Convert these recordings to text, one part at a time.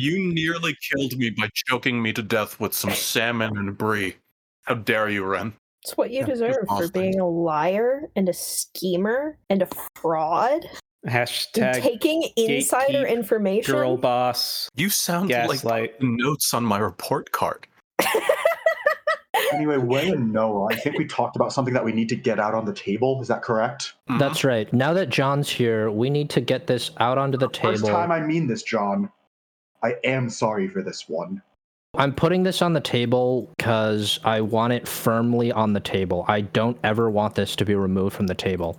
You nearly killed me by choking me to death with some salmon and brie. How dare you, Ren? It's what you Yeah, deserve for being a liar and a schemer and a fraud and Hashtag taking insider information. girl boss. You sound Gaslight. like notes on my report card. Anyway, when and Noah, I think we talked about something that we need to get out on the table. Is that correct? Mhm. That's right. Now that John's here, we need to get this out onto the First table. time I mean this, John. I am sorry for this one. I'm putting this on the table because I want it firmly on the table. I don't ever want this to be removed from the table.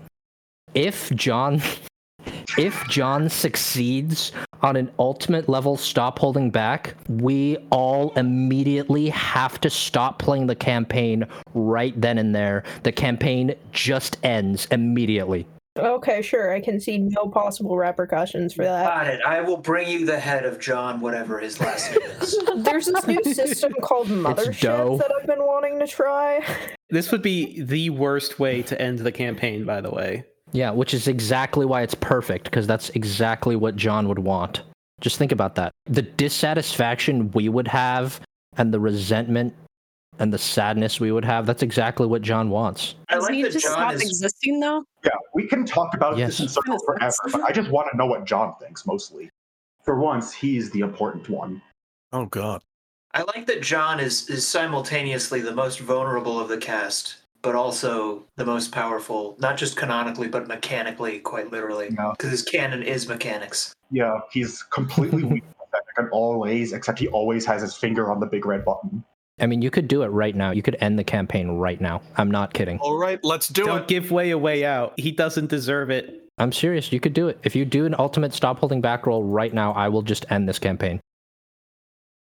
If John if John succeeds on an ultimate level stop holding back, we all immediately have to stop playing the campaign right then and there. The campaign just ends immediately. Okay, sure. I can see no possible repercussions for that. Got it. I will bring you the head of John, whatever his last name is. There's this new system called dough. Mothership that I've been wanting to try. This would be the worst way to end the campaign, by the way. Yeah, which is exactly why it's perfect, because that's exactly what John would want. Just think about that. The dissatisfaction we would have and the resentment and the sadness we would have, that's exactly what John wants. I Does like he that just John stop is. existing though? Yeah, we can talk about this Yes. in circles forever, but I just want to know what John thinks mostly. For once, he's the important one. Oh God. I like that John is is simultaneously the most vulnerable of the cast, but also the most powerful, not just canonically, but mechanically, quite literally. Yeah. Because his canon is mechanics. Yeah, he's completely weak in all ways, except he always has his finger on the big red button. I mean, you could do it right now. You could end the campaign right now. I'm not kidding. All right, let's do it. Don't give way a way out. He doesn't deserve it. I'm serious. You could do it. If you do an ultimate stop holding back roll right now, I will just end this campaign.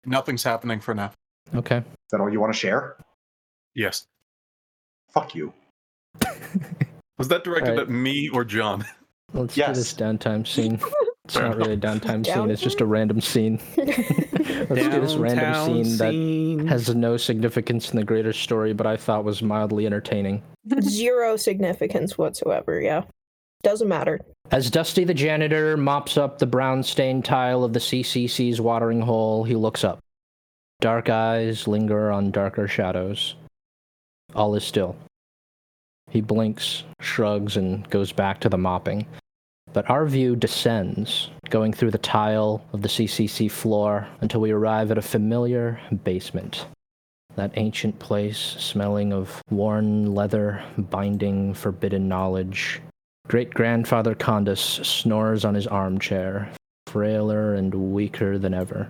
Nothing's happening for now. Okay. Is that all you want to share? Yes. Fuck you. Was that directed Alright. at me or John? Let's Yes. do this downtime scene. It's Fair not really a downtime scene. It's just a random scene. Let's do this random Downtown scene that has no significance in the greater story, but I thought was mildly entertaining. Zero significance whatsoever, yeah. Doesn't matter. As Dusty the janitor mops up the brown stained tile of the CCC's watering hole, he looks up. Dark eyes linger on darker shadows. All is still. He blinks, shrugs, and goes back to the mopping. But our view descends, going through the tile of the CCC floor until we arrive at a familiar basement. That ancient place smelling of worn leather, binding forbidden knowledge, Great grandfather Condus snores on his armchair, frailer and weaker than ever.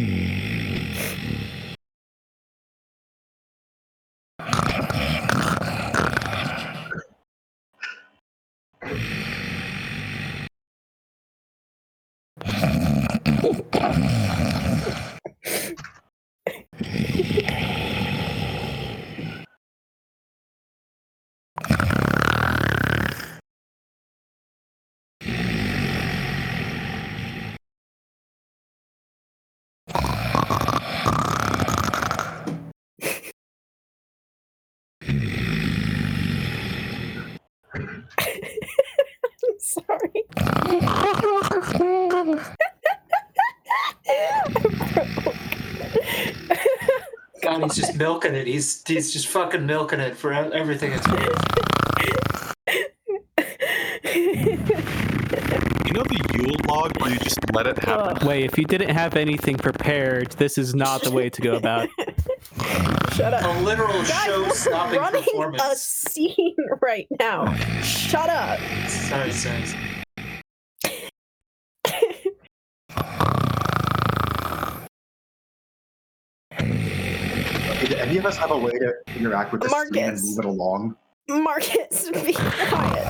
I'm sorry. God, he's just milking it. He's he's just fucking milking it for everything it's worth. You know the Yule log where you just let it happen? Ugh, Wait, if you didn't have anything prepared, this is not the way to go about. shut up. A literal Guys, show we're stopping running a scene right now. Shut up. Sorry, sorry. Did any of us have a way to interact with this scene and move it along? Marcus, be quiet.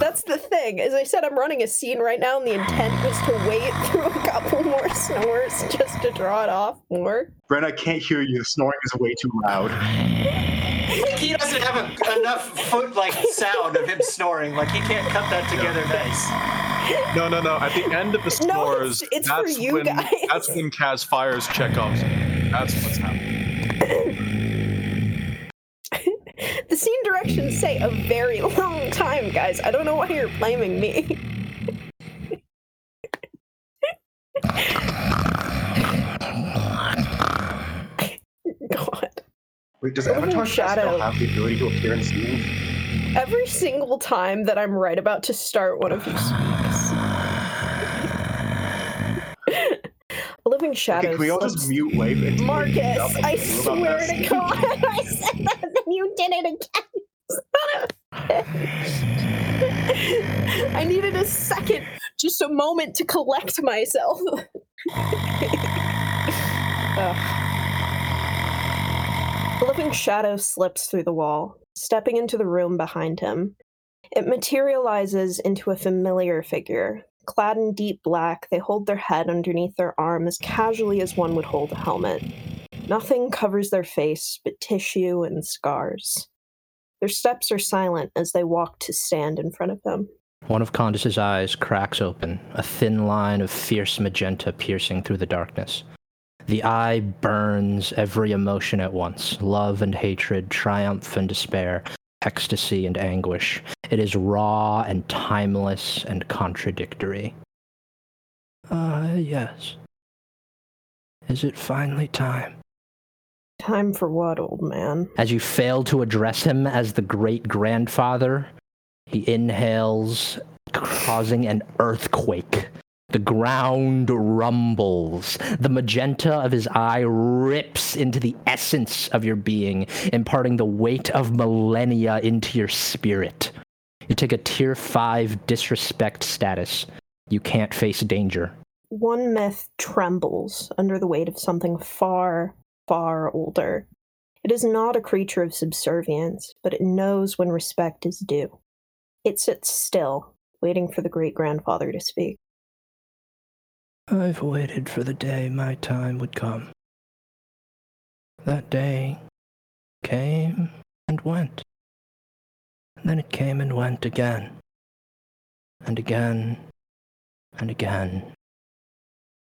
That's the thing. As I said, I'm running a scene right now, and the intent was to wait through a couple more snores just to draw it off more. Brent, I can't hear you. The snoring is way too loud. he doesn't have a, enough foot like sound of him snoring. Like he can't cut that together nice. No, no, no. At the end of the No, snores, it's- it's for that's you when guys. that's when Kaz fires Chekhov's. That's what's happening. The scene directions say a very long time, guys. I don't know why you're blaming me. God. Wait, does Living Avatar Shadow. still have the ability to appear in scenes? Every single time that I'm right about to start, one of you speaks. Living Shadows. Okay, can we all just mute wave and Marcus, I swear to? God, I said that and you did it again. I needed a second, just a moment to collect myself. The living shadow slips through the wall, stepping into the room behind him. It materializes into a familiar figure. Clad in deep black, they hold their head underneath their arm as casually as one would hold a helmet. Nothing covers their face but tissue and scars. Their steps are silent as they walk to stand in front of them. One of Condis's eyes cracks open, a thin line of fierce magenta piercing through the darkness. The eye burns every emotion at once love and hatred, triumph and despair, ecstasy and anguish. It is raw and timeless and contradictory. Ah, yes. Is it finally time? Time for what, old man? As you fail to address him as the great grandfather, he inhales, causing an earthquake. The ground rumbles. The magenta of his eye rips into the essence of your being, imparting the weight of millennia into your spirit. You take a tier 5 disrespect status. You can't face danger. One myth trembles under the weight of something far, far older. It is not a creature of subservience, but it knows when respect is due. It sits still, waiting for the great grandfather to speak. I've waited for the day my time would come. That day came and went. Then it came and went again. And again. And again.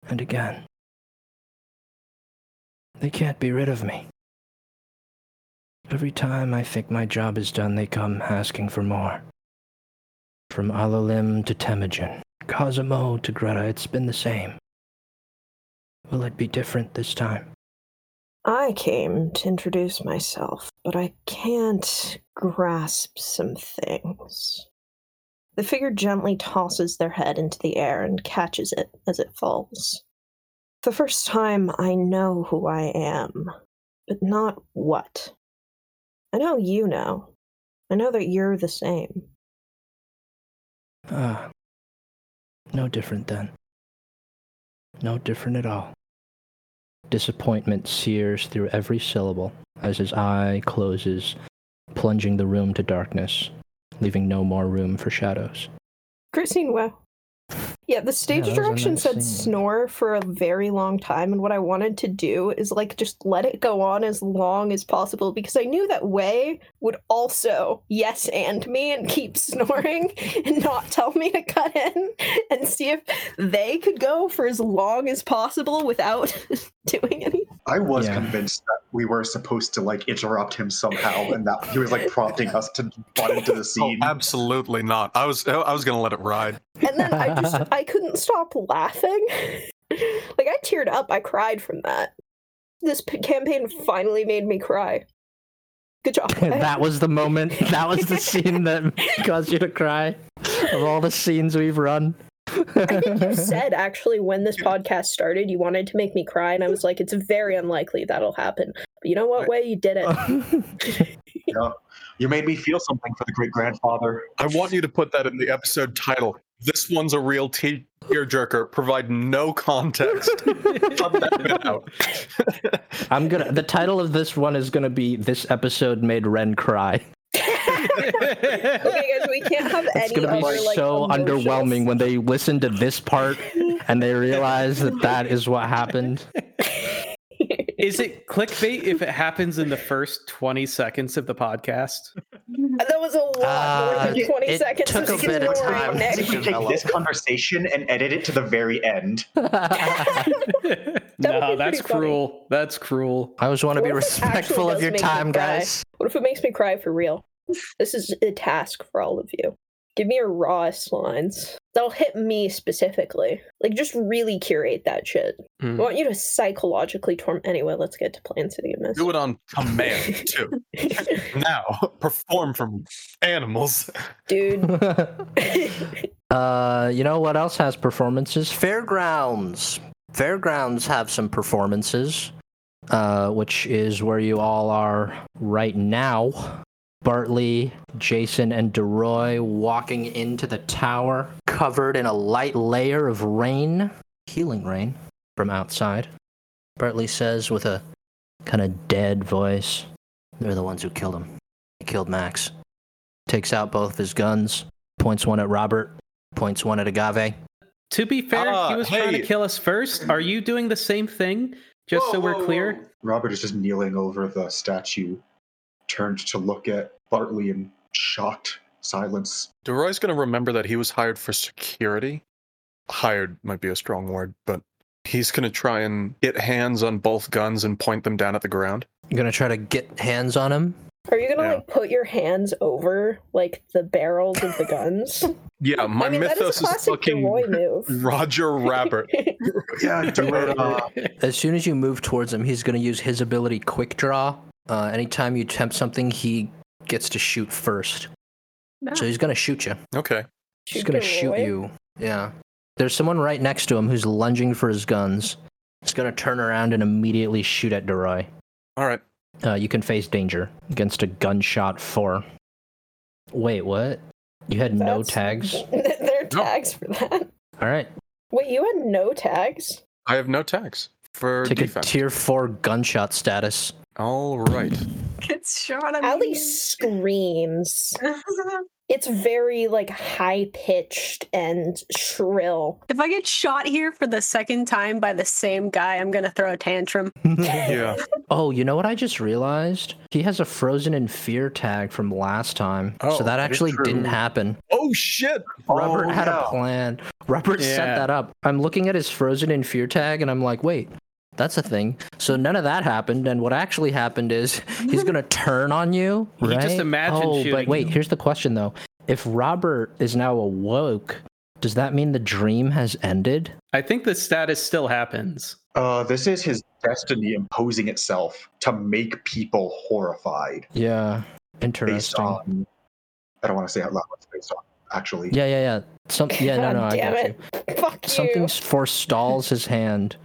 And again. They can't be rid of me. Every time I think my job is done, they come asking for more. From Alalim to Temujin, Cosimo to Greta, it's been the same. Will it be different this time? I came to introduce myself, but I can't grasp some things. The figure gently tosses their head into the air and catches it as it falls. The first time, I know who I am, but not what. I know you know. I know that you're the same. Ah, no different then. No different at all. Disappointment sears through every syllable as his eye closes, plunging the room to darkness, leaving no more room for shadows. Christine, wow. Yeah, the stage a direction said snore for a very long time, and what I wanted to do is like just let it go on as long as possible because I knew that Way would also yes and me and keep snoring and not tell me to cut in and see if they could go for as long as possible without doing anything. I was Yeah. convinced that we were supposed to like interrupt him somehow, and that he was like prompting us to butt into the Oh, scene. absolutely not. I was I was gonna let it ride. And then I just I couldn't stop laughing. like I teared up. I cried from that. This p- campaign finally made me cry. Good job. that was the moment, that was the scene that caused you to cry of all the scenes we've run. I think you said actually when this podcast started, you wanted to make me cry, and I was like, it's very unlikely that'll happen. But you know what? Way you did it. Yeah. You made me feel something for the great grandfather. I want you to put that in the episode title. This one's a real te- tearjerker. Provide no context. Cut that bit out. I'm gonna. The title of this one is gonna be "This episode made Ren cry." Okay, guys, we can't have It's any It's gonna be other, so emotions. underwhelming when they listen to this part and they realize that that is what happened. Is it clickbait if it happens in the first 20 seconds of the podcast? That was a lot more Uh, than 20 it seconds took of a bit of time Nick. to If we take this conversation and edit it to the very end. no, that's pretty funny. cruel. That's cruel. I always want to be What if it actually respectful of your time, guys. What if it makes me cry for real? This is a task for all of you. Give me your rawest lines. That'll hit me specifically. Like, just really curate that shit. I Hmm. want you to psychologically torment. Anyway, let's get to Plan City of Mist. Do it on command too. Now perform from animals. Dude. uh, you know what else has performances? Fairgrounds. Fairgrounds have some performances, uh, which is where you all are right now. Bartley, Jason, and DeRoy walking into the tower, covered in a light layer of rain, healing rain from outside. Bartley says with a kind of dead voice, They're the ones who killed him. They killed Max. Takes out both of his guns, points one at Robert, points one at Agave. To be fair, Ah, he was trying to kill us first. Are you doing the same thing? Just so we're whoa, clear? whoa. Robert is just kneeling over the statue, turned to look at Bartley in shocked silence. DeRoy's going to remember that he was hired for security. Hired might be a strong word, but he's going to try and get hands on both guns and point them down at the ground. You're gonna try to get hands on him. Are you gonna Yeah. like put your hands over like the barrels of the guns? Yeah, my I mean, mythos is is, fucking Roger Rabbit. Yeah, do it. Uh, As soon as you move towards him, he's gonna use his ability Quick Draw. Uh, anytime you attempt something, he gets to shoot first. So he's gonna shoot you. Okay. He's gonna shoot Roy? you. Yeah. There's someone right next to him who's lunging for his guns. He's gonna turn around and immediately shoot at Deroy. All right. Uh, you can face danger against a gunshot four. Wait, what? You had no tags? there are No. tags for that. All right. Wait, you had no tags? I have no tags for Take defense. a tier four gunshot status. All right. Gets shot at Allie me. screams. It's very like high pitched and shrill. if I get shot here for the second time by the same guy, I'm gonna throw a tantrum. Yeah. Oh, you know what I just realized? He has a frozen in fear tag from last time. Oh, so that that is actually didn't happen. Oh shit. Robert Oh, had yeah. a plan. Robert set that up. I'm looking at his frozen in fear tag and I'm like, wait, that's a thing. So none of that happened. And what actually happened is he's going to turn on you. You Right? just imagine Oh, but wait, you. here's the question though. If Robert is now awoke, does that mean the dream has ended? I think the status still happens. uh, this is his destiny imposing itself to make people horrified Yeah. interesting. based on. I don't want to say out loud what it's based on, actually. Yeah, yeah, yeah. Some, yeah, no, no, God I got it. you. Fuck you. Something forestalls his hand.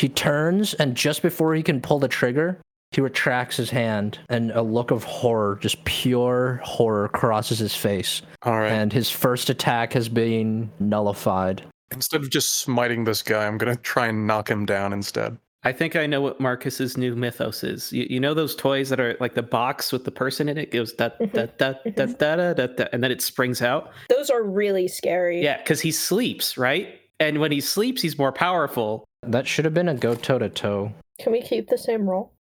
He turns, and just before he can pull the trigger, he retracts his hand, and a look of horror, just pure horror, crosses his face. All right. And his first attack has been nullified. Instead of just smiting this guy, I'm going to try and knock him down instead. I think I know what Marcus's new mythos is. You, you know those toys that are like the box with the person in it goes da da mm-hmm. da da da mm-hmm. da da, da and then it springs out. Those are really scary. Yeah, because he sleeps, right? And when he sleeps, he's more powerful. That should have been a go toe to toe. Can we keep the same roll?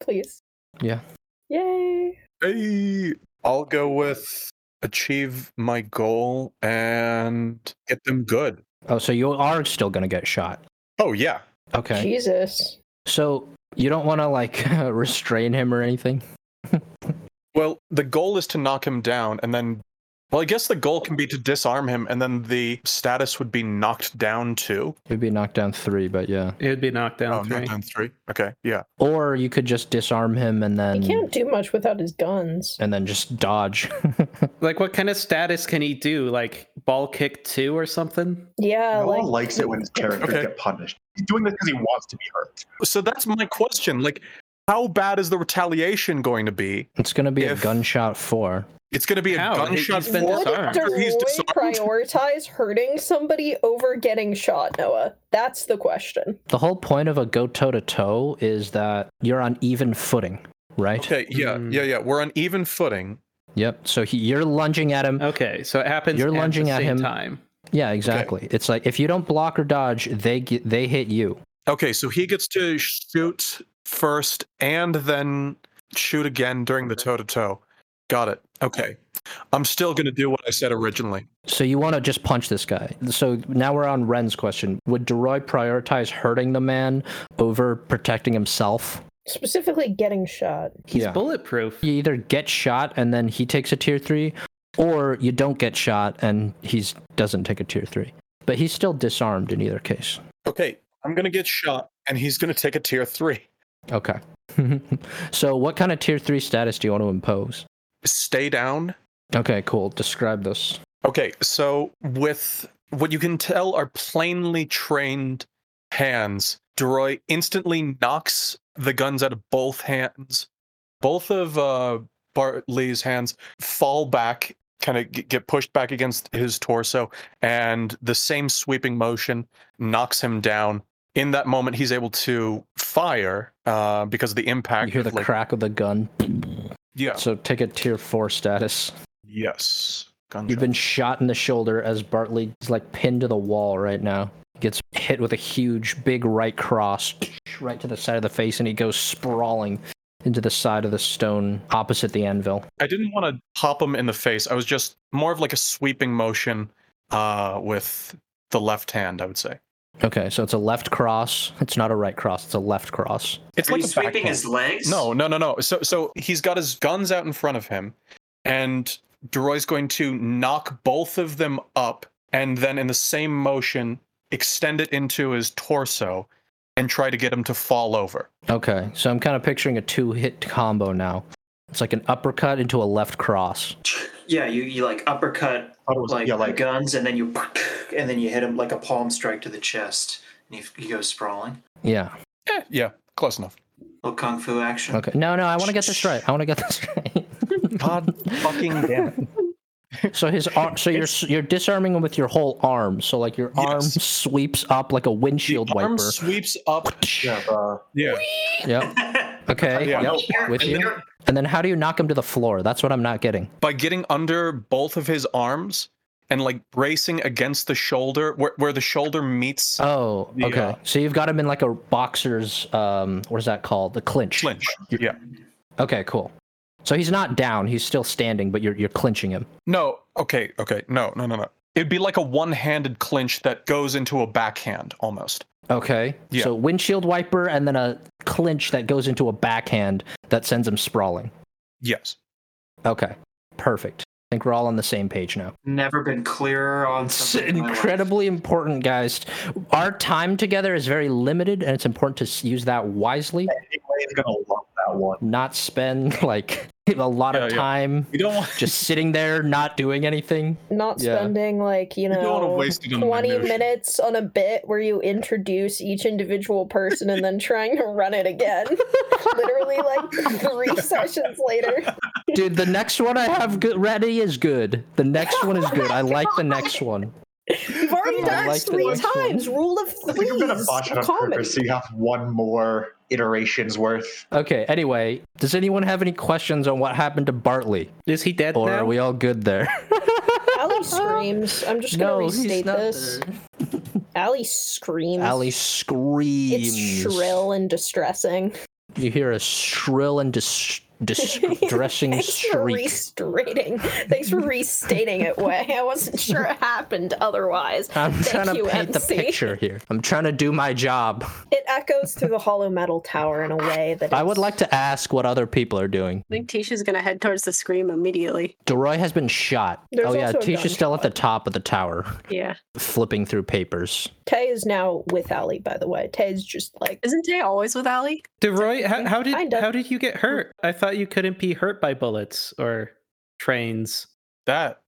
Please. Yeah. Yay. Hey, I'll go with achieve my goal and get them good. Oh, so you are still going to get shot. Oh yeah. Okay. Jesus. So you don't want to, like, restrain him or anything? Well, the goal is to knock him down and then well, I guess the goal can be to disarm him and then the status would be knocked down too. It would be knocked down three, but yeah. It would be knocked down oh, three. knocked down 3. Okay. Yeah. Or you could just disarm him and then He can't do much without his guns. and then just dodge. Like, what kind of status can he do? Like ball kick two or something? Yeah, No like one likes it when his characters Okay. get punished. He's doing this because he wants to be hurt. So that's my question. Like how bad is the retaliation going to be? it's going to be If- a gunshot four. It's going to be a How? Gunshot he's been would disarmed. after he's Deroy disarmed? prioritize hurting somebody over getting shot, Noah? That's the question. The whole point of a go toe to toe is that you're on even footing, right? Okay, yeah, Mm. yeah, yeah. We're on even footing. Yep. So he, you're lunging at him. Okay, so it happens. You're at lunging the at him. Time. Yeah, exactly. It's like if you don't block or dodge, they get, they hit you. Okay, so he gets to shoot first and then shoot again during the toe to toe. Got it. Okay. I'm still going to do what I said originally. So you want to just punch this guy. So now we're on Ren's question. Would Deroy prioritize hurting the man over protecting himself? Specifically, getting shot. He's Yeah. bulletproof. You either get shot and then he takes a tier three, or you don't get shot and he doesn't take a tier three. But he's still disarmed in either case. Okay. I'm going to get shot and he's going to take a tier three. Okay. so what kind of tier three status do you want to impose? Stay down. Okay, cool. Describe this. Okay. So, with what you can tell are plainly trained hands, Deroy instantly knocks the guns out of both hands. Both of uh, Bartley's hands fall back, kind of get pushed back against his torso, and the same sweeping motion knocks him down. In that moment, he's able to fire uh, because of the impact. You hear the like- crack of the gun. Yeah. So take a tier four status. Yes. You've been shot in the shoulder as Bartley is like pinned to the wall right now. Gets hit with a huge, big right cross right to the side of the face, and he goes sprawling into the side of the stone opposite the anvil. I didn't want to pop him in the face. I was just more of like a sweeping motion uh, with the left hand, I would say. Okay, so it's a left cross. It's not a right cross. It's a left cross. It's Are like you sweeping his legs? No, no, no, no. So, so he's got his guns out in front of him, and Deroy's going to knock both of them up, and then in the same motion, extend it into his torso, and try to get him to fall over. Okay, so I'm kind of picturing a two-hit combo now. It's like an uppercut into a left cross. Yeah, you, you like uppercut was like, yeah, like guns, and then you and then you hit him like a palm strike to the chest, and he, he goes sprawling. Yeah. Eh, yeah, close enough. little kung fu action. Okay. No, no, I want to get this right. I want to get this right. God fucking damn it. So his arm. So you're you're disarming him with your whole arm. So like your arm Yes. sweeps up like a windshield The arm wiper. sweeps up. yeah, the, Yeah. Yep. Okay. Yeah. Yep. With And you. And then how do you knock him to the floor? That's what I'm not getting. by getting under both of his arms and like bracing against the shoulder where, where the shoulder meets Oh, The, okay. uh, So you've got him in like a boxer's um what is that called? The clinch. clinch. Yeah. Okay, cool. So he's not down, he's still standing, but you're you're clinching him. No, okay, okay. No, no, no, no. It'd be like a one-handed clinch that goes into a backhand almost. Okay. Yeah. So windshield wiper and then a clinch that goes into a backhand that sends him sprawling. Yes. Okay. Perfect. I think we're all on the same page now. Never been clearer on It's something. in my life. incredibly important, guys. Our time together is very limited, and it's important to use that wisely. Anyway's gonna love that one. Not spend like a lot Yeah, of yeah. time We don't want just sitting there, not doing anything. Not Yeah. spending like, you You don't know, waste it on 20 minutes on a bit where you introduce each individual person and then trying to run it again. Literally like three sessions later. Dude, the next one I have good, ready is good. The next one is good. I like the next one. You've already done like it three next one. times. Rule of I think I'm gonna botch it on purpose so you have one more iterations worth. Okay, anyway, does anyone have any questions on what happened to Bartley? Is he dead Or now? are we all good there? Allie screams. I'm just gonna no, he's restate not this. there. Allie screams. Allie screams. It's shrill and distressing. You hear a shrill and dis- distressing Thanks for shriek. restating. Thanks for restating it, Way. I wasn't sure it happened otherwise. I'm Thank trying to you, paint the picture here. I'm trying to do my job. It echoes through the hollow metal tower in a way that I would like to ask what other people are doing. I think Tisha's gonna head towards the scream immediately. Deroy has been shot. There's oh yeah, Tisha's still at the top of the tower, Yeah. flipping through papers. Tay is now with Allie, by the way. Tay's just like Isn't Tay always with Allie? DeRoy, how, how did Kinda. how did you get hurt? I thought you couldn't be hurt by bullets or trains. that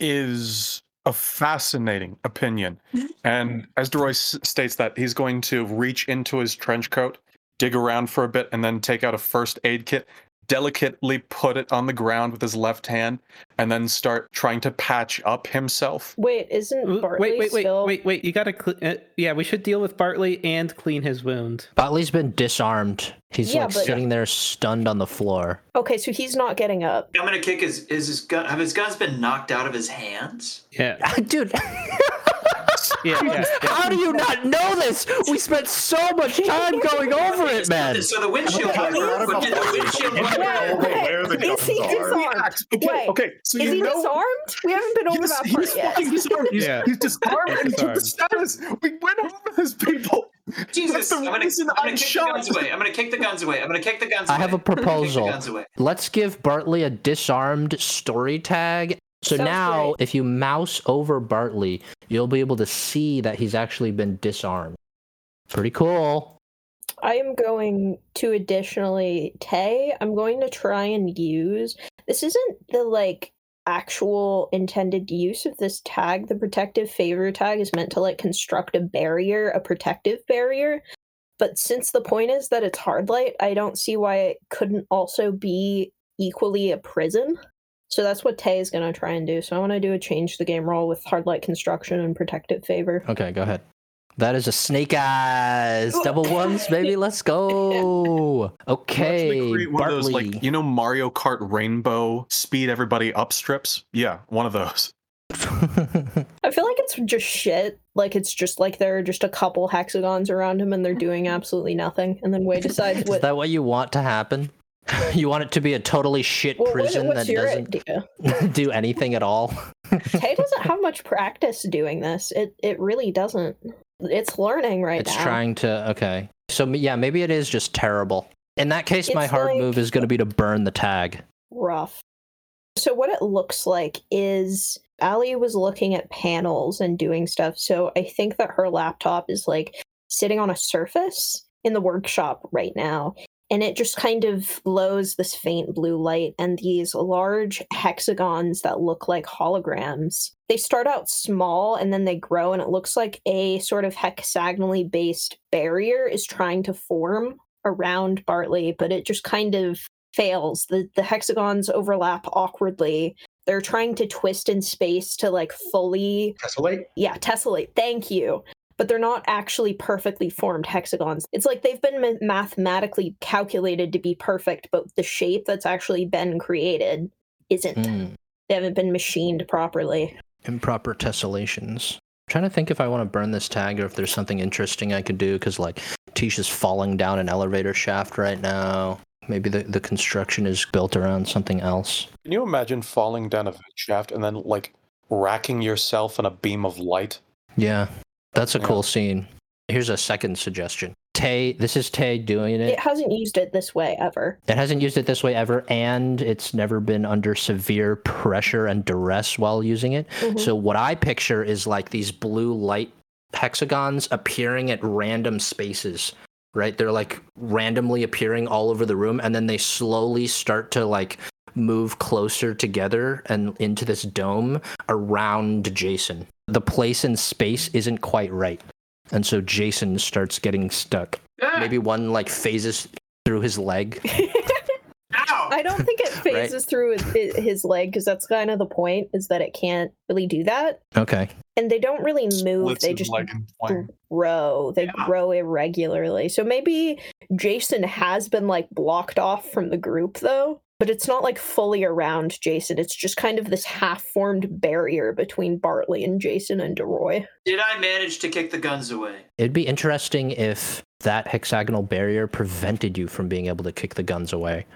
is a fascinating opinion. and as Deroy s- states that, he's going to reach into his trench coat, dig around for a bit, and then take out a first aid kit, delicately put it on the ground with his left hand, and then start trying to patch up himself. wait, isn't W- Bartley Wait, wait, wait, still wait, wait! You gotta, cl- uh, yeah, we should deal with Bartley and clean his wound. Bartley's been disarmed. He's Yeah, like but- sitting there stunned on the floor. Okay, so he's not getting up. I'm gonna kick his is his gun have his guns been knocked out of his hands? Yeah, Dude, Yeah, yeah, yeah. How do you not know this? We spent so much time going over it, man. So the windshield Okay, wiper, I forgot the windshield wiper. Wait, over wait, where the is he disarmed? Okay, Wait, okay. So is you he know disarmed? We haven't been over he's, that he's yet. fucking disarmed. He's, Yeah. he's disarmed and he took the Disarmed. status. We went over this, people. Jesus, I'm gonna, I'm gonna kick the guns away. I'm gonna kick the guns away. I'm gonna kick the guns I away. have a I'm gonna kick proposal. the guns away. Let's give Bartley a disarmed story tag. So Sounds now, great. if you mouse over Bartley, you'll be able to see that he's actually been disarmed. Pretty cool. I am going to additionally, Tay, I'm going to try and use this isn't the like actual intended use of this tag. The protective favor tag is meant to like construct a barrier, a protective barrier. But since the point is that it's hard light, I don't see why it couldn't also be equally a prison. So that's what Tay is going to try and do. So I want to do a change the game roll with hard light construction and protective favor. Okay, go ahead. That is a snake eyes. Oh. Double ones, baby. Let's go. Okay. Actually create one of those like you know Mario Kart Rainbow speed everybody up strips. Yeah, one of those. I feel like it's just shit. Like it's just like there are just a couple hexagons around him and they're doing absolutely nothing. And then Way decides is that what you want to happen? You want it to be a totally shit well, prison what's that doesn't idea? do anything at all? Tay doesn't have much practice doing this. It it really doesn't. It's learning right it's now. It's trying to. Okay. So yeah, maybe it is just terrible. In that case, my hard like- move is going to be to burn the tag. rough. So what it looks like is Allie was looking at panels and doing stuff. So I think that her laptop is like sitting on a surface in the workshop right now. And it just kind of glows this faint blue light and these large hexagons that look like holograms. They start out small and then they grow, and it looks like a sort of hexagonally based barrier is trying to form around Bartley, but it just kind of fails. The the hexagons overlap awkwardly. They're trying to twist in space to like fully Tessellate? yeah, tessellate. Thank you. But they're not actually perfectly formed hexagons. It's like they've been mathematically calculated to be perfect, but the shape that's actually been created isn't. Hmm. They haven't been machined properly. Improper tessellations. I'm trying to think if I want to burn this tag or if there's something interesting I could do because like Tisha's falling down an elevator shaft right now. Maybe the, the construction is built around something else. Can you imagine falling down a shaft and then like racking yourself in a beam of light? Yeah, that's a Yeah. cool scene. Here's a second suggestion. Tay, this is Tay doing it. It hasn't used it this way ever. It hasn't used it this way ever, and it's never been under severe pressure and duress while using it. Mhm. So what I picture is like these blue light hexagons appearing at random spaces. Right? They're like randomly appearing all over the room and then they slowly start to like move closer together and into this dome around Jason. The place in space isn't quite right. And so Jason starts getting stuck. Ah, Maybe one like phases through his leg. I don't think it phases through his, his leg because that's kind of the point is that it can't really do that. Okay. And they don't really move. Splits They just leg grow. They Yeah. grow irregularly. So maybe Jason has been like blocked off from the group though, but it's not like fully around Jason. It's just kind of this half-formed barrier between Bartley and Jason and DeRoy. Did I manage to kick the guns away? It'd be interesting if that hexagonal barrier prevented you from being able to kick the guns away.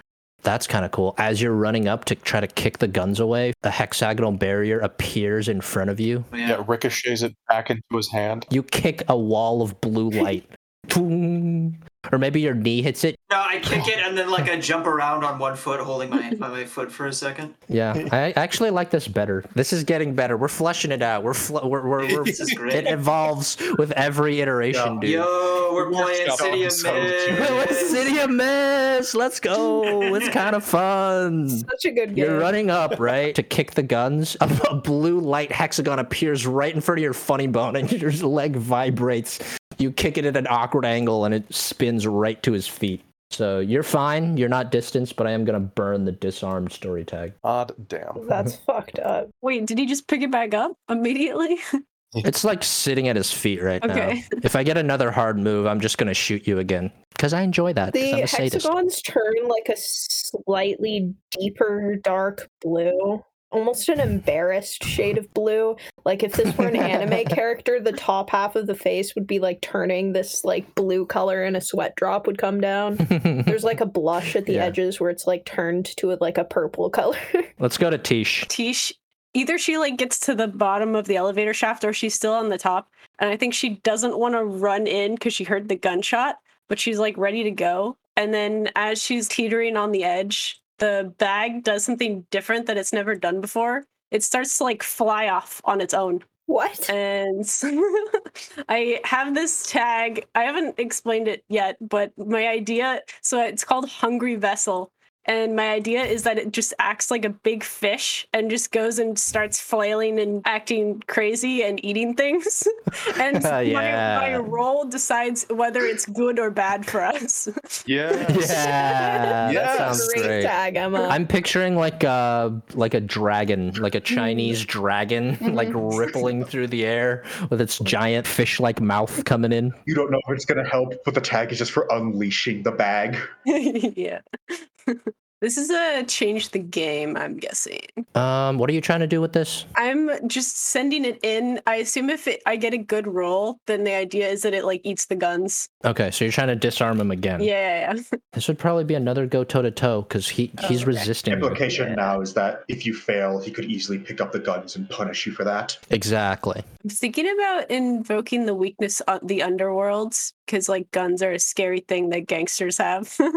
That's kind of cool. As you're running up to try to kick the guns away, a hexagonal barrier appears in front of you. Oh, yeah. Yeah, ricochets it back into his hand. You kick a wall of blue light. Boom. or maybe your knee hits it. No, I kick it and then like I jump around on one foot, holding my my foot for a second. Yeah, I actually like this better. This is getting better. We're fleshing it out. We're fl- we're, we're, we're This is it evolves with every iteration, Yeah. dude. Yo, we're playing Workshop City of episode. Mist. City of Mist. Let's go. It's kind of fun. Such a good game. You're running up, right, to kick the guns. A, a blue light hexagon appears right in front of your funny bone, and your leg vibrates. You kick it at an awkward angle, and it spins right to his feet. So you're fine. You're not distanced, but I am gonna burn the disarmed story tag. Odd damn. That's fucked up. Wait, did he just pick it back up immediately? It's like sitting at his feet right Okay. now. If I get another hard move, I'm just gonna shoot you again because I enjoy that. 'cause I'm The a sadist. hexagons turn like a slightly deeper dark blue almost an embarrassed shade of blue. Like if this were an anime character, the top half of the face would be like turning this like blue color and a sweat drop would come down. There's like a blush at the Yeah. edges where it's like turned to like a purple color. Let's go to Tish. Tish either she like gets to the bottom of the elevator shaft or she's still on the top and i think she doesn't want to run in because she heard the gunshot but she's like ready to go and then as she's teetering on the edge the bag does something different that it's never done before it starts to like fly off on its own what? and I have this tag. I haven't explained it yet, but my idea so it's called Hungry Vessel. And my idea is that it just acts like a big fish and just goes and starts flailing and acting crazy and eating things. and my, Yeah. my role decides whether it's good or bad for us. Yeah. Yeah, yeah. that sounds Great great. tag, Emma. I'm picturing like a like a dragon, like a Chinese mm-hmm. dragon, mm-hmm. like rippling through the air with its giant fish-like mouth coming in. You don't know if it's going to help, but the tag is just for unleashing the bag. yeah. This is a change the game, I'm guessing. Um, what are you trying to do with this? I'm just sending it in. I assume if it, I get a good roll, then the idea is that it like eats the guns. Okay, so you're trying to disarm him again. Yeah, yeah, yeah. This would probably be another go toe to toe because he he's Oh, okay. resisting. you. Implication now is that if you fail, he could easily pick up the guns and punish you for that. Exactly. I'm thinking about invoking the weakness of the underworlds because like guns are a scary thing that gangsters have.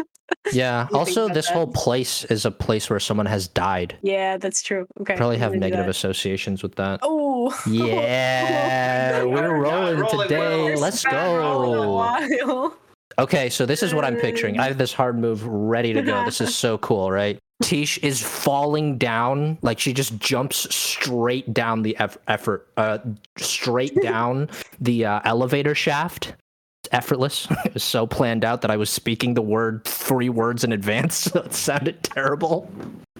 Yeah. think Also, this that. whole place is a place where someone has died. yeah, that's true. Okay. Probably have negative associations with that. Oh. Yeah, we're We're rolling rolling today. well. Let's Been rolling a go. Okay, so this is what I'm picturing. I have this hard move ready to go. This is so cool, right? Tish is falling down, like she just jumps straight down the eff- effort, uh, straight down the uh, elevator shaft. Effortless. it was so planned out that I was speaking the word three words in advance, so it sounded terrible.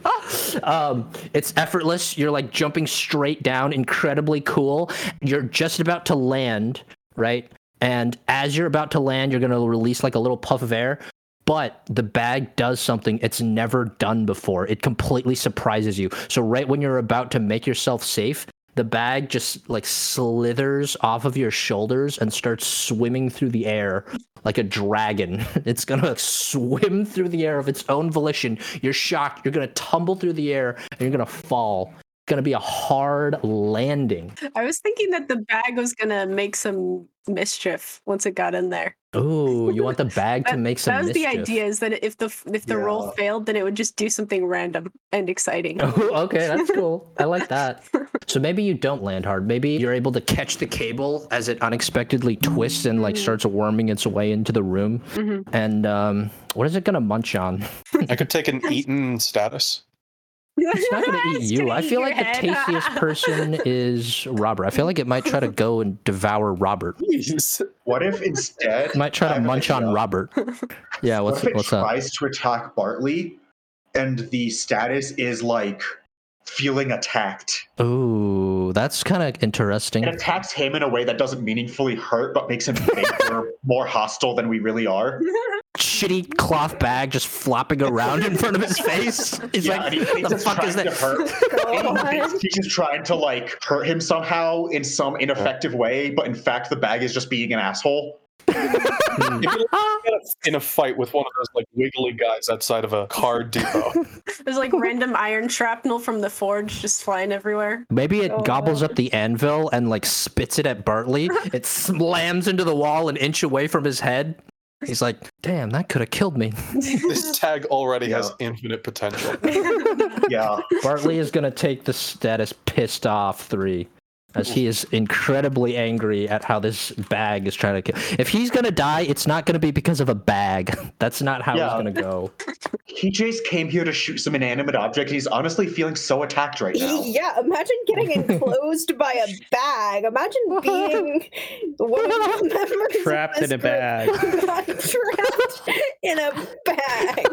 um, it's effortless. You're like jumping straight down, incredibly cool. You're just about to land, right? And as you're about to land, you're going to release like a little puff of air. But the bag does something it's never done before. It completely surprises you. So, right when you're about to make yourself safe, the bag just like slithers off of your shoulders and starts swimming through the air like a dragon. It's gonna like, swim through the air of its own volition. You're shocked. You're gonna tumble through the air and you're gonna fall. It's gonna be a hard landing. I was thinking that the bag was gonna make some mischief once it got in there. Ooh, you want the bag to make some that was the idea is that if the if the roll failed, then it would just do something random and exciting. Oh, okay, that's cool. I like that. So maybe you don't land hard. Maybe you're able to catch the cable as it unexpectedly twists and like starts worming its way into the room. Mhm. And um, what is it gonna munch on? I could take an eaten status. It's not gonna eat you. I feel your like the tastiest person is Robert. I feel like it might try to go and devour Robert. Jeez. What if instead It might try to munch on. Robert. Yeah, What what's if it what's up? tries to attack Bartley, and the status is like feeling attacked? Ooh, that's kind of interesting. It attacks him in a way that doesn't meaningfully hurt, but makes him think we're more hostile than we really are. Shitty cloth bag just flopping around in front of his face. He's yeah, like, and he thinks the fuck is that? hurt. And he God. thinks he's just trying to like hurt him somehow in some ineffective way, but in fact the bag is just being an asshole. Hmm. If you look in a fight with one of those like wiggly guys outside of a car depot. There's like random iron shrapnel from the forge just flying everywhere. Maybe it Oh, gobbles God. up the anvil and like spits it at Bartley. it slams into the wall an inch away from his head. He's like, damn, that could have killed me. This tag already has infinite potential. Yeah. Bartley is going to take the status pissed off three. As he is incredibly angry at how this bag is trying to kill. If he's gonna die, it's not gonna be because of a bag. That's not how Yeah. it's gonna go. He just came here to shoot some inanimate object. He's honestly feeling so attacked right now. Yeah, imagine getting enclosed by a bag. Imagine being one of the members Trapped of in a this bag. got trapped in a bag.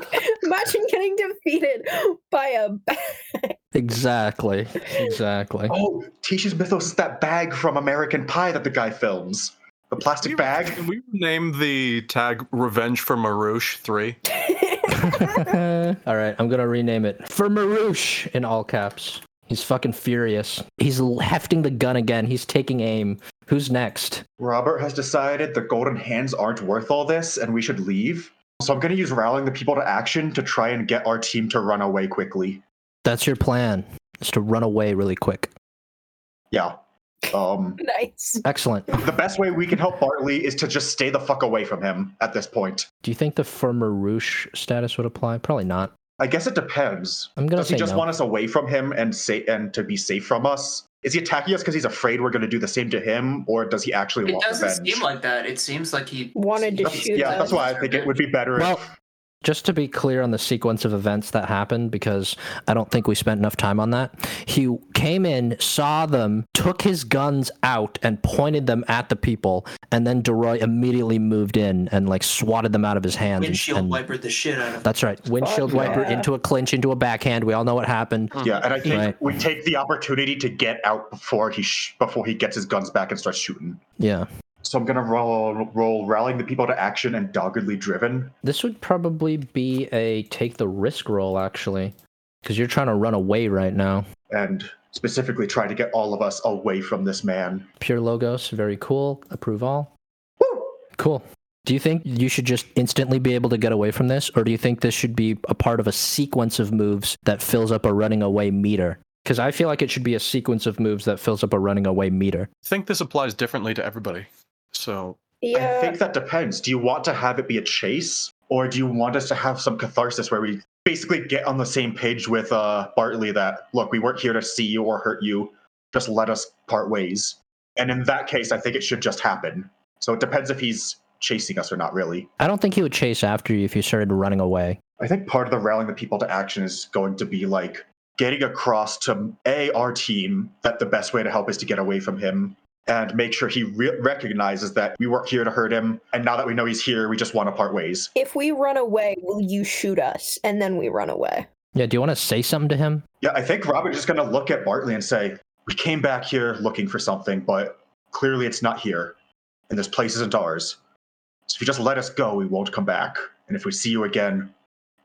Imagine getting defeated by a bag. Exactly. Exactly. Oh, Tisha's Mythos is that bag from American Pie that the guy films. The plastic bag. Can we name the tag Revenge for Marouche 3? all right, I'm gonna rename it for Marouche in all caps. He's fucking furious. He's hefting the gun again. He's taking aim. Who's next? Robert has decided the golden hands aren't worth all this and we should leave. So I'm going to use rallying the people to action to try and get our team to run away quickly. That's your plan. Is to run away really quick. Yeah. Um, Nice. Excellent. the best way we can help Bartley is to just stay the fuck away from him at this point. Do you think the firmer Roosh status would apply? Probably not. I guess it depends. I'm gonna Does he just no. want us away from him and say and to be safe from us? Is he attacking us because he's afraid we're going to do the same to him, or does he actually It want doesn't revenge? seem like that. It seems like he Wanted to That's- shoot yeah, us. that's why I think it would be better. Well, if, just to be clear on the sequence of events that happened, because I don't think we spent enough time on that. He came in, saw them, took his guns out, and pointed them at the people, and then Deroy immediately moved in and like swatted them out of his hands. and- windshield and- wipered the shit out of him. That's right. Windshield Fuck wiper into a clinch, into a backhand. We all know what happened. yeah, and I think Right. we take the opportunity to get out before he sh- before he gets his guns back and starts shooting. Yeah. So I'm gonna roll roll rallying the people to action and doggedly driven. This would probably be a take the risk roll, actually, because you're trying to run away right now. and specifically try to get all of us away from this man. Pure Logos, very cool. Approve all. Woo! Cool. Do you think you should just instantly be able to get away from this, or do you think this should be a part of a sequence of moves that fills up a running away meter? Because I feel like it should be a sequence of moves that fills up a running away meter. I think this applies differently to everybody. So Yeah. I think that depends. Do you want to have it be a chase, or do you want us to have some catharsis where we basically get on the same page with uh, Bartley that look, we weren't here to see you or hurt you, just let us part ways. And in that case, I think it should just happen. So it depends if he's chasing us or not. Really, I don't think he would chase after you if you started running away. I think part of the rallying the people to action is going to be like getting across to a our team that the best way to help is to get away from him and make sure he re- recognizes that we weren't here to hurt him and now that we know he's here we just want to part ways If we run away, will you shoot us? And then we run away. Yeah, do you want to say something to him? yeah i think robert's just going to look at bartley and say we came back here looking for something but clearly it's not here and this place isn't ours so if you just let us go we won't come back and if we see you again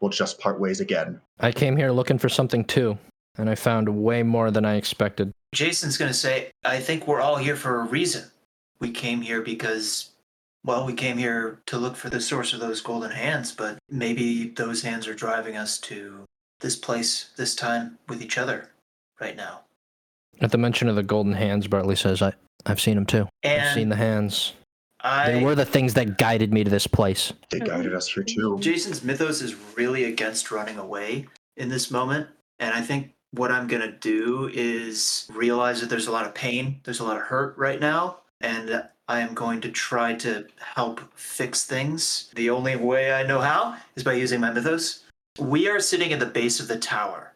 we'll just part ways again I came here looking for something too, and I found way more than I expected. Jason's going to say, I think we're all here for a reason. We came here because, well, we came here to look for the source of those golden hands, but maybe those hands are driving us to this place this time with each other right now. At the mention of the golden hands, Bartley says, I, I've seen them too. I've seen the hands. I, They were the things that guided me to this place. they guided us here too Jason's mythos is really against running away in this moment. And I think what I'm going to do is realize that there's a lot of pain, there's a lot of hurt right now. And I am going to try to help fix things. The only way I know how is by using my mythos. We are sitting at the base of the tower,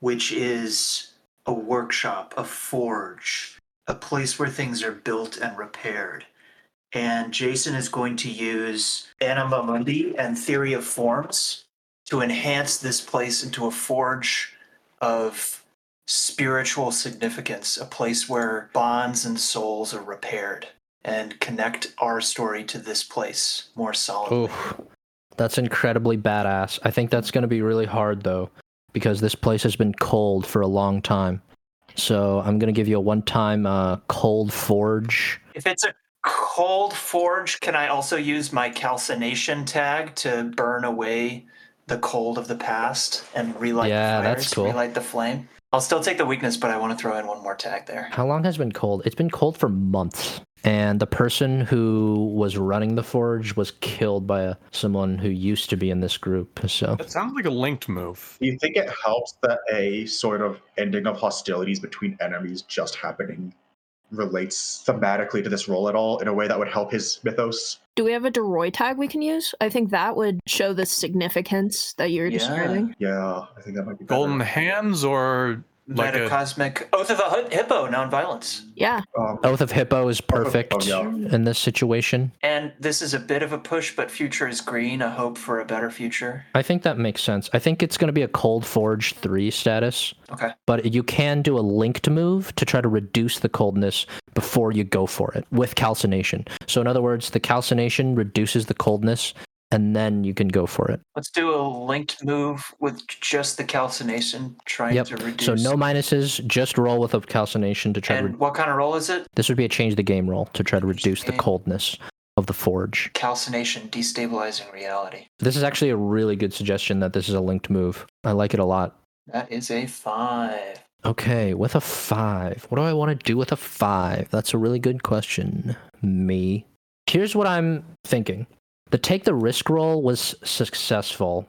which is a workshop, a forge, a place where things are built and repaired and Jason is going to use Anima Mundi and Theory of Forms to enhance this place into a forge of spiritual significance, a place where bonds and souls are repaired and connect our story to this place more solidly. Oof. That's incredibly badass. I think that's going to be really hard though, because this place has been cold for a long time. So I'm going to give you a one-time uh, cold forge. If it's a cold forge, can I also use my calcination tag to burn away the cold of the past and relight Yeah, the that's fires, cool. relight the flame? I'll still take the weakness, but I want to throw in one more tag there. How long has it been cold? It's been cold for months. And the person who was running the forge was killed by a, someone who used to be in this group. So it sounds like a linked move. Do you think it helps that a sort of ending of hostilities between enemies just happening relates thematically to this role at all in a way that would help his mythos? Do we have a Deroy tag we can use? I think that would show the significance that you're Yeah. describing. Yeah, I think that might be better. Golden hands or like a Metacosmic Oath of a Hi- Hippo, nonviolence. Yeah. Um, Oath of Hippo is perfect Oh, yeah. in this situation. And this is a bit of a push, but future is green, a hope for a better future. I think that makes sense. I think it's going to be a Cold Forge 3 status, Okay. but you can do a linked move to try to reduce the coldness before you go for it with calcination. So, in other words, the calcination reduces the coldness and then you can go for it. Let's do a linked move with just the calcination, trying Yep. to reduce. So no minuses, just roll with a calcination to try to. And Re- what kind of roll is it? this would be a change the game roll to try to reduce the coldness of the forge. Calcination, destabilizing reality. This is actually a really good suggestion that this is a linked move. I like it a lot. That is a five. Okay, with a five, what do I want to do with a five? That's a really good question. Me. Here's what I'm thinking the take the risk roll was successful.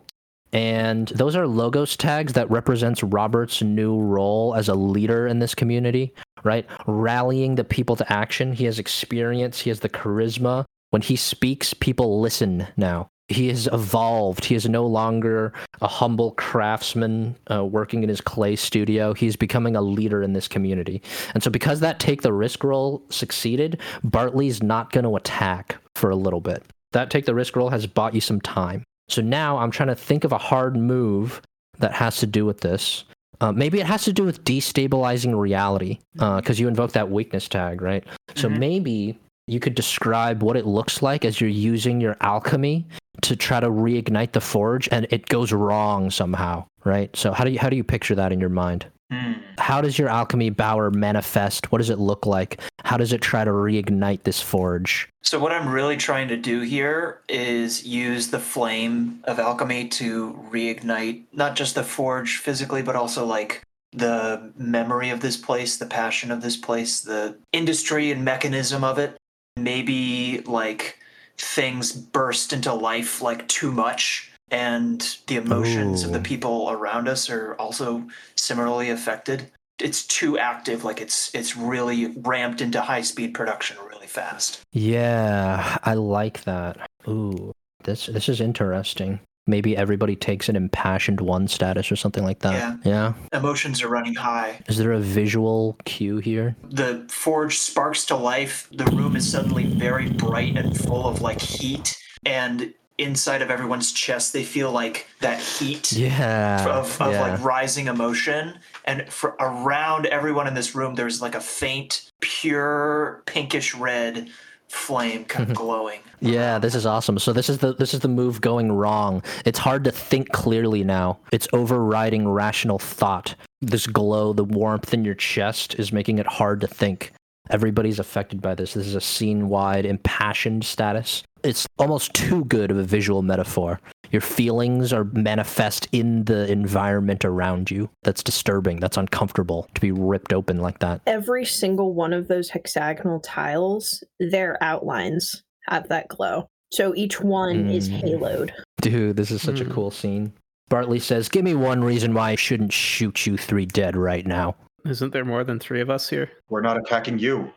And those are logos tags that represents Robert's new role as a leader in this community, right? Rallying the people to action. He has experience, he has the charisma. When he speaks, people listen now. He has evolved. He is no longer a humble craftsman uh, working in his clay studio. He's becoming a leader in this community. And so, because that take the risk roll succeeded, Bartley's not going to attack for a little bit. That take the risk roll has bought you some time. So now I'm trying to think of a hard move that has to do with this. Uh, maybe it has to do with destabilizing reality because you invoke that weakness tag, right? So Mhm. maybe you could describe what it looks like as you're using your alchemy to try to reignite the forge and it goes wrong somehow, right? So how do you how do you picture that in your mind? Hmm. How does your alchemy bower manifest? What does it look like? How does it try to reignite this forge? So what I'm really trying to do here is use the flame of alchemy to reignite not just the forge physically, but also like the memory of this place, the passion of this place, the industry and mechanism of it. Maybe like things burst into life like too much and the emotions of the people around us are also similarly affected. It's too active, like it's it's really ramped into high speed production really fast. Yeah, I like that. Ooh, this this is interesting. Maybe everybody takes an impassioned one status or something like that. Yeah. Yeah. emotions are running high. Is there a visual cue here? The forge sparks to life. The room is suddenly very bright and full of like heat. And inside of everyone's chest, they feel like that heat Yeah. of, of yeah. like rising emotion. And for around everyone in this room, there's like a faint, pure pinkish red flame kind of glowing. Yeah, this is awesome. So this is the this is the move going wrong. It's hard to think clearly now. It's overriding rational thought. This glow, the warmth in your chest is making it hard to think. Everybody's affected by this. This is a scene-wide impassioned status. It's almost too good of a visual metaphor. Your feelings are manifest in the environment around you. That's disturbing. That's uncomfortable to be ripped open like that. Every single one of those hexagonal tiles, their outlines have that glow. So each one is Mm. haloed. Dude, this is such a Hmm. cool scene. Bartley says, Give me one reason why I shouldn't shoot you three dead right now. Isn't there more than three of us here? We're not attacking you.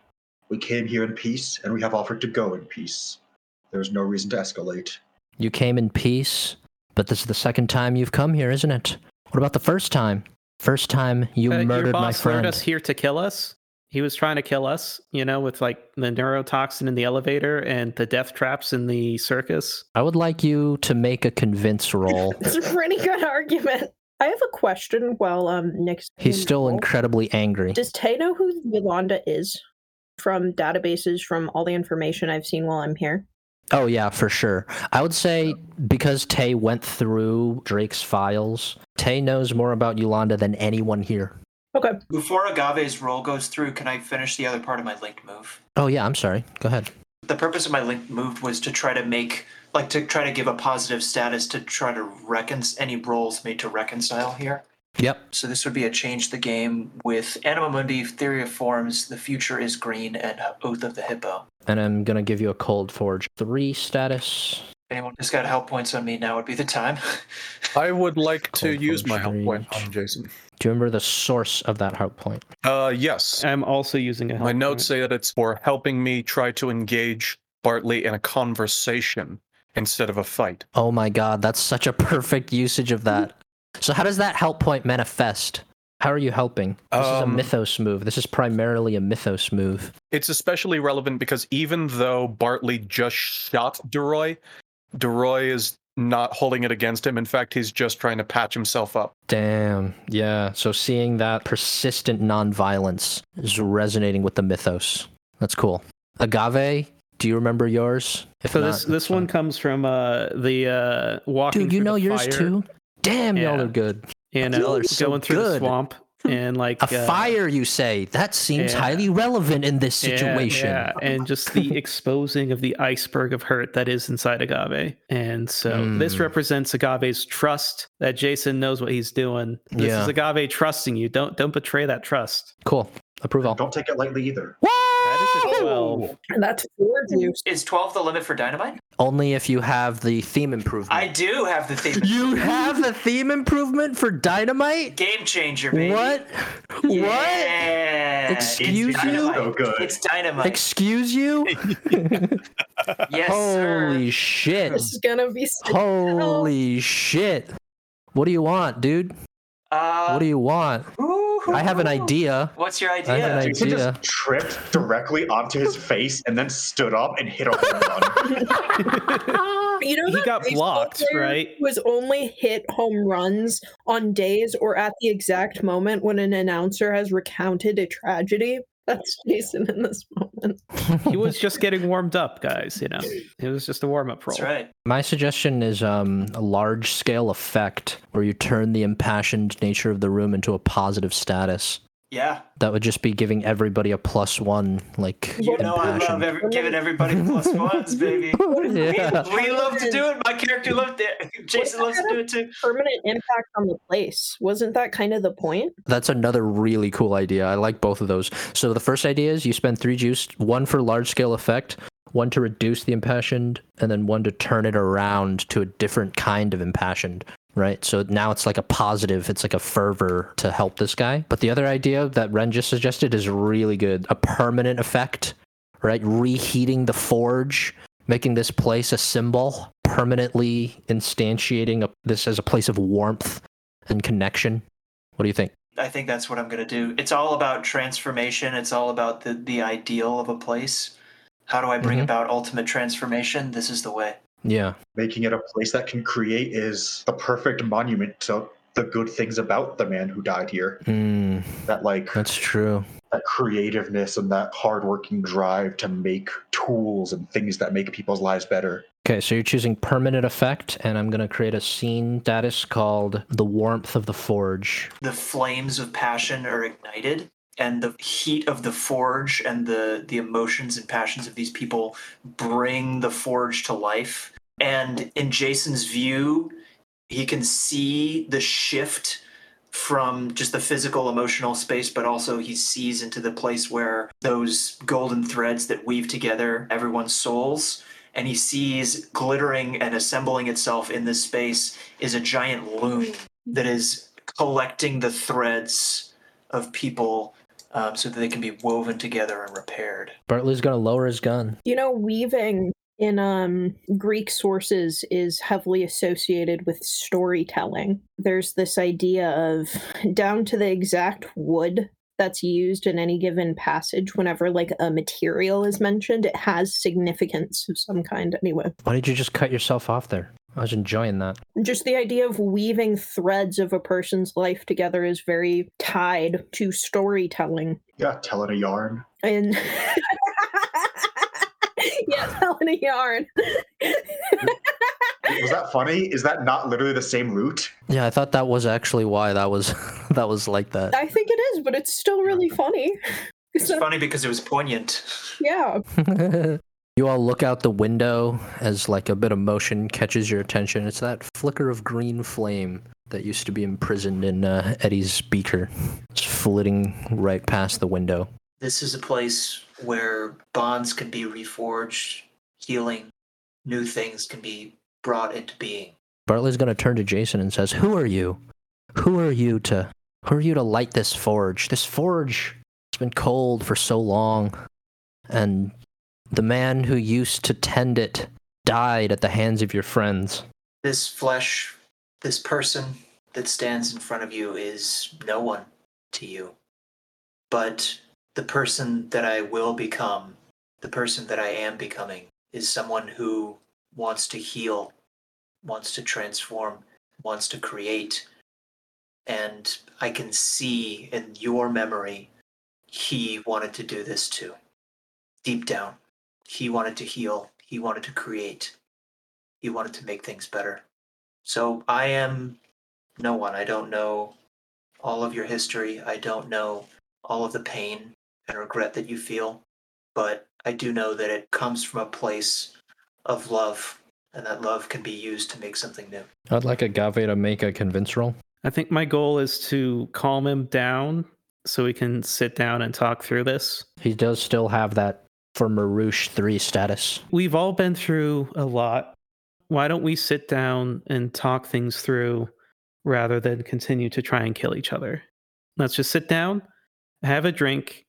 We came here in peace, and we have offered to go in peace. There's no reason to escalate. You came in peace, but this is the second time you've come here, isn't it? What about the first time? First time you Uh, your murdered my boss lured friend. us here to kill us. He was trying to kill us, you know, with like the neurotoxin in the elevator and the death traps in the circus. I would like you to make a convince roll. It's a pretty good argument. I have a question while um Nick's He's still the roll. incredibly angry. Does Tay know who Yolanda is from databases from all the information I've seen while I'm here? Oh yeah, for sure. I would say because Tay went through Drake's files, Tay knows more about Yolanda than anyone here. Okay. Before Agave's roll goes through, can I finish the other part of my linked move? Oh yeah, I'm sorry. Go ahead. The purpose of my linked move was to try to make, like, to try to give a positive status to try to reconcile any rolls made to reconcile here. Yep. So this would be a change the game with Anima Mundi, Theory of Forms, The Future is Green, and Oath of the Hippo. And I'm gonna give you a cold forge three status. If anyone who's got help points on me, now would be the time. I would like to Cold use my help Forge point Rage. on Jason. Do you remember the source of that help point? Uh, yes. I'm also using a help My notes point. say that it's for helping me try to engage Bartley in a conversation instead of a fight. Oh my god, that's such a perfect usage of that. So how does that help point manifest? How are you helping? This is a Um, mythos move. This is primarily a mythos move. It's especially relevant because even though Bartley just shot Deroy, Deroy is not holding it against him. In fact, he's just trying to patch himself up. Damn. Yeah. So seeing that persistent nonviolence is resonating with the mythos. That's cool. Agave, Do you remember yours? If So not, this this one fine. comes from uh the uh walking. Dude, you know yours fire too. Damn, y'all are good. And Y'all uh, are so going through the swamp and like A uh, fire, you say? That seems yeah. highly relevant in this Yeah, situation. Yeah, and just the exposing of the iceberg of hurt that is inside Agave. And so this Mm. represents Agave's trust that Jason knows what he's doing. This Yeah. is Agave trusting you. Don't don't betray that trust. Cool. Approval. Don't take it lightly either. That is a 12. And that's four juice. Is 12 the limit for dynamite? Only if you have the theme improvement. I do have the theme. You have the theme improvement for Dynamite? Game changer, baby. What? What? Excuse it's you? So good. It's dynamite. Excuse you? yes, sir. Holy shit. This is gonna be sick. Holy shit. What do you want, dude? Uh, What do you want? I have an idea. What's your I have an idea? idea. Just tripped directly onto his face and then stood up and hit a home run. You know He got blocked, player right? Was only hit home runs on days or at the exact moment when an announcer has recounted a tragedy. That's Jason in this moment. he was just getting warmed up, guys. You know, it was just a warm up roll. That's right. My suggestion is um, a large scale effect where you turn the impassioned nature of the room into a positive status. Yeah. That would just be giving everybody a plus one, like You know I love every, giving everybody plus ones, baby. Oh, yeah. We love to do it. My character loved it. Jason loves to do it too. Permanent impact on the place. Wasn't that kind of the point? That's another really cool idea. I like both of those. So the first idea is you spend three juice, one for large scale effect, one to reduce the impassioned, and then one to turn it around to a different kind of impassioned. Right. So now it's like a positive, it's like a fervor to help this guy. But the other idea that Ren just suggested is really good. A permanent effect, right? Reheating the forge, making this place a symbol, permanently instantiating a, this as a place of warmth and connection. What do you think? I think that's what I'm going to do. It's all about transformation. It's all about the, the ideal of a place. How do I bring Mhm. about ultimate transformation? This is the way. Yeah. Making it a place that can create is the perfect monument to the good things about the man who died here. Mm, That like that's true. that creativeness and that hardworking drive to make tools and things that make people's lives better. Okay, so you're choosing permanent effect, and I'm gonna create a scene status called the warmth of the forge. The flames of passion are ignited, and the heat of the forge and the, the emotions and passions of these people bring the forge to life. And in Jason's view, he can see the shift from just the physical emotional space but also he sees into the place where those golden threads that weave together everyone's souls and he sees glittering and assembling itself in this space is a giant loom that is collecting the threads of people um, so that they can be woven together and repaired Bartley's gonna lower his gun. You know, weaving in um Greek sources is heavily associated with storytelling. There's this idea of down to the exact wood that's used in any given passage whenever like a material is mentioned, it has significance of some kind anyway. Why did you just cut yourself off there? I was enjoying that. Just the idea of weaving threads of a person's life together is very tied to storytelling. Yeah, telling a yarn. And yeah, telling a yarn. Was that funny? Is that not literally the same root? Yeah, I thought that was actually why that was that was like that. I think it is, but it's still really funny. it's funny because it was poignant yeah. you all look out the window as like a bit of motion catches your attention. It's that flicker of green flame that used to be imprisoned in uh, Eddie's beaker. It's flitting right past the window. This is a place where bonds can be reforged, healing, new things can be brought into being. Bartley's gonna turn to Jason and says, "Who are you? Who are you to? Who are you to light this forge? This forge has been cold for so long, and the man who used to tend it died at the hands of your friends. This flesh, this person that stands in front of you is no one to you. But the person that I will become, the person that I am becoming, is someone who wants to heal, wants to transform, wants to create. And I can see in your memory, he wanted to do this too. Deep down. He wanted to heal, he wanted to create, he wanted to make things better. So I am no one. I don't know all of your history. I don't know all of the pain and regret that you feel, but I do know that it comes from a place of love, and that love can be used to make something new. I'd like Agave to make a convince roll. I think my goal is to calm him down so we can sit down and talk through this. He does still have that for Marouche 3 status. We've all been through a lot. Why don't we sit down and talk things through rather than continue to try and kill each other? Let's just sit down, have a drink,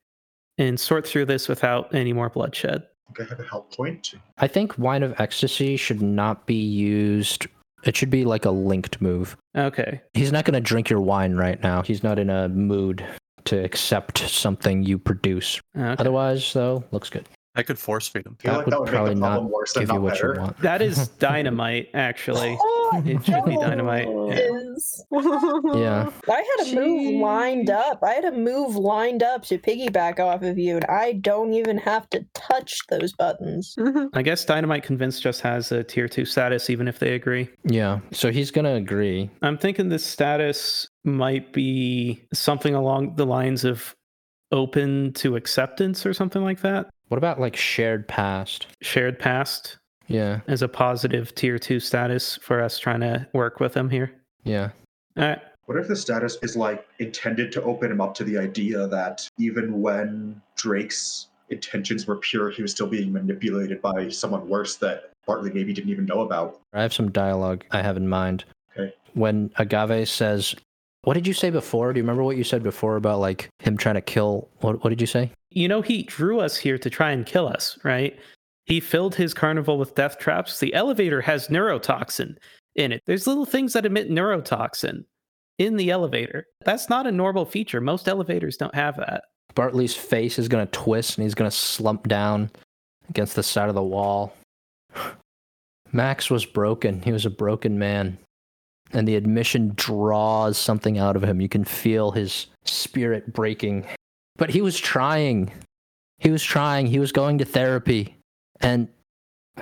and sort through this without any more bloodshed. I have a help point. I think Wine of Ecstasy should not be used. It should be like a linked move. Okay. He's not going to drink your wine right now. He's not in a mood to accept something you produce. okay. Otherwise, though, looks good. I could force feed him. That like would that would make probably the not worse than give you not what better. you want. That is dynamite, actually. Oh, It should be dynamite, no, yeah. Yeah. I had a move lined up. I had a move lined up to piggyback off of you, and I don't even have to touch those buttons. I guess Dynamite convinced just has a tier 2 status, even if they agree. Yeah. So he's going to agree. I'm thinking this status might be something along the lines of open to acceptance or something like that. What about like shared past? Shared past Yeah. as a positive tier 2 status for us trying to work with them here. Yeah. All right. What if the status is like intended to open him up to the idea that even when Drake's intentions were pure, he was still being manipulated by someone worse that Bartley maybe didn't even know about? I have some dialogue I have in mind. Okay. When Agave says, What did you say before? Do you remember what you said before about like him trying to kill? What, what did you say? You know, he drew us here to try and kill us, right? He filled his carnival with death traps. The elevator has neurotoxin in it. There's little things that emit neurotoxin in the elevator. That's not a normal feature. Most elevators don't have that. Bartley's face is going to twist and he's going to slump down against the side of the wall. Max was broken. He was a broken man. And the admission draws something out of him. You can feel his spirit breaking. But he was trying. He was trying. He was going to therapy. And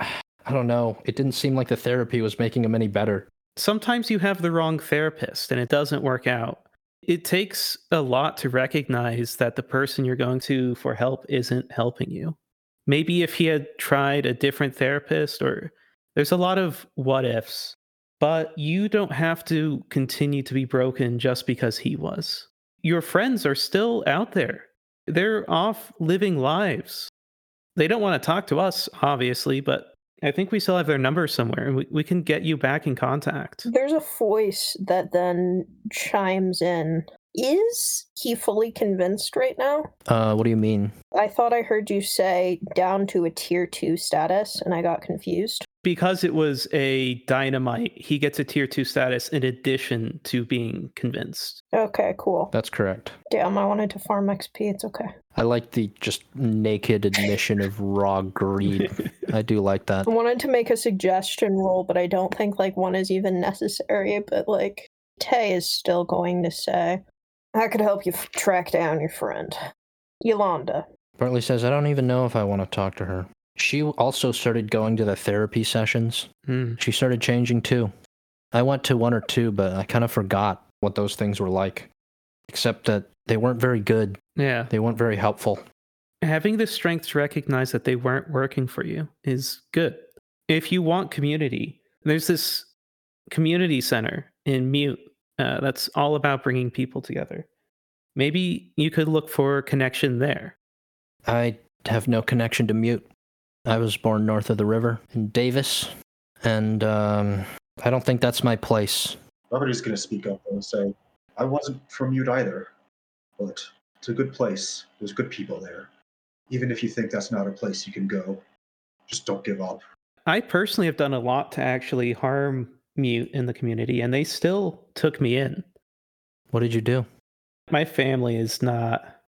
I don't know. It didn't seem like the therapy was making him any better. Sometimes you have the wrong therapist and it doesn't work out. It takes a lot to recognize that the person you're going to for help isn't helping you. Maybe if he had tried a different therapist, or there's a lot of what ifs, but you don't have to continue to be broken just because he was. Your friends are still out there, they're off living lives. They don't want to talk to us, obviously, but I think we still have their number somewhere and we, we can get you back in contact. There's a voice that then chimes in. Is he fully convinced right now? Uh, what do you mean? I thought I heard you say down to a tier two status, and I got confused. Because it was a dynamite, he gets a tier two status in addition to being convinced. Okay, cool. That's correct. Damn, I wanted to farm XP. It's okay. I like the just naked admission of raw greed. I do like that. I wanted to make a suggestion roll, but I don't think like one is even necessary. But like Tay is still going to say, "I could help you f- track down your friend, Yolanda." Bartley says, I don't even know if I want to talk to her. She also started going to the therapy sessions. Hmm. She started changing too. I went to one or two, but I kind of forgot what those things were like. Except that they weren't very good. Yeah. They weren't very helpful. Having the strength to recognize that they weren't working for you is good. If you want community, there's this community center in Mute uh, that's all about bringing people together. Maybe you could look for connection there. I have no connection to Mute. I was born north of the river in Davis, and um, I don't think that's my place. Everybody's going to speak up and say, I wasn't from Mute either, but it's a good place. There's good people there. Even if you think that's not a place you can go, just don't give up. I personally have done a lot to actually harm Mute in the community, and they still took me in. What did you do? My family is not.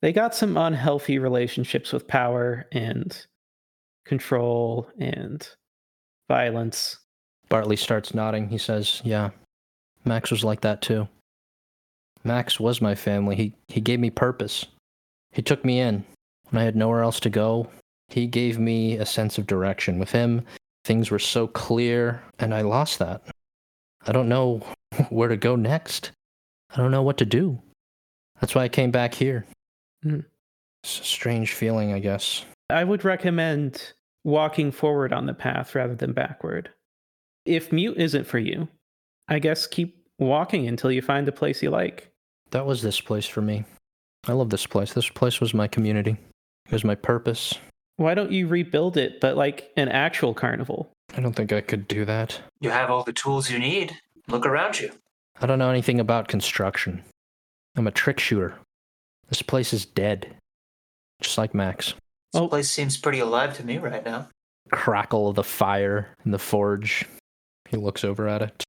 They got some unhealthy relationships with power and control and violence. Bartley starts nodding. He says, Yeah, Max was like that too. Max was my family. He, he gave me purpose. He took me in. When I had nowhere else to go, He gave me a sense of direction. With him, things were so clear, and I lost that. I don't know where to go next. I don't know what to do. That's why I came back here. Hmm. It's a strange feeling, I guess. I would recommend walking forward on the path rather than backward. If mute isn't for you, I guess keep walking until you find a place you like. That was this place for me. I love this place. This place was my community. It was my purpose. Why don't you rebuild it, but like an actual carnival? I don't think I could do that. You have all the tools you need. Look around you. I don't know anything about construction. I'm a trick shooter. This place is dead. Just like Max. This Oh. place seems pretty alive to me right now. Crackle of the fire in the forge. He looks over at it.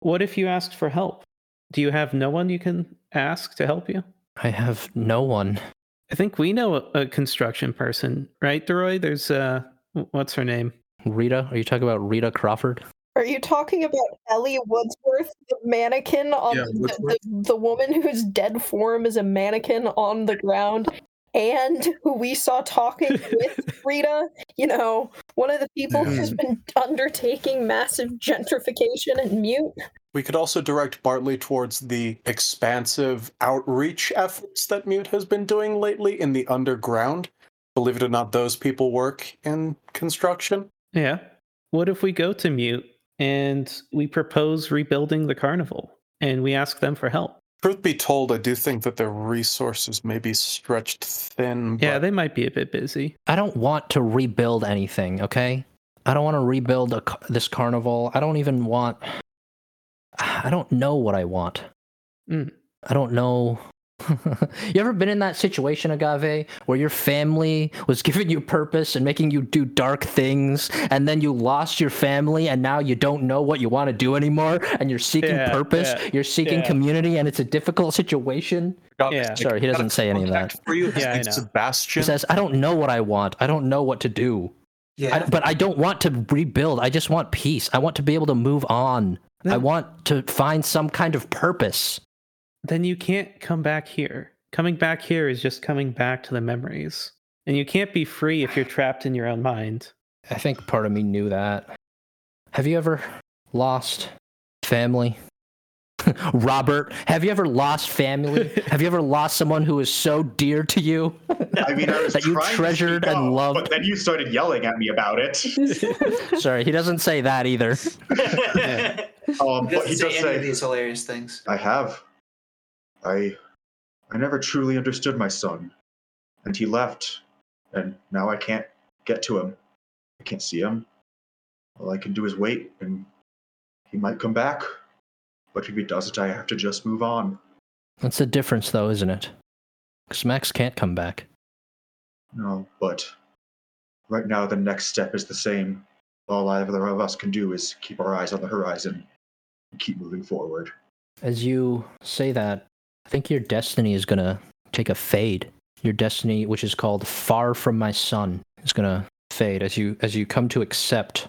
What if you asked for help? Do you have no one you can ask to help you? I have no one. I think we know a, a construction person, right, Deroy? There's uh, what's her name? Rita? Are you talking about Rita Crawford? Are you talking about Ellie Woodsworth, the mannequin on Yeah, the, the, the woman whose dead form is a mannequin on the ground, and who we saw talking with Rita? You know, one of the people who's been undertaking massive gentrification and mute. We could also direct Bartley towards the expansive outreach efforts that Mute has been doing lately in the underground. Believe it or not, those people work in construction. Yeah. What if we go to Mute and we propose rebuilding the carnival and we ask them for help? Truth be told, I do think that their resources may be stretched thin. Yeah, they might be a bit busy. I don't want to rebuild anything, okay? I don't want to rebuild a, this carnival. I don't even want. I don't know what I want. Mm. I don't know. you ever been in that situation, Agave, where your family was giving you purpose and making you do dark things, and then you lost your family, and now you don't know what you want to do anymore, and you're seeking Yeah, purpose, yeah, you're seeking yeah. community, and it's a difficult situation? Yeah. Sorry, he doesn't say any of that. For you, Yeah, I name's know. Sebastian. He says, I don't know what I want. I don't know what to do. Yeah. I, but I don't want to rebuild. I just want peace. I want to be able to move on. I want to find some kind of purpose. Then you can't come back here. Coming back here is just coming back to the memories. And you can't be free if you're trapped in your own mind. I think part of me knew that. Have you ever lost family? Robert, have you ever lost family? have you ever lost someone who is so dear to you? I mean, I was That you trying to treasured speak and up, loved. but then you started yelling at me about it. Sorry, he doesn't say that either. Um, He but he doesn't say does any of these hilarious things. I have. I, I never truly understood my son, and he left, and now I can't get to him. I can't see him. All I can do is wait, and he might come back. But if he doesn't, I have to just move on. That's the difference, though, isn't it? Because Max can't come back. No, but right now the next step is the same. All either of us can do is keep our eyes on the horizon and keep moving forward. As you say that, I think your destiny is going to take a fade. Your destiny, which is called Far From My Son, is going to fade as you as you come to accept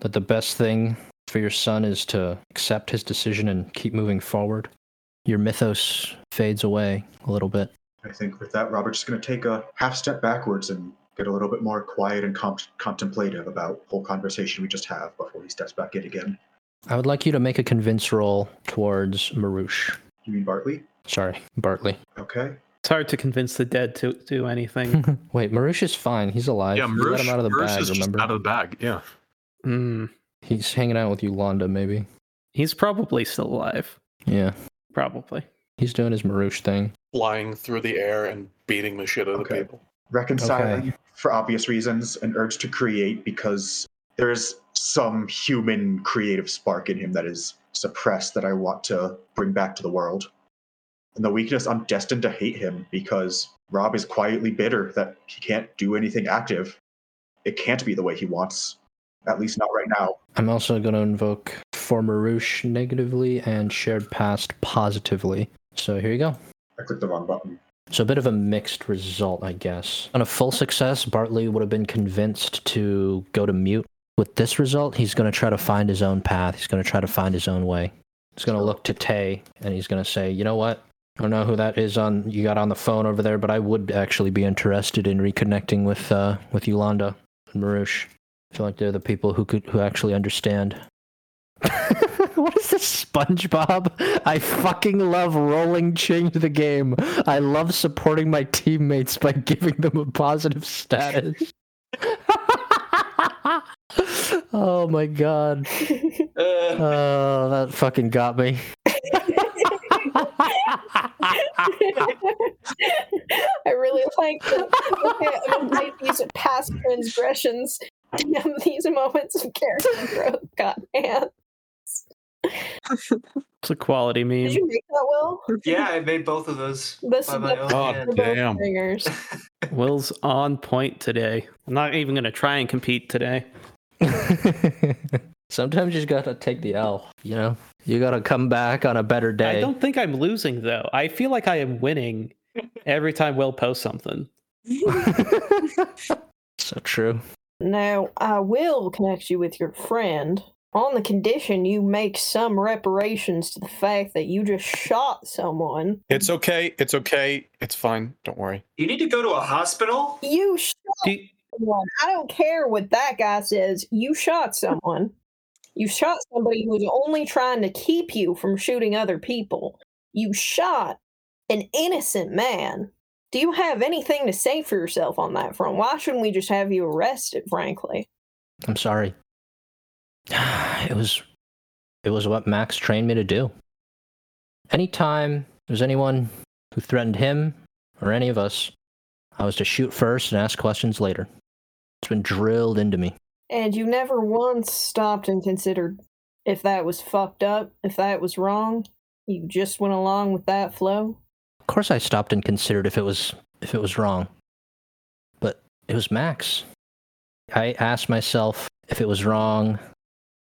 that the best thing for your son is to accept his decision and keep moving forward. Your mythos fades away a little bit. I think with that, Robert's going to take a half step backwards and get a little bit more quiet and com- contemplative about the whole conversation we just have before he steps back in again. I would like you to make a convince roll towards Marouche. You mean Bartley? Sorry, Bartley. Okay. It's hard to convince the dead to do anything. Wait, Marouche is fine. He's alive. yeah, You let him out of the Marouche bag, is just remember? out of the bag. Yeah. Hmm. He's hanging out with Yolanda, maybe. He's probably still alive. Yeah. Probably. He's doing his Marouche thing. Flying through the air and beating the shit out of Okay. the people. Reconciling Okay. for obvious reasons, an urge to create because there's some human creative spark in him that is suppressed that I want to bring back to the world. And the weakness, I'm destined to hate him because Rob is quietly bitter that he can't do anything active. It can't be the way he wants, at least not right now. I'm also going to invoke for Marouche negatively and shared past positively. So here you go. I clicked the wrong button. So a bit of a mixed result, I guess. On a full success, Bartley would have been convinced to go to mute. With this result, he's going to try to find his own path. He's going to try to find his own way. He's going to look to Tay and he's going to say, you know what? I don't know who that is on you got on the phone over there, but I would actually be interested in reconnecting with uh with Yolanda and Marouche. I feel like they're the people who could who actually understand. what is this SpongeBob? I fucking love rolling change the game. I love supporting my teammates by giving them a positive status. oh my god. Oh, that fucking got me. I really like. Okay, I'm gonna these past transgressions. Damn, these moments of character growth. God damn. It's a quality meme. Did you make that, Will? yeah, I made both of those This by is my the own Oh, hand. damn. Singers. Will's on point today. I'm not even going to try and compete today. Sometimes you just gotta take the L, you know? You gotta come back on a better day. I don't think I'm losing though. I feel like I am winning every time Will posts something. so true. Now, I will connect you with your friend on the condition you make some reparations to the fact that you just shot someone. It's okay. It's okay. It's fine. Don't worry. You need to go to a hospital? You shot Do someone. I don't care what that guy says. You shot someone. You shot somebody who was only trying to keep you from shooting other people. You shot an innocent man. Do you have anything to say for yourself on that front? Why shouldn't we just have you arrested, frankly? I'm sorry. It was it was what Max trained me to do. Anytime there's anyone who threatened him or any of us, I was to shoot first and ask questions later. It's been drilled into me. And you never once stopped and considered if that was fucked up, if that was wrong. You just went along with that flow. Of course I stopped and considered if it was if it was wrong. But it was Max. I asked myself if it was wrong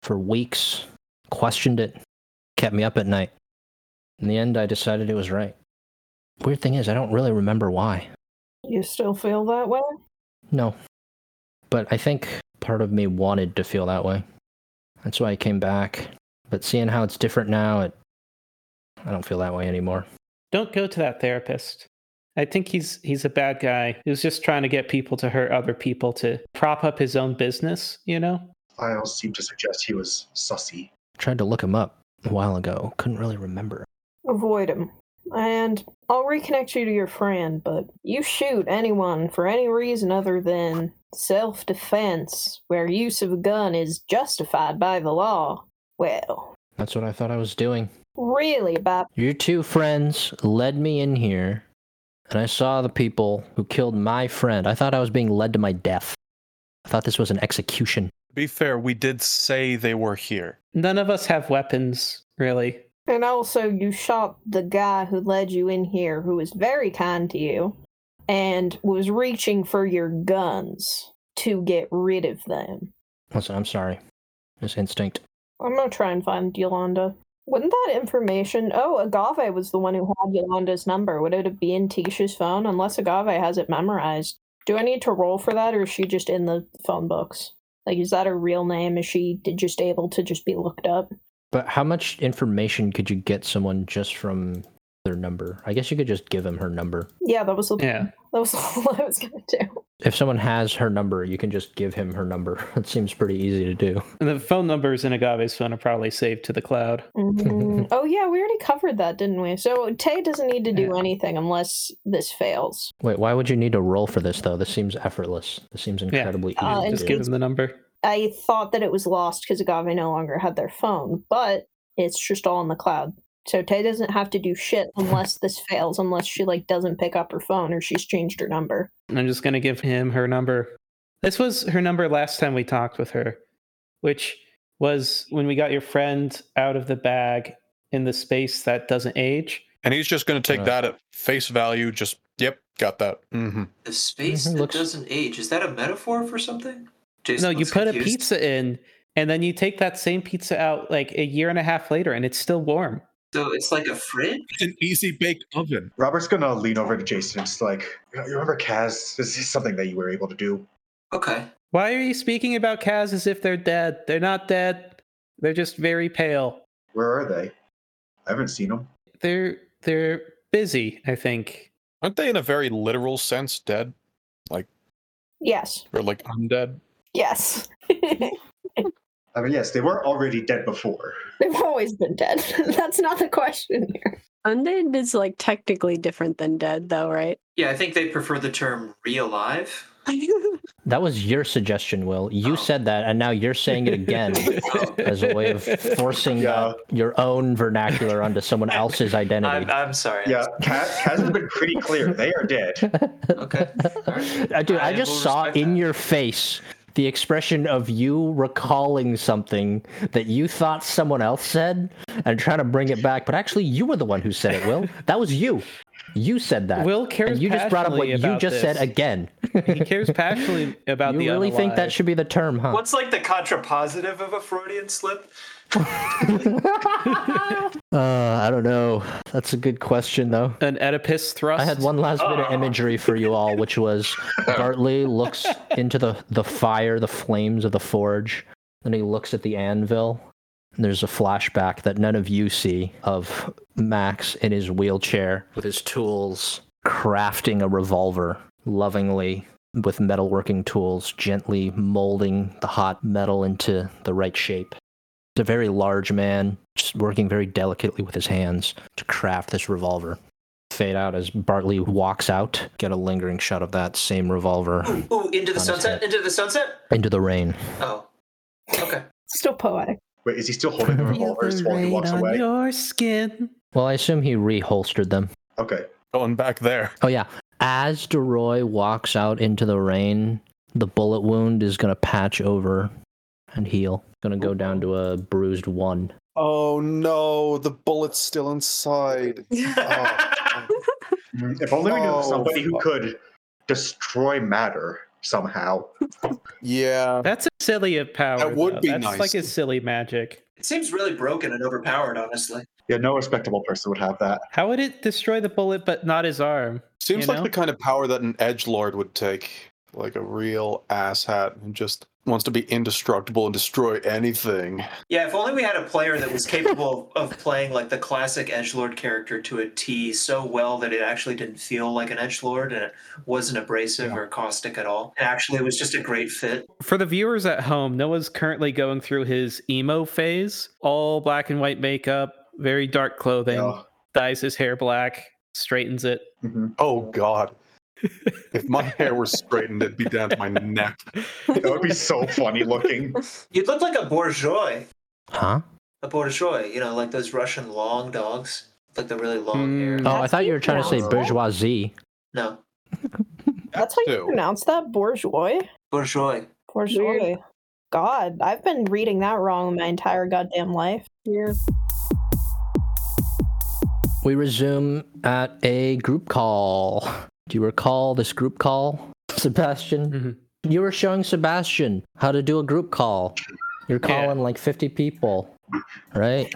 for weeks, questioned it, kept me up at night. In the end I decided it was right. Weird thing is I don't really remember why. You still feel that way? No. But I think part of me wanted to feel that way. That's why I came back. But seeing how it's different now, it I don't feel that way anymore. Don't go to that therapist. I think he's he's a bad guy. He was just trying to get people to hurt other people to prop up his own business, you know? Files seem to suggest he was sussy. Tried to look him up a while ago. Couldn't really remember. Avoid him. And I'll reconnect you to your friend, but you shoot anyone for any reason other than self defense, where use of a gun is justified by the law. Well, That's what I thought I was doing. really, Bob. Your two friends led me in here, and I saw the people who killed my friend. I thought I was being led to my death. I thought this was an execution. To be fair, we did say they were here. None of us have weapons, really. And also, you shot the guy who led you in here, who was very kind to you, and was reaching for your guns to get rid of them. I'm sorry. It's instinct. I'm gonna try and find Yolanda. Wouldn't that information? Oh, Agave was the one who had Yolanda's number. Would it be in Tisha's phone? Unless Agave has it memorized. Do I need to roll for that, or is she just in the phone books? Like, is that her real name? Is she just able to just be looked up? But how much information could you get someone just from their number? I guess you could just give them her number. Yeah, that was the, Yeah. that was all I was gonna do. If someone has her number, you can just give him her number. It seems pretty easy to do. And the phone numbers in Agave's phone are probably saved to the cloud. Mhm. oh yeah, we already covered that, didn't we? So Tay doesn't need to do Yeah. anything unless this fails. Wait, why would you need to roll for this though? This seems effortless. This seems incredibly Uh, easy and Just to give him the number. I thought that it was lost because Agave no longer had their phone, but it's just all in the cloud. So Tay doesn't have to do shit unless this fails, unless she like doesn't pick up her phone or she's changed her number. I'm just going to give him her number. This was her number last time we talked with her, which was when we got your friend out of the bag in the space that doesn't age. And he's just going to take Uh. that at face value. Just, yep, got that. hmm The space Mhm, that looks- doesn't age. Is that a metaphor for something? Jason no, you looks put a pizza in, and then you take that same pizza out like a year and a half later, and it's still warm. So it's like a fridge? It's an easy bake oven. Robert's gonna lean over to Jason and just like, you know, you remember Kaz? This is something that you were able to do. Okay. Why are you speaking about Kaz as if they're dead? They're not dead. They're just very pale. Where are they? I haven't seen them. They're they're busy, I think. Aren't they in a very literal sense dead? Like Yes. Or like undead? Yes. I mean, yes, they were already dead before. They've always been dead. That's not the question here. Undead is like technically different than dead, though, right? Yeah, I think they prefer the term re-alive. That was your suggestion, Will. You Oh. said that, and now you're saying it again Oh, as a way of forcing Yeah. uh, your own vernacular onto someone else's identity. I'm, I'm sorry. Yeah, Kaz, Kaz has been pretty clear. They are dead. Okay. All right. Uh, Dude, I, I just saw respect in that. your face the expression of you recalling something that you thought someone else said and trying to bring it back, but actually you were the one who said it, Will. That was you. You said that. Will cares and you just brought up what you about just said again. He cares passionately about you the You really think that should be the term, huh? What's like the contrapositive of a Freudian slip? Uh, I don't know. That's a good question, though. an Oedipus thrust? I had one last bit of imagery for you all, which was Bartley looks into the, the fire, the flames of the forge, and he looks at the anvil. And there's a flashback that none of you see of Max in his wheelchair with his tools, crafting a revolver lovingly with metalworking tools, gently molding the hot metal into the right shape. It's a very large man, just working very delicately with his hands to craft this revolver fade out as Bartley walks out. Get a lingering shot of that same revolver Ooh, into the sunset? Into the sunset? into the rain. Oh. Okay. Still poetic. Wait, is he still holding the revolvers while he walks on away? your skin. Well, I assume he reholstered them. Okay. Going back there. Oh yeah. As DeRoy walks out into the rain, the bullet wound is gonna patch over and heal. Gonna go down to a bruised one. Oh no, the bullet's still inside. Mm, If only we knew Oh, somebody who fuck. could destroy matter somehow. Yeah. That's a silly power. That would though. be That's nice. like a silly magic. it seems really broken and overpowered, honestly. Yeah, no respectable person would have that. How would it destroy the bullet but not his arm? Seems you like know? the kind of power that an edge lord would take. Like a real asshat and just wants to be indestructible and destroy anything. Yeah, if only we had a player that was capable of playing like the classic edgelord character to a T so well that it actually didn't feel like an edgelord and it wasn't abrasive Yeah. or caustic at all. It actually was just a great fit. For the viewers at home, Noah's currently going through his emo phase. All black and white makeup, very dark clothing, Yeah. dyes his hair black, straightens it. Mhm. Oh god. if my hair were straightened, it'd be down to my neck. That would be so funny looking. You'd look like a borzoi. Huh? A borzoi, you know, like those Russian long dogs, like the really long hair. Hmm. Oh, I thought you you were trying to say bourgeoisie. No, That's how you too. pronounce that? Bourgeois? bourgeois. Bourgeois. God, I've been reading that wrong my entire goddamn life. Yeah. We resume at a group call. Do you recall this group call, Sebastian? Mhm. You were showing Sebastian how to do a group call. You're Yeah. calling like 50 people, right?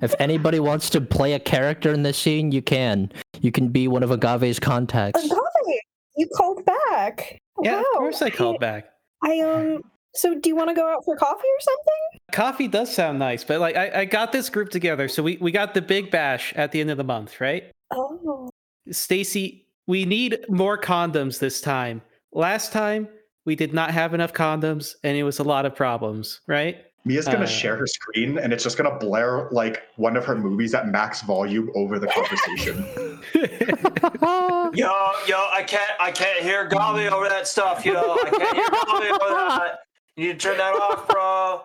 If anybody wants to play a character in this scene, you can. You can be one of Agave's contacts. Agave, you called back. Yeah, wow. of course I called back. I um. So, do you want to go out for coffee or something? Coffee does sound nice, but like I, I got this group together. So we, we got the big bash at the end of the month, right? Oh, Stacy, we need more condoms this time. Last time we did not have enough condoms and it was a lot of problems, right? Mia's gonna Uh. share her screen and it's just gonna blare like one of her movies at max volume over the conversation. Yo, yo, I can't, I can't hear Gabi over that stuff. Yo, I can't hear Gabi over that. You need to turn that off, bro.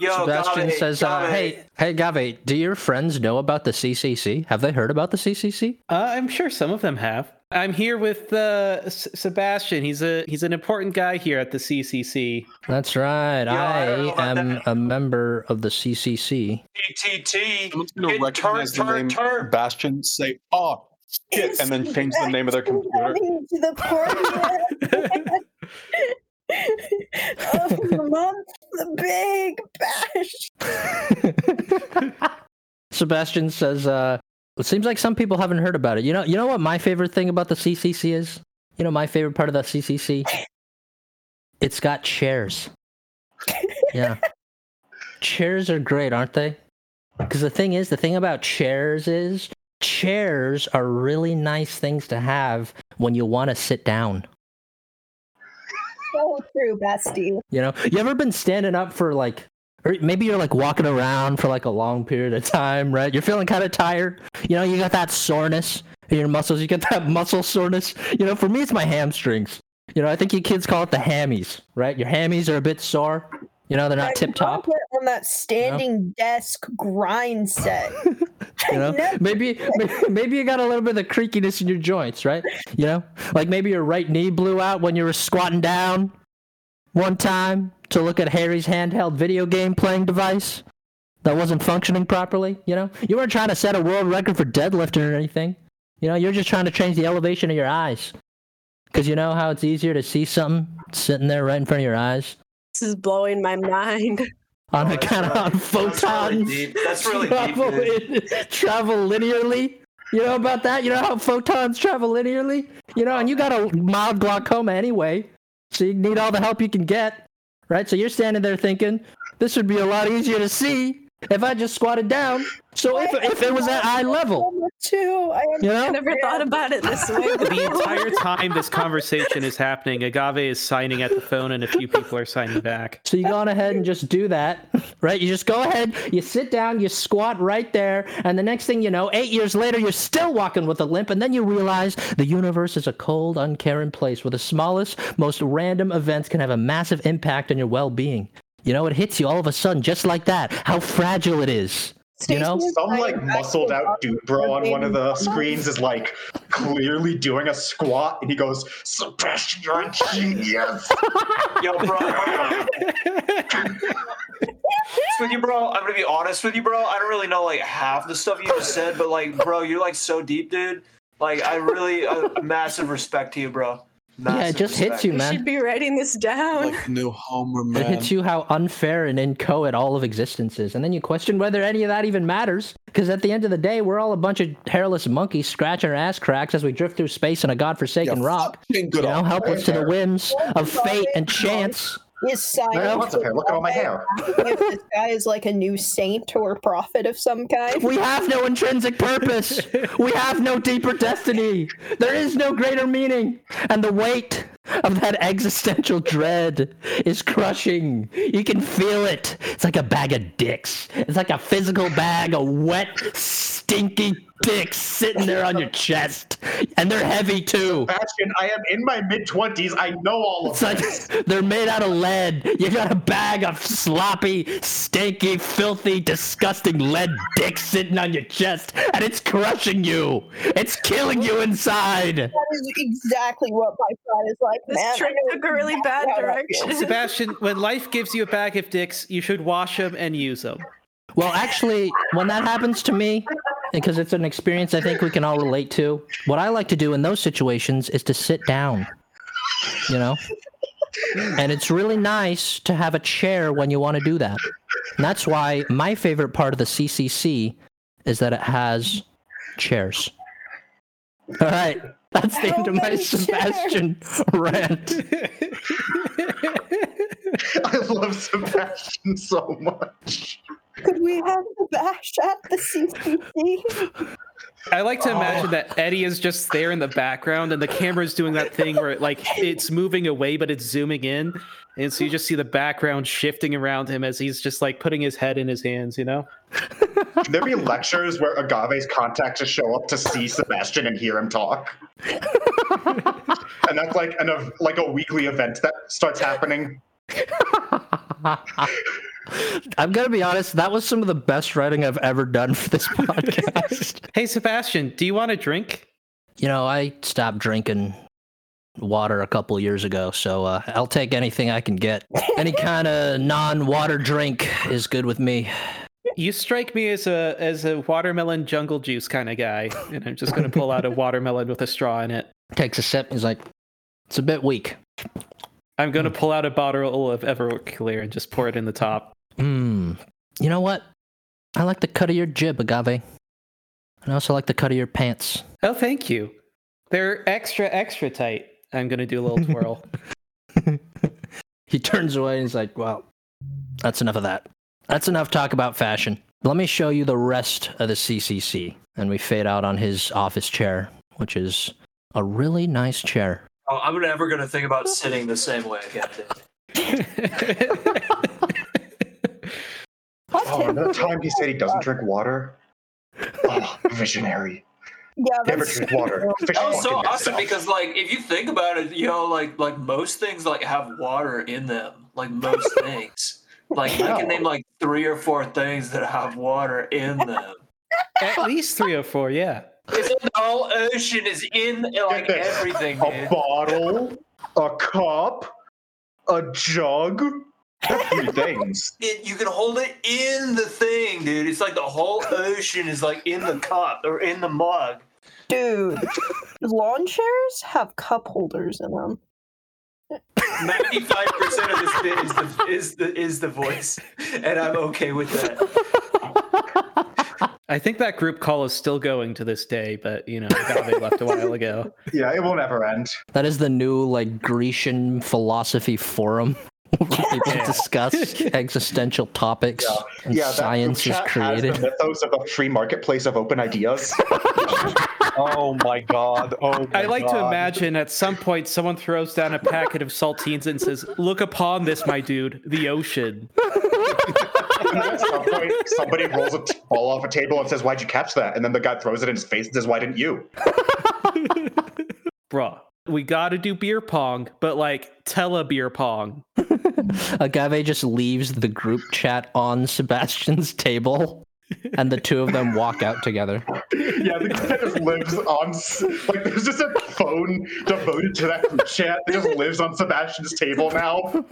Yo, Sebastian Gabi, says, uh, "Hey, hey, Gave, do your friends know about the CCC? Have they heard about the CCC?" Uh, I'm sure some of them have. I'm here with uh, S- Sebastian. He's a he's an important guy here at the CCC. That's right. I I am that. a member of the CCC. PTT. Someone's gonna Get recognize turn, the turn, name turn. Bastion, say, oh shit, and then change the name of their computer. Coming to the party of the month, the big bash. Sebastian says, uh, "It seems like some people haven't heard about it. You know, you know what my favorite thing about the CCC is? You know, my favorite part of the CCC? It's got chairs. Yeah, chairs are great, aren't they? Because the thing is, the thing about chairs is chairs are really nice things to have when you want to sit down. So true, bestie. You know, you ever been standing up for like, or maybe you're like walking around for like a long period of time, right? You're feeling kind of tired. You know, you got that soreness in your muscles. You get that muscle soreness. You know, for me, it's my hamstrings. You know, I think you kids call it the hammies, right? Your hammies are a bit sore. You know, they're not tip top. On that standing desk grind set. You know, maybe maybe you got a little bit of creakiness in your joints, right? You know, like maybe your right knee blew out when you were squatting down one time to look at Harry's handheld video game playing device that wasn't functioning properly. You know, you weren't trying to set a world record for deadlifting or anything. You know, you're just trying to change the elevation of your eyes. Because you know how it's easier to see something sitting there right in front of your eyes This is blowing my mind. on Oh, a that's kind of really- on That's really photons deep. That's really deep. travel, dude. in- travel linearly. You know about that? You know how photons travel linearly? You know, and you got a mild glaucoma anyway, so you need all the help you can get, right? So you're standing there thinking, this would be a lot easier to see if I just squatted down. So if, if it was at eye level, Too. I you know? never thought about it this way. The entire time this conversation is happening, Agave is signing at the phone and a few people are signing back. So you go on ahead and just do that, right? You just go ahead, you sit down, you squat right there, and the next thing you know, eight years later, you're still walking with a limp, and then you realize the universe is a cold, uncaring place where the smallest, most random events can have a massive impact on your well-being. You know, it hits you all of a sudden, just like that. How fragile it is. You know? Some like muscled out dude bro on one of the screens is like clearly doing a squat and he goes, Sebastian, you're a genius. Yo, bro. with you, bro. I'm gonna be honest with you, bro. I don't really know like half the stuff you just said, but like, bro, you're like so deep, dude. Like, I really uh, massive respect to you, bro. Yeah, it just hits respect. you, You man. should be writing this down. like the new Homer It hits you how unfair and inchoate all of existence is. And then you question whether any of that even matters. Because at the end of the day, we're all a bunch of hairless monkeys scratching our ass cracks as we drift through space in a godforsaken Yeah, rock. good You know, helpless to the whims of fate and chance. Is science. Man, lots of hair. Look at all my hair. if this guy is like a new saint or prophet of some kind. We have no intrinsic purpose. We have no deeper destiny. There is no greater meaning. And the weight of that existential dread is crushing. You can feel it. It's like a bag of dicks. It's like a physical bag of wet, stinky dicks sitting there on your chest. And they're heavy too. Sebastian, I am in my mid twenties. I know all of It's like this. they're made out of lead. You got a bag of sloppy, stinky, filthy, disgusting lead dick sitting on your chest, and it's crushing you. It's killing you inside. That is exactly what my pride is like, This man. Trip took a really bad how that feels. direction. Sebastian, when life gives you a bag of dicks, you should wash them and use them. Well, actually, when that happens to me, because it's an experience I think we can all relate to, what I like to do in those situations is to sit down. You know? And it's really nice to have a chair when you want to do that. And that's why my favorite part of the CCC is that it has chairs. All right. That's the oh, end of my many Sebastian rant. I love Sebastian so much. Could we have the bash at the CCC? I like to imagine that Eddie is just there in the background and the camera's doing that thing where like it's moving away but it's zooming in. And so you just see the background shifting around him as he's just like putting his head in his hands, you know? Can there be lectures where Agave's contacts just show up to see Sebastian and hear him talk? and that's like an like a weekly event that starts happening. I'm going to be honest, that was some of the best writing I've ever done for this podcast. Hey Sebastian, do you want a drink? You know, I stopped drinking water a couple years ago, so uh, I'll take anything I can get. Any kind of non-water drink is good with me. You strike me as a as a watermelon jungle juice kind of guy, and I'm just gonna pull out a watermelon with a straw in it. Takes a sip. He's like, "It's a bit weak." I'm gonna pull out a bottle of Everclear and just pour it in the top. Hmm. You know what? I like the cut of your jib, Agave. And I also like the cut of your pants. Oh, thank you. They're extra extra tight. I'm gonna do a little twirl. he turns away and he's like, "Well, that's enough of that. That's enough talk about fashion. Let me show you the rest of the CCC. And we fade out on his office chair, which is a really nice chair. Oh, I'm never gonna think about sitting the same way again. Oh, that time he said he doesn't drink water. Oh, visionary. Yeah, Never drink water. Fish That was so awesome myself. because, like, if you think about it, you know, like, like most things like have water in them. Like most things, like I can name like three or four things that have water in them. At least three or four, yeah. It's like the whole ocean is in like everything, a dude. bottle, a cup, a jug. That's three things. It, you can hold it in the thing, dude. It's like the whole ocean is like in the cup or in the mug. dude. lawn chairs have cup holders in them. Ninety-five percent of this bit is the is the is the voice, and I'm okay with that. I think that group call is still going to this day, but you know, Agave left a while ago. Yeah, it will never end. That is the new like Grecian philosophy forum where people Yeah. discuss existential topics and Yeah, science is group chat has created. the mythos of the free marketplace of open ideas. Oh my god. Oh my I like to imagine at some point someone throws down a packet of saltines and says, "Look upon this, my dude, the ocean." and at some point, somebody rolls a t- ball off a table and says, "Why'd you catch that?" And then the guy throws it in his face and says, "Why didn't you?" Bruh, we gotta do beer pong, but like tele beer pong. Agave just leaves the group chat on Sebastian's table, and the two of them walk out together. Yeah, the guy just lives on. Like, there's just a phone devoted to that group chat that just lives on Sebastian's table now.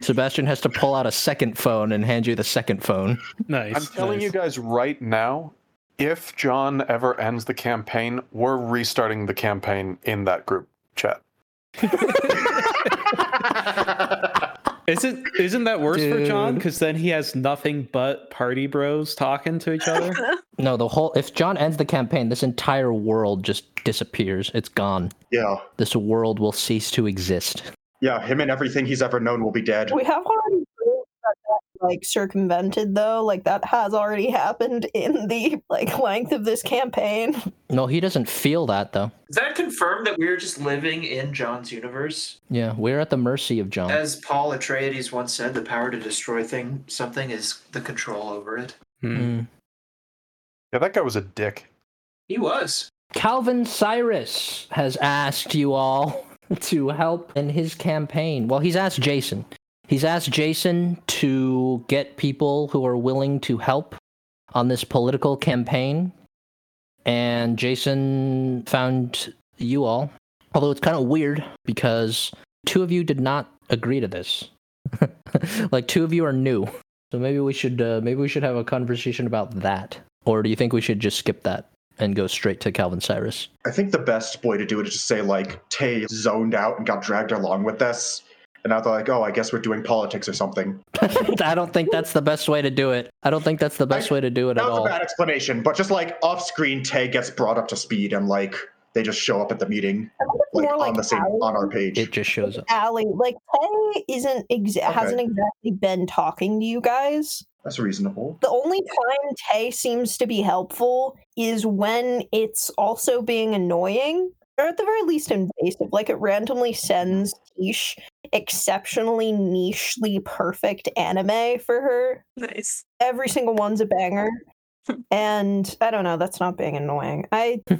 Sebastian has to pull out a second phone and hand you the second phone. Nice. I'm telling you guys right now, if John ever ends the campaign, we're restarting the campaign in that group chat. Isn't isn't that worse for John? Because then he has nothing but party bros talking to each other. No, the whole if John ends the campaign, this entire world just disappears. It's gone. Yeah, This world will cease to exist. yeah, him and everything he's ever known will be dead. We have already proved that that's like circumvented though. Like that has already happened in the like length of this campaign. No, he doesn't feel that though. Does that confirm that we're just living in John's universe? Yeah, we're at the mercy of John. As Paul Atreides once said, the power to destroy thing something is the control over it. Hmm. Mm. Yeah, that guy was a dick. He was. Calvin Cyrus has asked you all to help in his campaign. Well, he's asked Jason. He's asked Jason to get people who are willing to help on this political campaign. And Jason found you all. Although it's kind of weird because two of you did not agree to this. like two of you are new. So maybe we should uh, maybe we should have a conversation about that. Or do you think we should just skip that? and go straight to Calvin Cyrus. I think the best way to do it is to say like Tay zoned out and got dragged along with this, and I they're like, oh, I guess we're doing politics or something. I don't think that's the best way to do it. I don't think that's the best way to do it at all. That at was a all. bad explanation, but just like off screen, Tay gets brought up to speed and like they just show up at the meeting, like, more on like the same Allie. on our page. It just shows up. Allie, like Tay isn't exa- hasn't exactly been talking to you guys. That's reasonable. The only time Tay seems to be helpful is when it's also being annoying, or at the very least invasive. Like it randomly sends Tish exceptionally nichely perfect anime for her. Nice. Every single one's a banger. Hmm. And I don't know, that's not being annoying. I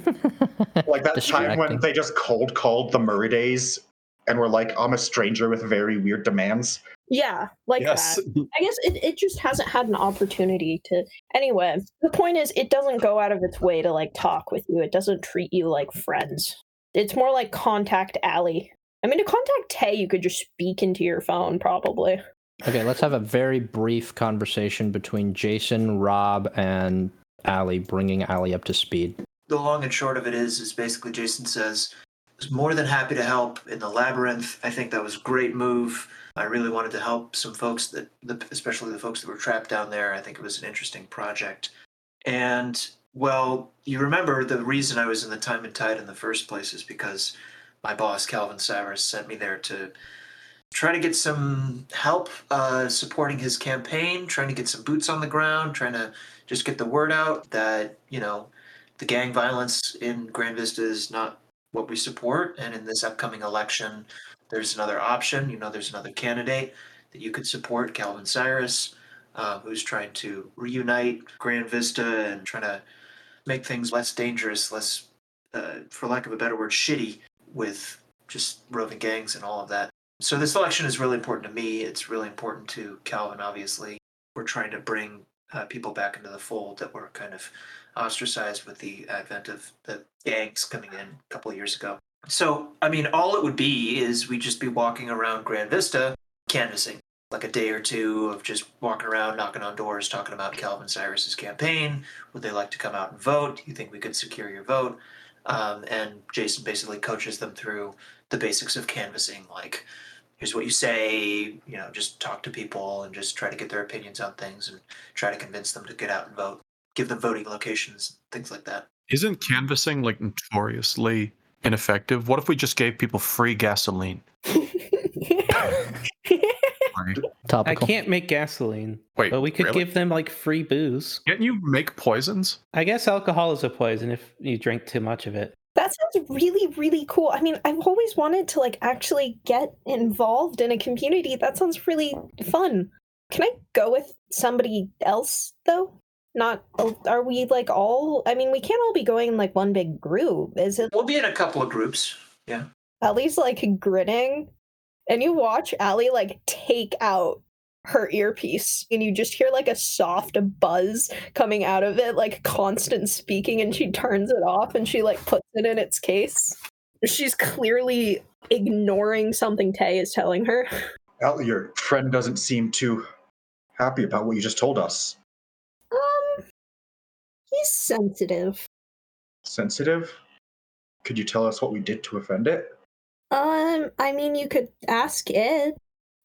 Like that time when they just cold called the Murray days and were like, I'm a stranger with very weird demands. yeah, like yes. that. I guess it, it just hasn't had an opportunity to. Anyway, the point is, it doesn't go out of its way to like talk with you. It doesn't treat you like friends. It's more like contact Allie. I mean, to contact Tay, you could just speak into your phone, probably. Okay, let's have a very brief conversation between Jason, Rob, and Allie, bringing Allie up to speed. the long and short of it is is basically jason says I was more than happy to help in the labyrinth i think that was a great move i really wanted to help some folks that the, especially the folks that were trapped down there i think it was an interesting project and well you remember the reason i was in the time and tide in the first place is because my boss calvin cyrus sent me there to try to get some help uh, supporting his campaign, trying to get some boots on the ground, trying to just get the word out that you know the gang violence in Grand Vista is not what we support, and in this upcoming election, there's another option. You know, there's another candidate that you could support, Calvin Cyrus, uh, who's trying to reunite Grand Vista and trying to make things less dangerous, less, uh, for lack of a better word, shitty with just roving gangs and all of that. So this election is really important to me. It's really important to Calvin, obviously. We're trying to bring uh, people back into the fold that were kind of ostracized with the advent of the gangs coming in a couple of years ago. So, I mean, all it would be is we'd just be walking around Grand Vista canvassing, like a day or two of just walking around, knocking on doors, talking about Calvin Cyrus's campaign. Would they like to come out and vote? Do you think we could secure your vote? Um, and Jason basically coaches them through the basics of canvassing, like here's what you say, you know, just talk to people and just try to get their opinions on things and try to convince them to get out and vote. Give them voting locations, things like that. Isn't canvassing like notoriously ineffective? What if we just gave people free gasoline? Sorry. I can't make gasoline, Wait, but we could really? give them like free booze. Can't you make poisons? I guess alcohol is a poison if you drink too much of it. That sounds really, really cool. I mean, I've always wanted to like actually get involved in a community. That sounds really fun. Can I go with somebody else though? Not are we like all I mean, we can't all be going in like one big group. Is it We'll be in a couple of groups. Yeah. At least like grinning and you watch Allie like take out her earpiece and you just hear like a soft buzz coming out of it, like constant speaking, and she turns it off and she like puts it in its case. She's clearly ignoring something Tay is telling her. Al, your friend doesn't seem too happy about what you just told us. Um he's sensitive. Sensitive? Could you tell us what we did to offend it? Um, I mean you could ask it,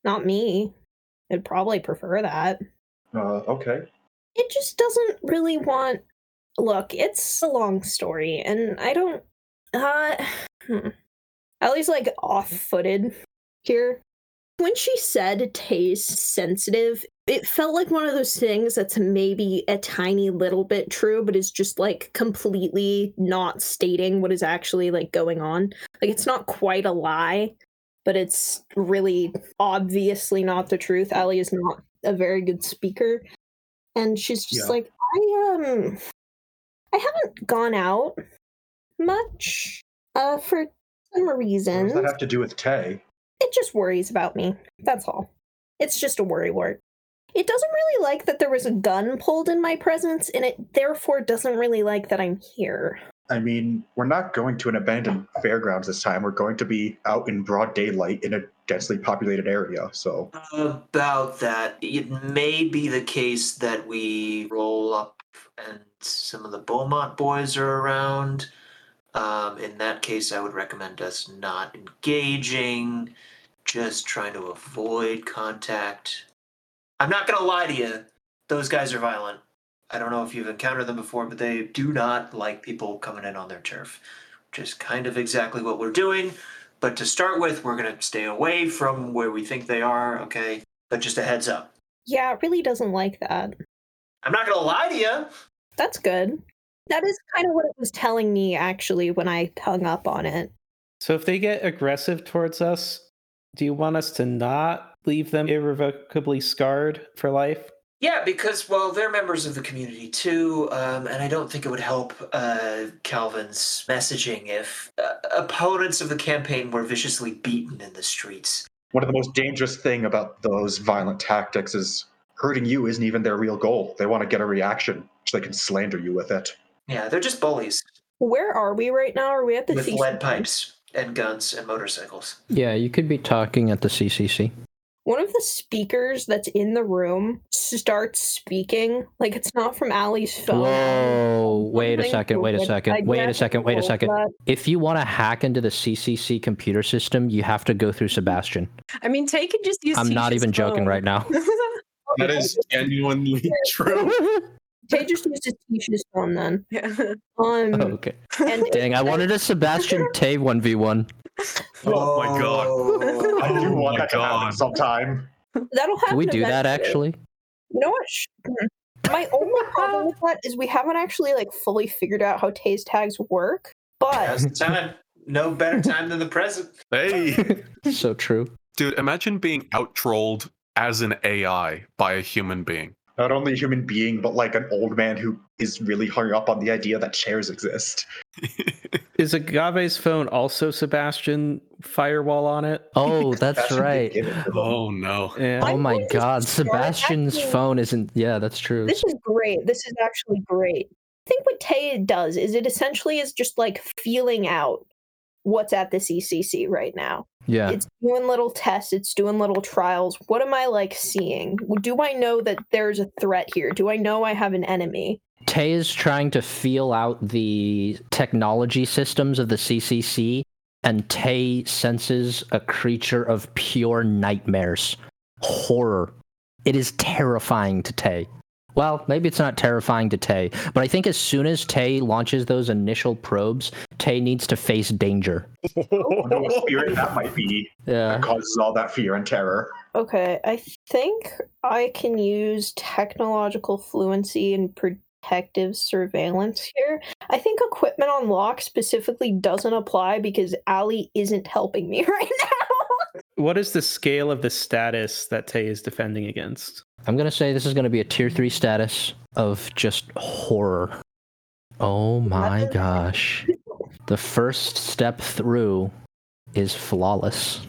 not me. I'd probably prefer that. Uh, okay. it just doesn't really want look it's a long story and i don't uh hmm. Ellie's like off-footed here when she said Tay's sensitive it felt like one of those things that's maybe a tiny little bit true but is just like completely not stating what is actually like going on like it's not quite a lie but it's really obviously not the truth. Ellie is not a very good speaker. And she's just Yeah. like i um i haven't gone out much uh for some What does that have to do with Tay? it just worries about me. That's all. It's just a worry wart. It doesn't really like that there was a gun pulled in my presence and it therefore doesn't really like that i'm here I mean, we're not going to an abandoned fairgrounds this time. We're going to be out in broad daylight in a densely populated area. So, About that, it may be the case that we roll up and some of the Beaumont boys are around. Um, in that case, I would recommend us not engaging, just trying to avoid contact. I'm not to lie to you, those guys are violent. I don't know if you've encountered them before, but they do not like people coming in on their turf, which is kind of exactly what we're doing. But to start with, we're going to stay away from where we think they are, okay? But just a heads up. yeah it really doesn't like that I'm not going to lie to you. that's good that is kind of what it was telling me actually when i hung up on it So if they get aggressive towards us, do you want us to not leave them irrevocably scarred for life? Yeah, because, well, they're members of the community too, um, and I don't think it would help uh, Calvin's messaging if uh, opponents of the campaign were viciously beaten in the streets. one of the most dangerous thing about those violent tactics is hurting you isn't even their real goal. They want to get a reaction so they can slander you with it. Yeah, they're just bullies where are we right now are we at the with CC? lead pipes and guns and motorcycles. Yeah, you could be talking at the CCC. One of the speakers that's in the room starts speaking like it's not from Allie's phone. Whoa, wait a second, wait a second, I wait a second, wait a second. that. If you want to hack into the CCC computer system, you have to go through Sebastian. I mean, Tay could just use. I'm not Tisha's even joking phone. right now. That is genuinely true. Tay just used his Tisha's phone then. yeah. Um, Oh, okay. and Dang, I wanted a Sebastian Tay 1v1. Oh my god. god. I do Oh want my that to happen God. sometime. That'll happen. Can we do that actually? You know what? Sh-. My only problem with that is we haven't actually like fully figured out how Tay's tags work. But Now's the time. No better time than the present. Hey, so true. dude, imagine being out trolled as an AI by a human being. Not only a human being, but like an old man who is really hung up on the idea that chairs exist. Is Agave's phone also Sebastian firewall on it? Oh, that's That should be right. given to them. oh no. Yeah. Oh my god, Sebastian's acting- phone isn't. Yeah, that's true. this is great. This is actually great. I think what Tay does is it essentially is just like feeling out what's at the CCC right now. Yeah. It's doing little tests, it's doing little trials. What am I like seeing? Do I know that there's a threat here? Do I know I have an enemy? Tay is trying to feel out the technology systems of the CCC, and Tay senses a creature of pure nightmares, horror. It is terrifying to Tay. Well, maybe it's not terrifying to Tay, but I think as soon as Tay launches those initial probes, Tay needs to face danger. What spirit that might be Yeah. that causes all that fear and terror. Okay, I think I can use technological fluency and protective surveillance here. I think equipment on lock specifically doesn't apply because Allie isn't helping me right now. What is the scale of the status that Tay is defending against? I'm gonna say this is gonna be a tier three status of just horror. Oh my gosh. The first step through is flawless.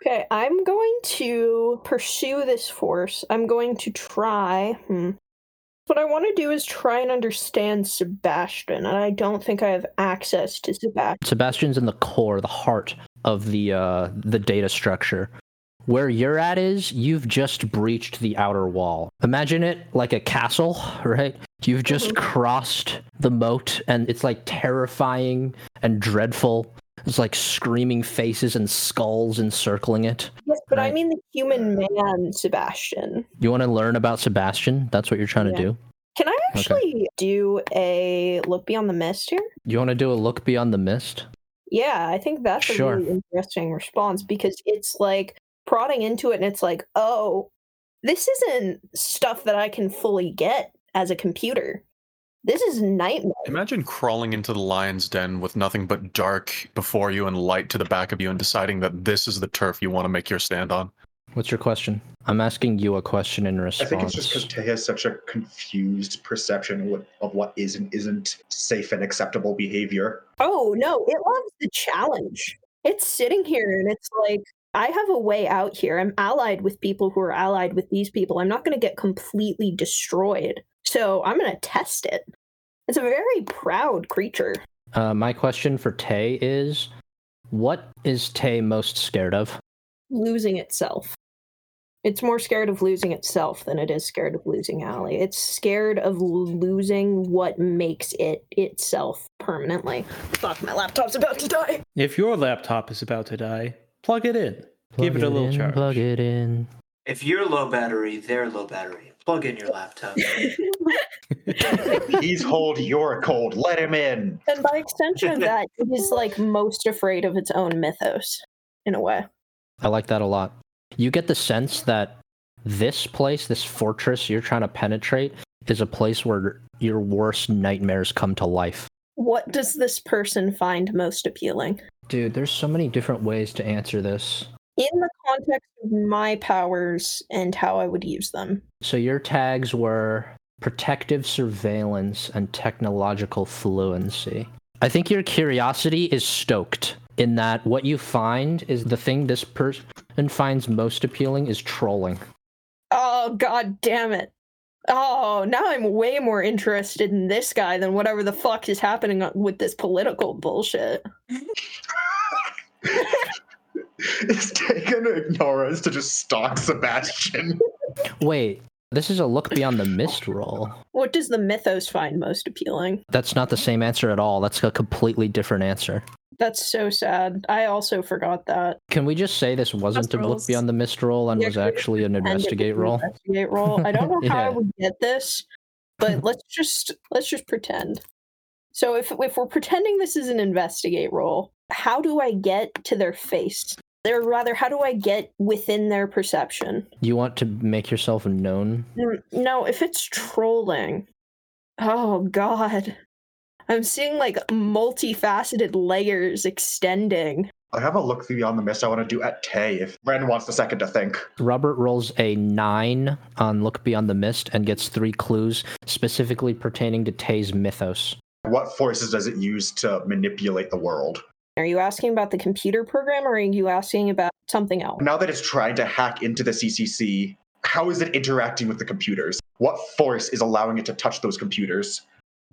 Okay, I'm going to pursue this force. I'm going to try. Hmm. What I want to do is try and understand Sebastian, and I don't think I have access to Sebastian. Sebastian's in the core, the heart of the uh, the data structure. Where you're at is you've just breached the outer wall. Imagine it like a castle, right? You've just Mhm. crossed the moat and it's like terrifying and dreadful. It's like screaming faces and skulls encircling it. Yes, but I mean the human man, Sebastian. You want to learn about Sebastian? That's what you're trying Yeah. to do? Can I Okay. actually do a look beyond the mist here? You want to do a look beyond the mist? Yeah, I think that's Sure. a really interesting response because it's like prodding into it and it's like, oh, this isn't stuff that I can fully get as a computer. This is nightmare. Imagine crawling into the lion's den with nothing but dark before you and light to the back of you and deciding that this is the turf you want to make your stand on. What's your question? I'm asking you a question in response. I think it's just because Tay has such a confused perception of what, of what is and isn't safe and acceptable behavior. Oh no, it loves the challenge. It's sitting here and it's like, I have a way out here. I'm allied with people who are allied with these people. I'm not going to get completely destroyed. So I'm going to test it. It's a very proud creature. Uh, my question for Tay is what is Tay most scared of? Losing itself. It's more scared of losing itself than it is scared of losing Allie. It's scared of losing what makes it itself permanently. Fuck, my laptop's about to die. If your laptop is about to die, plug it in. Give it a little in, charge. Plug it in. If you're low battery, they're low battery. Plug in your laptop. He's hold, you're cold. Let him in. And by extension of that, it is like most afraid of its own mythos, in a way. I like that a lot. You get the sense that this place, this fortress you're trying to penetrate, is a place where your worst nightmares come to life. What does this person find most appealing? Dude, there's so many different ways to answer this. In the context of my powers and how I would use them. So your tags were protective surveillance and technological fluency. I think your curiosity is stoked in that what you find is the thing this person finds most appealing is trolling. Oh, god damn it. Oh, now I'm way more interested in this guy than whatever the fuck is happening with this political bullshit. Is Tay gonna ignore us to just stalk Sebastian? Wait, this is a look beyond the mist roll. What does the mythos find most appealing? That's not the same answer at all. That's a completely different answer. That's so sad. I also forgot that. Can we just say this wasn't Just a look beyond the mist roll and Yeah, was actually an investigate was an roll? Investigate roll. I don't know how I would get this, but let's just let's just pretend. So if if we're pretending this is an investigate roll, how do I get to their face? Or rather, how do I get within their perception? You want to make yourself known? Mm, No, if it's trolling. Oh god. I'm seeing like multifaceted layers extending. I have a look through beyond the mist I want to do at Tay if Ren wants a second to think. Robert rolls a nine on Look Beyond the Mist and gets three clues specifically pertaining to Tay's mythos. What forces does it use to manipulate the world? Are you asking about the computer program or are you asking about something else? Now that it's trying to hack into the CCC, how is it interacting with the computers? What force is allowing it to touch those computers?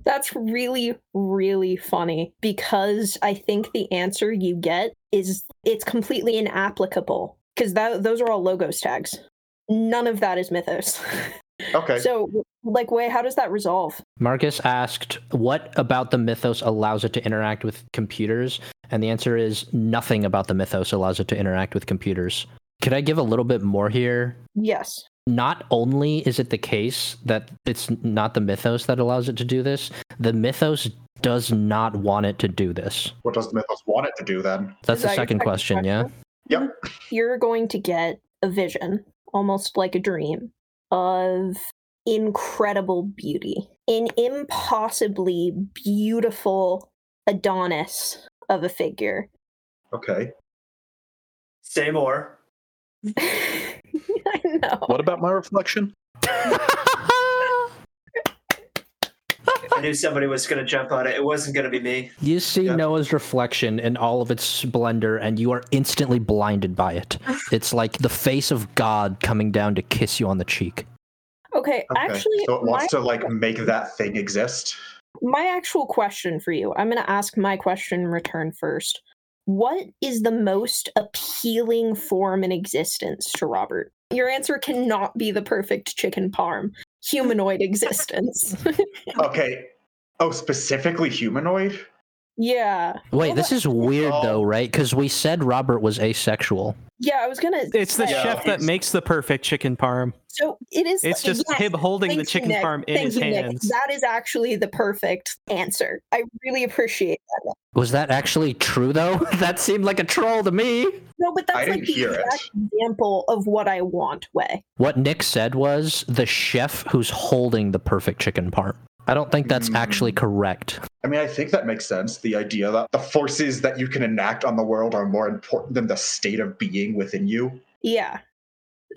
That's really, really funny because I think the answer you get is it's completely inapplicable because that those are all logos tags. None of that is mythos. Okay. so, like, way how does that resolve? Marcus asked, What about the mythos allows it to interact with computers? And the answer is nothing about the mythos allows it to interact with computers. Could I give a little bit more here? Yes. Not only is it the case that it's not the mythos that allows it to do this, the mythos does not want it to do this. what does the mythos want it to do then? That's Is the that your second question, yeah? Yep. You're going to get a vision, almost like a dream, of incredible beauty. An impossibly beautiful Adonis of a figure. Okay. Say more. I know. What about my reflection? I knew somebody was going to jump on it. It wasn't going to be me. You see Yep. Noah's reflection in all of its splendor, and you are instantly blinded by it. It's like the face of God coming down to kiss you on the cheek. Okay, Okay. actually, so it my, wants to like make that thing exist. my actual question for you, I'm going to ask my question in return first. What is the most appealing form in existence to Robert? Your answer cannot be the perfect chicken parm, humanoid existence. Okay. Oh, specifically humanoid? Yeah. Wait, Well, this is weird Oh. though, right? Because we said Robert was asexual. Yeah, I was gonna. It's the Yeah, chef that makes the perfect chicken parm. So it is. It's just yes, him holding the thank you, chicken Nick. parm in Thank his you, Nick. hands. That is actually the perfect answer. I really appreciate that. Was that actually true though? that seemed like a troll to me. No, but that's I like didn't the hear it. exact example of what I want. Way. What Nick said was the chef who's holding the perfect chicken parm. I don't think that's actually Mm. correct. I mean, I think that makes sense. The idea that the forces that you can enact on the world are more important than the state of being within you. Yeah.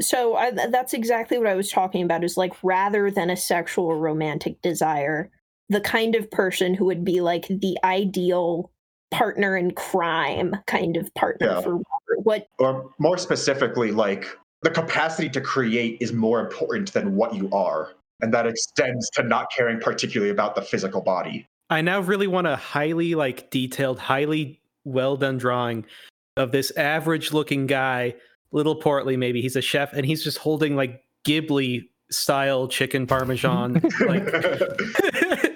So I, that's exactly what I was talking about. Is like rather than a sexual or romantic desire, the kind of person who would be like the ideal partner in crime kind of partner Yeah. for Robert. What Or more specifically, like the capacity to create is more important than what you are. And that extends to not caring particularly about the physical body. I now really want a highly like detailed, highly well done drawing of this average looking guy, little portly maybe. He's a chef and he's just holding like Ghibli style chicken parmesan like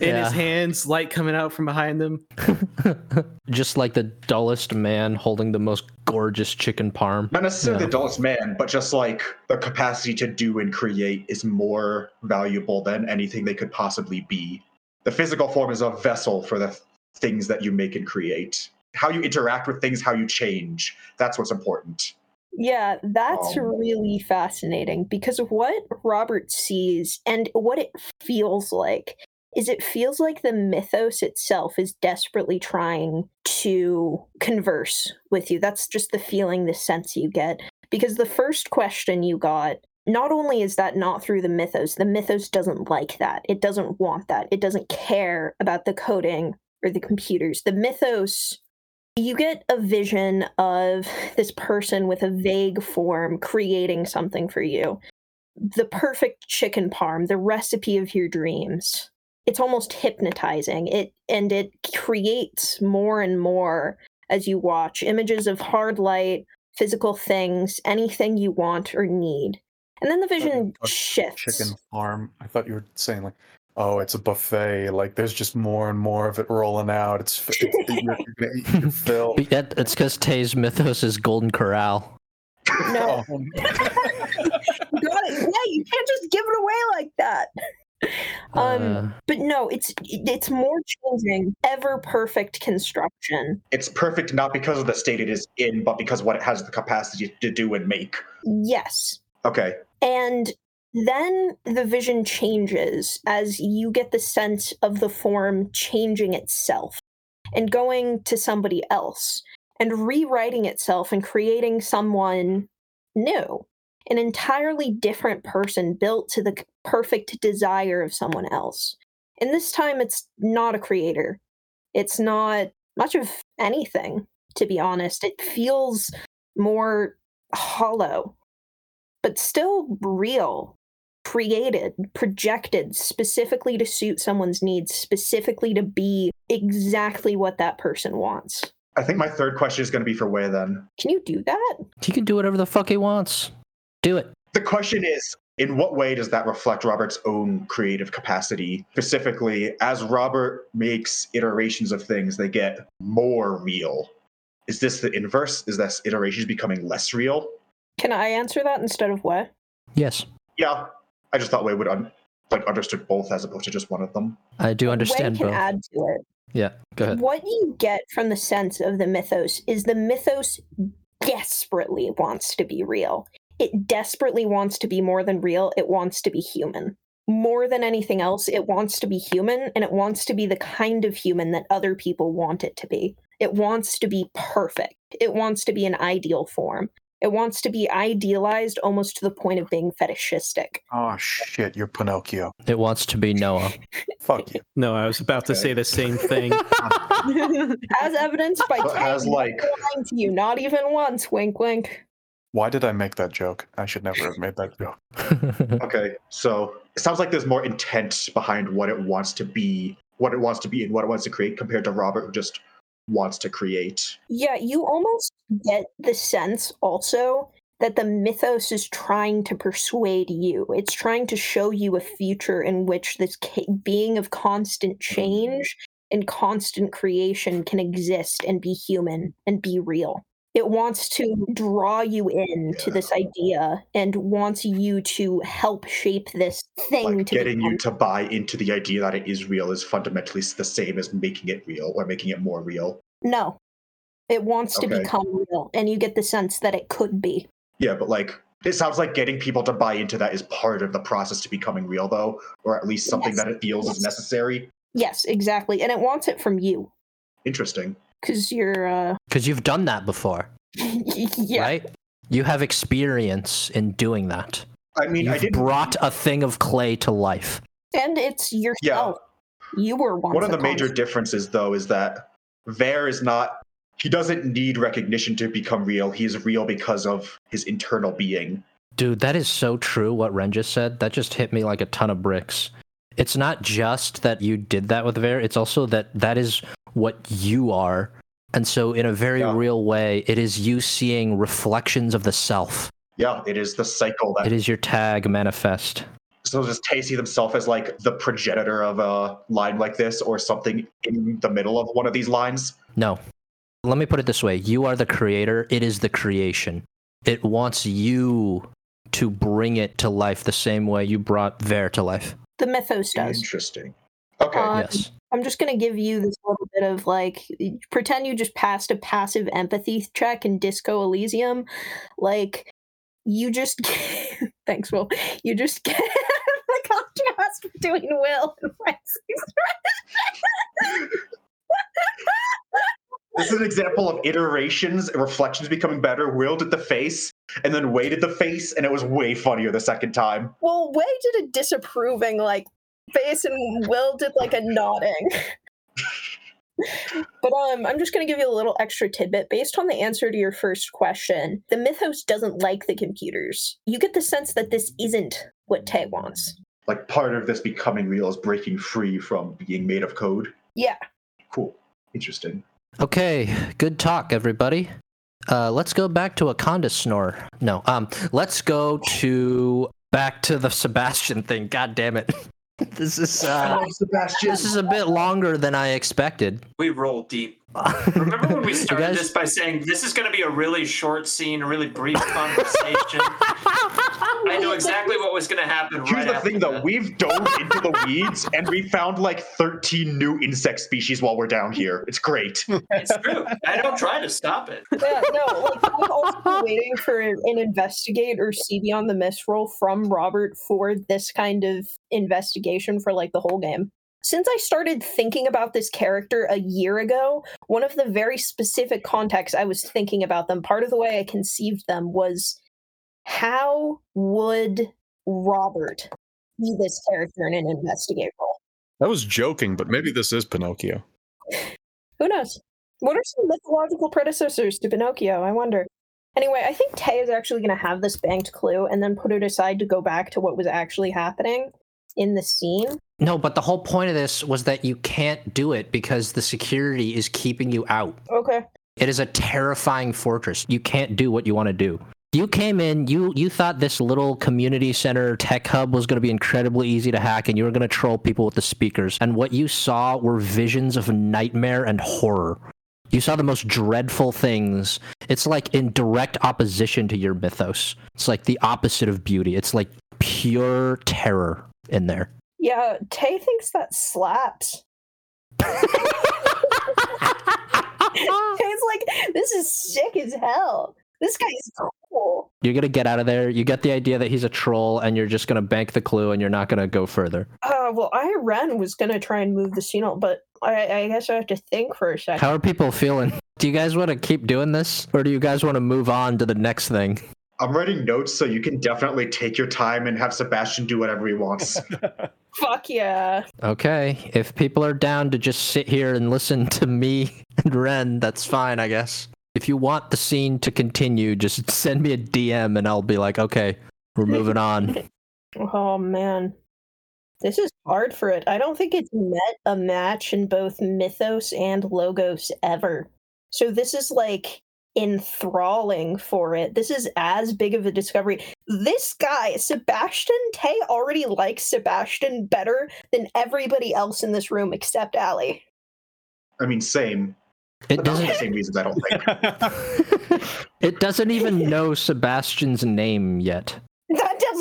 in Yeah. his hands, light coming out from behind them. Just like the dullest man holding the most gorgeous chicken parm. Not necessarily Yeah. the dullest man, but just like the capacity to do and create is more valuable than anything they could possibly be. The physical form is a vessel for the things that you make and create. How you interact with things, how you change. That's what's important. Yeah, that's Um, really fascinating because of what Robert sees and what it feels like is it feels like the mythos itself is desperately trying to converse with you. That's just the feeling, the sense you get. Because the first question you got, not only is that not through the mythos, the mythos doesn't like that. It doesn't want that. It doesn't care about the coding or the computers. The mythos you get a vision of this person with a vague form creating something for you. The perfect chicken parm, the recipe of your dreams. It's almost hypnotizing. It and it creates more and more as you watch images of hard light, physical things, anything you want or need. And then the vision shifts. Chicken farm. I thought you were saying like, oh, it's a buffet. Like there's just more and more of it rolling out. It's, it's you're, you're gonna eat your fill. But that- It's because Tay's mythos is Golden Corral. No, Oh, you got it. Yeah, you can't just give it away like that. Um, Uh, but no, it's it's more changing, ever perfect construction. It's perfect not because of the state it is in, but because what it has the capacity to do and make. Yes. Okay. And then the vision changes as you get the sense of the form changing itself and going to somebody else and rewriting itself and creating someone new, an entirely different person built to the perfect desire of someone else. And this time it's not a creator, it's not much of anything, to be honest. It feels more hollow but still real, created, projected specifically to suit someone's needs, specifically to be exactly what that person wants. I think my third question is going to be for Wei then. Can you do that? he can do whatever the fuck he wants. Do it. The question is in what way does that reflect Robert's own creative capacity? Specifically, as Robert makes iterations of things, they get more real. Is this the inverse? Is this iterations becoming less real? Can I answer that instead of what? Yes, Yeah. I just thought Way would un- like understood both as opposed to just one of them. I do understand Way can both. add to it. Yeah, go ahead. What you get from the sense of the mythos is the mythos desperately wants to be real. It desperately wants to be more than real. It wants to be human. More than anything else, it wants to be human and it wants to be the kind of human that other people want it to be. It wants to be perfect. It wants to be an ideal form. It wants to be idealized almost to the point of being fetishistic. Oh shit, you're Pinocchio. It wants to be Noah. Fuck you. No, I was about to say the same thing. As evidenced by So it has, Kang like- lying to you, not even once, wink wink. Why did I make that joke? I should never have made that joke. Okay, so it sounds like there's more intent behind what it wants to be, what it wants to be, and what it wants to create compared to Robert, who just wants to create. Yeah, you almost get the sense also that the mythos is trying to persuade you. It's trying to show you a future in which this ca- being of constant change and constant creation can exist and be human and be real. It wants to draw you in to this idea and wants you to help shape this thing Like to getting become you to buy into the idea that it is real is fundamentally the same as making it real or making it more real. No. It wants to become real, and you get the sense that it could be. Yeah, but like it sounds like getting people to buy into that is part of the process to becoming real, though, or at least something Yes, that it feels is necessary. Yes, exactly. And it wants it from you Interesting. Because you're, uh, Because you've done that before, yeah. right? You have experience in doing that. I mean, I You've did brought a thing of clay to life. And it's yourself. You were once One of the major constant. differences, though, is that Vare is not. He doesn't need recognition to become real. He is real because of his internal being. Dude, that is so true what Ren just said. That just hit me like a ton of bricks. It's not just that you did that with Vare, it's also that that is what you are. And so, in a very Yeah. real way, it is you seeing reflections of the self. Yeah, it is the cycle that. It is your tag manifest. So does Tay see himself as like the progenitor of a line like this, or something in the middle of one of these lines? No. Let me put it this way you are the creator, it is the creation. It wants you to bring it to life the same way you brought Vare to life. The mythos does. Interesting. Okay. Uh, yes. I'm just going to give you this little bit of like, pretend you just passed a passive empathy check in Disco Elysium. Like, you just. Thanks, Will. You just get the contrast between Will and Wesley's. This is an example of iterations, and reflections becoming better. Will did the face, and then Way did the face, and it was way funnier the second time. Well, Way did a disapproving like face, and Will did like a nodding. but um, I'm just gonna give you a little extra tidbit based on the answer to your first question. The mythos doesn't like the computers. You get the sense that this isn't what Tay wants. Like part of this becoming real is breaking free from being made of code. Yeah. Cool. Interesting. Okay, good talk, everybody. Uh, let's go back to a Conda snore. No, um, let's go to back to the Sebastian thing. God damn it. this is uh, Sebastian. this is a bit longer than I expected. We roll deep Remember when we started guys- this by saying this is going to be a really short scene, a really brief conversation? I knew exactly what was going to happen. Here's right the after thing, though. that. We've dove into the weeds and we found like 13 new insect species while we're down here. It's great. It's true. I don't try to stop it. Yeah, no, like I've also waiting for an investigate or see beyond the mist roll from Robert for this kind of investigation for like the whole game. Since I started thinking about this character a year ago, one of the very specific contexts I was thinking about them, part of the way I conceived them was how would Robert be this character in an investigate role? I was joking, but maybe this is Pinocchio. Who knows? What are some mythological predecessors to Pinocchio? I wonder. Anyway, I think Tay is actually going to have this banked clue and then put it aside to go back to what was actually happening in the scene. No, but the whole point of this was that you can't do it because the security is keeping you out. Okay. It is a terrifying fortress. You can't do what you want to do. You came in, you you thought this little community center tech hub was going to be incredibly easy to hack and you were going to troll people with the speakers. And what you saw were visions of nightmare and horror. You saw the most dreadful things. It's like in direct opposition to your mythos. It's like the opposite of beauty. It's like pure terror in there. Yeah, Tay thinks that slaps. Tay's like, this is sick as hell. This guy's cool. You're going to get out of there. You get the idea that he's a troll and you're just going to bank the clue and you're not going to go further. Uh, well, I ran was going to try and move the scene, on, but I, I guess I have to think for a second. How are people feeling? Do you guys want to keep doing this or do you guys want to move on to the next thing? I'm writing notes so you can definitely take your time and have Sebastian do whatever he wants. Fuck yeah. Okay, if people are down to just sit here and listen to me and Ren, that's fine, I guess. If you want the scene to continue, just send me a DM and I'll be like, okay, we're moving on. Oh man. This is hard for it. I don't think it's met a match in both Mythos and Logos ever. So this is like enthralling for it. This is as big of a discovery. This guy, Sebastian Tay, already likes Sebastian better than everybody else in this room except Allie. I mean, same. It But not for the same reasons, I don't think. it doesn't even know Sebastian's name yet.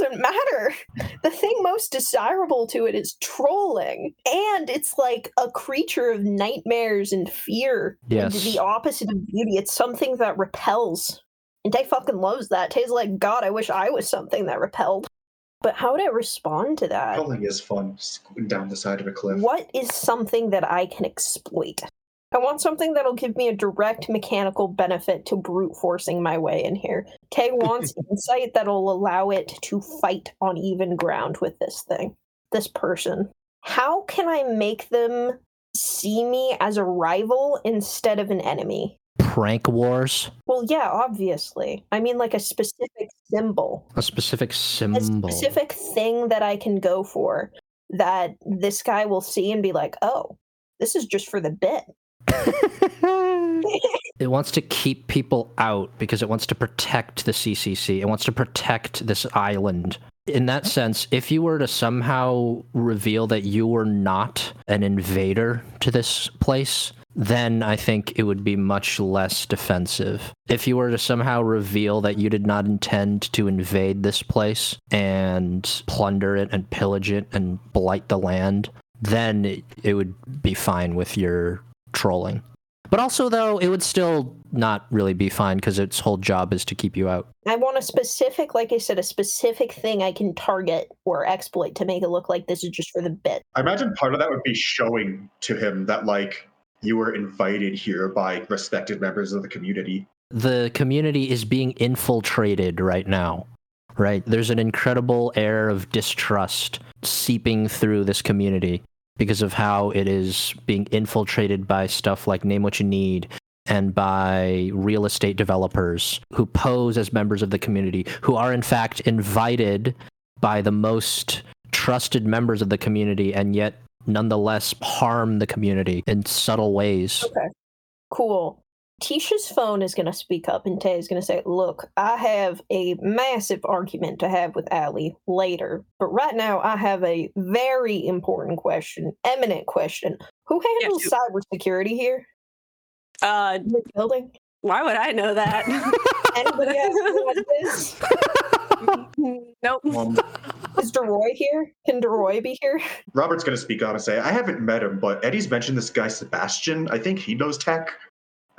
That doesn't matter. The thing most desirable to it is trolling. And it's like a creature of nightmares and fear. And the opposite of beauty. It's something that repels. And Tay fucking loves that. Tay's like, God, I wish I was something that repelled. But how would I respond to that? Trolling is fun, just going down the side of a cliff. What is something that I can exploit? I want something that'll give me a direct mechanical benefit to brute forcing my way in here. Tay wants insight that'll allow it to fight on even ground with this thing, this person. How can I make them see me as a rival instead of an enemy? Prank wars, Well, yeah, obviously. I mean, like a specific symbol, a specific symbol. a specific thing that I can go for that this guy will see and be like, oh, this is just for the bit. it wants to keep people out because it wants to protect the CCC. It wants to protect this island. In that sense, if you were to somehow reveal that you were not an invader to this place, then I think it would be much less defensive. If you were to somehow reveal that you did not intend to invade this place and plunder it and pillage it and blight the land, then it, it would be fine with your trolling. But also, though, it would still not really be fine because its whole job is to keep you out. I want a specific, like I said, a specific thing I can target or exploit to make it look like this is just for the bit. I imagine part of that would be showing to him that, like, you were invited here by respected members of the community. The community is being infiltrated right now, right? There's an incredible air of distrust seeping through this community because of how it is being infiltrated by stuff like Name What You Need and by real estate developers who pose as members of the community, who are in fact invited by the most trusted members of the community and yet nonetheless harm the community in subtle ways. Okay. Cool. Tisha's phone is going to speak up and Tay is going to say, Look, I have a massive argument to have with Allie later, but right now I have a very important question, eminent question. Who handles shoot. cybersecurity here? Uh, The building. why would I know that? Anybody else know what it is? nope. Um, Is Deroy here? Can Deroy be here? Robert's gonna speak on and say, I haven't met him, but Eddie's mentioned this guy Sebastian. I think he knows tech.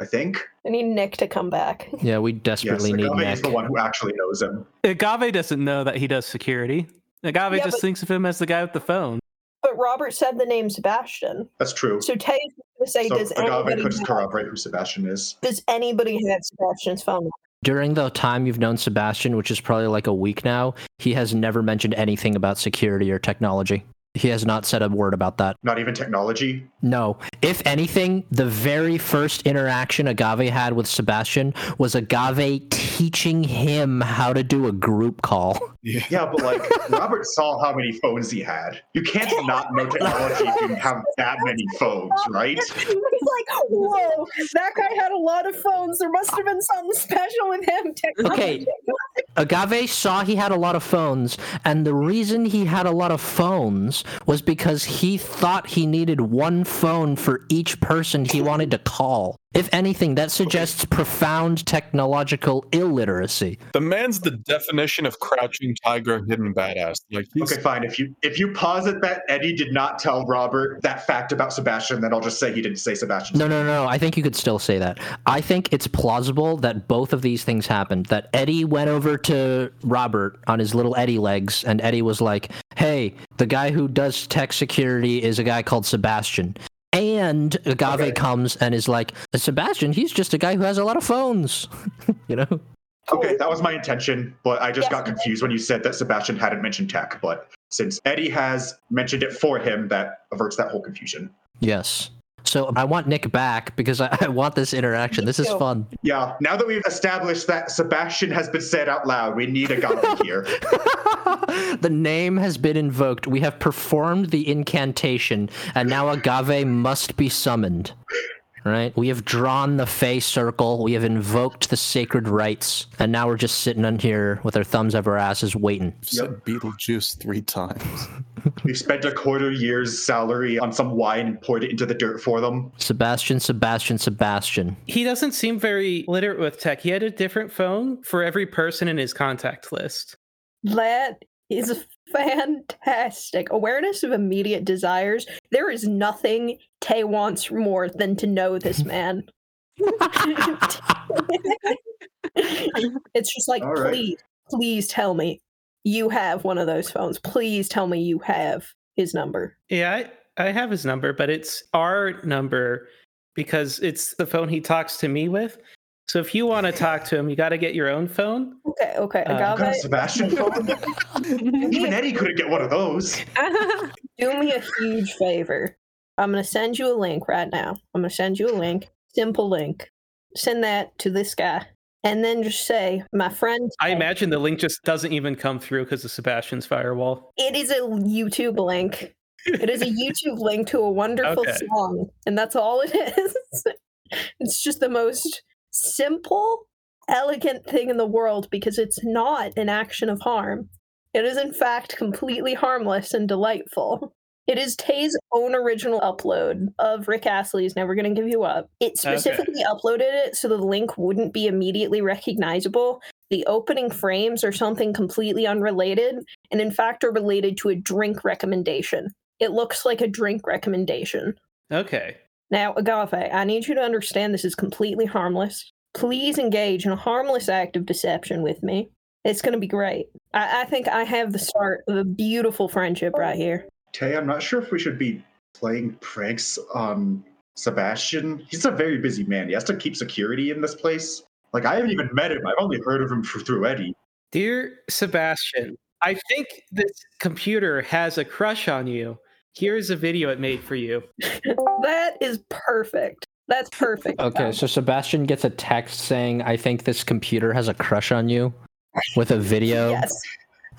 I think. I need Nick to come back. Yeah, we Yes, desperately need Agave is the one who actually knows him. Agave doesn't know that he does security. Agave Yeah, just but- thinks of him as the guy with the phone. But Robert said the name Sebastian. That's true. So Tay is going to say, So does Agave anybody, could just have, corroborate who Sebastian is. does anybody have Sebastian's phone number? During the time you've known Sebastian, which is probably like a week now, he has never mentioned anything about security or technology. He has not said a word about that. Not even technology. No. If anything, the very first interaction Agave had with Sebastian was Agave teaching him how to do a group call. Yeah, but like Robert saw how many phones he had. You can't not know technology if you have that many phones, right? He's like, whoa, that guy had a lot of phones. There must have been something special with him. Okay. Agave saw he had a lot of phones, and the reason he had a lot of phones was because he thought he needed one phone for each person he wanted to call. If anything, that suggests profound technological illiteracy. The man's the definition of crouching tiger, hidden badass. Like he's Okay, fine. If you if you posit that Eddie did not tell Robert that fact about Sebastian, then I'll just say he didn't say Sebastian. No, no, no. I think you could still say that. I think it's plausible that both of these things happened. That Eddie went over to Robert on his little Eddie legs, and Eddie was like, "Hey, the guy who does tech security is a guy called Sebastian." And Agave Okay. comes and is like, "Sebastian, he's just a guy who has a lot of phones." you know? Okay, that was my intention, but I just Yes. got confused when you said that Sebastian hadn't mentioned tech. But since Eddie has mentioned it for him, that averts that whole confusion. Yes. So I want Nick back because I, I want this interaction. This is fun. Yeah, now that we've established that Sebastian has been said out loud, we need a guy here. the name has been invoked. We have performed the incantation, and now Agave must be summoned. Right? We have drawn the Fey circle. We have invoked the sacred rites, and now we're just sitting in here with our thumbs up our asses, waiting. said Beetlejuice three times. We've spent a quarter year's salary on some wine and poured it into the dirt for them. Sebastian, Sebastian, Sebastian. He doesn't seem very literate with tech. He had a different phone for every person in his contact list. That is fantastic. Awareness of immediate desires. There is nothing Tay wants more than to know this man. it's just like, All right. please, please tell me you have one of those phones. Please tell me you have his number. Yeah, I, I have his number, but it's our number because it's the phone he talks to me with. So if you want to talk to him, you got to get your own phone. Okay, okay. Uh, Agave, God, Sebastian phone? Even Eddie couldn't get one of those. do me a huge favor. I'm going to send you a link right now. I'm going to send you a link, simple link. Send that to this guy. And then just say, my friend. I imagine the link just doesn't even come through because of Sebastian's firewall. It is a YouTube link. It is a YouTube link to a wonderful Okay. song. And that's all it is. It's just the most simple, elegant thing in the world because it's not an action of harm. It is, in fact, completely harmless and delightful. It is Tay's own original upload of Rick Astley's Never Gonna Give You Up. It specifically uploaded it so the link wouldn't be immediately recognizable. The opening frames are something completely unrelated, and in fact are related to a drink recommendation. It looks like a drink recommendation. Okay. Now, Agave, I need you to understand this is completely harmless. Please engage in a harmless act of deception with me. It's going to be great. I, I think I have the start of a beautiful friendship right here. Tay, I'm not sure if we should be playing pranks on Sebastian. He's a very busy man. He has to keep security in this place. Like, I haven't even met him. I've only heard of him f- through Eddie. Dear Sebastian, I think this computer has a crush on you. Here's a video it made for you. that is perfect. That's perfect. Okay, so Sebastian gets a text saying, I think this computer has a crush on you with a video. Yes.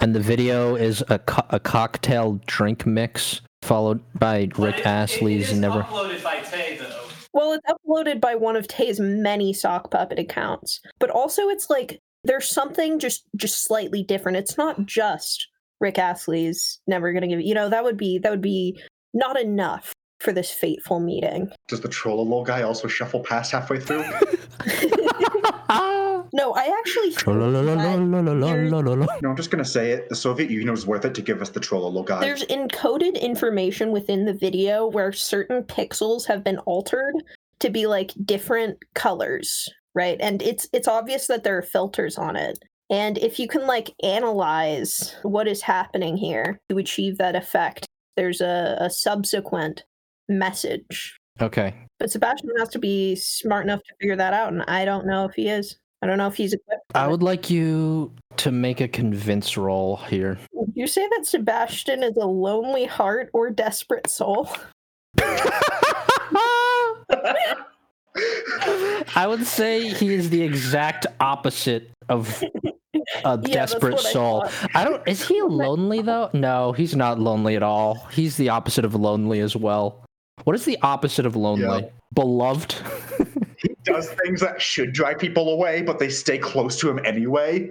And the video is a, co- a cocktail drink mix followed by Rick Astley's Never. uploaded by Tay though. Well, it's uploaded by one of Tay's many sock puppet accounts, but also it's like there's something just just slightly different. It's not just Rick Astley's never gonna give you know that would be that would be not enough. for this fateful meeting. Does the Trololo guy also shuffle past halfway through? No, I actually no, I'm just gonna say it. The Soviet Union was worth it to give us the Trololo guy. there's encoded information within the video where certain pixels have been altered to be like different colors, right? And it's it's obvious that there are filters on it. And if you can like analyze what is happening here to achieve that effect, there's a, a subsequent message. Okay. But Sebastian has to be smart enough to figure that out, and I don't know if he is. I don't know if he's equipped. I it. would like you to make a convince roll here. Would you say that Sebastian is a lonely heart or desperate soul? I would say he is the exact opposite of a Yeah, desperate what I soul. I don't. Is he lonely though? No, he's not lonely at all. He's the opposite of lonely as well. What is the opposite of lonely? Yeah. Beloved. he does things that should drive people away, but they stay close to him anyway.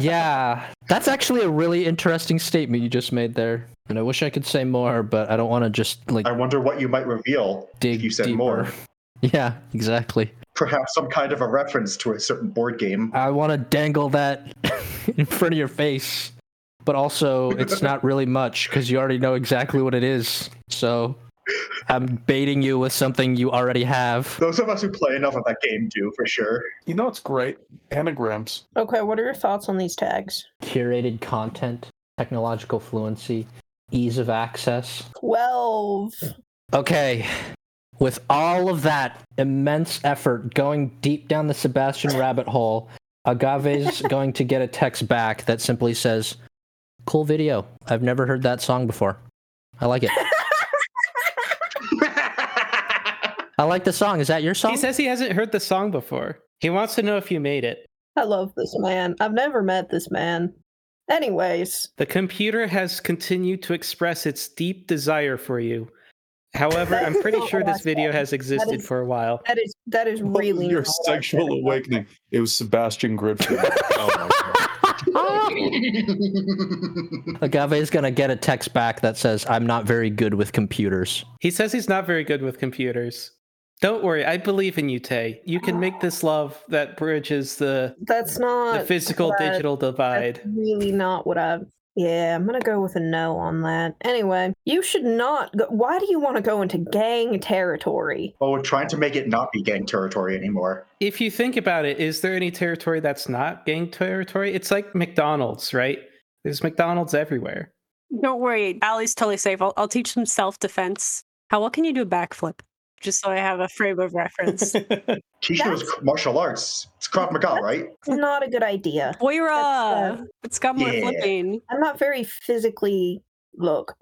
yeah, that's actually a really interesting statement you just made there. And I wish I could say more, but I don't want to just like I wonder what you might reveal dig if you said deeper. more. Yeah, exactly. Perhaps some kind of a reference to a certain board game. I want to dangle that in front of your face, but also it's not really much because you already know exactly what it is. So I'm baiting you with something you already have. Those of us who play enough of that game do, for sure. You know it's great? Anagrams. Okay, what are your thoughts on these tags? Curated content, technological fluency, ease of access. 12. Okay. With all of that immense effort going deep down the Sebastian rabbit hole, Agave's going to get a text back that simply says, Cool video. I've never heard that song before. I like it. I like the song. Is that your song? He says he hasn't heard the song before. He wants to know if you made it. I love this man. I've never met this man. Anyways, The computer has continued to express its deep desire for you. However, I'm pretty sure this video has existed is- for a while. that is that is What really your not what I sexual said. awakening. It was Sebastian Griffin. oh my god. Agave is going to get a text back that says, I'm not very good with computers. He says he's not very good with computers. Don't worry, I believe in you, Tay. You can make this love that bridges the, That's not the physical what digital divide. That's really not what I. Yeah, I'm gonna go with a no on that. Anyway, you should not. Go, why do you want to go into gang territory? well, we're trying to make it not be gang territory anymore. If you think about it, is there any territory that's not gang territory? It's like McDonald's, right? There's McDonald's everywhere. Don't worry, Allie's totally safe. I'll, I'll teach them self defense. How well can you do a backflip? Just so I have a frame of reference. Teach knows That's- martial arts. It's Krav Maga, right? Not a good idea. Moira! Uh, It's got more Yeah. flipping. I'm not very physically. Look,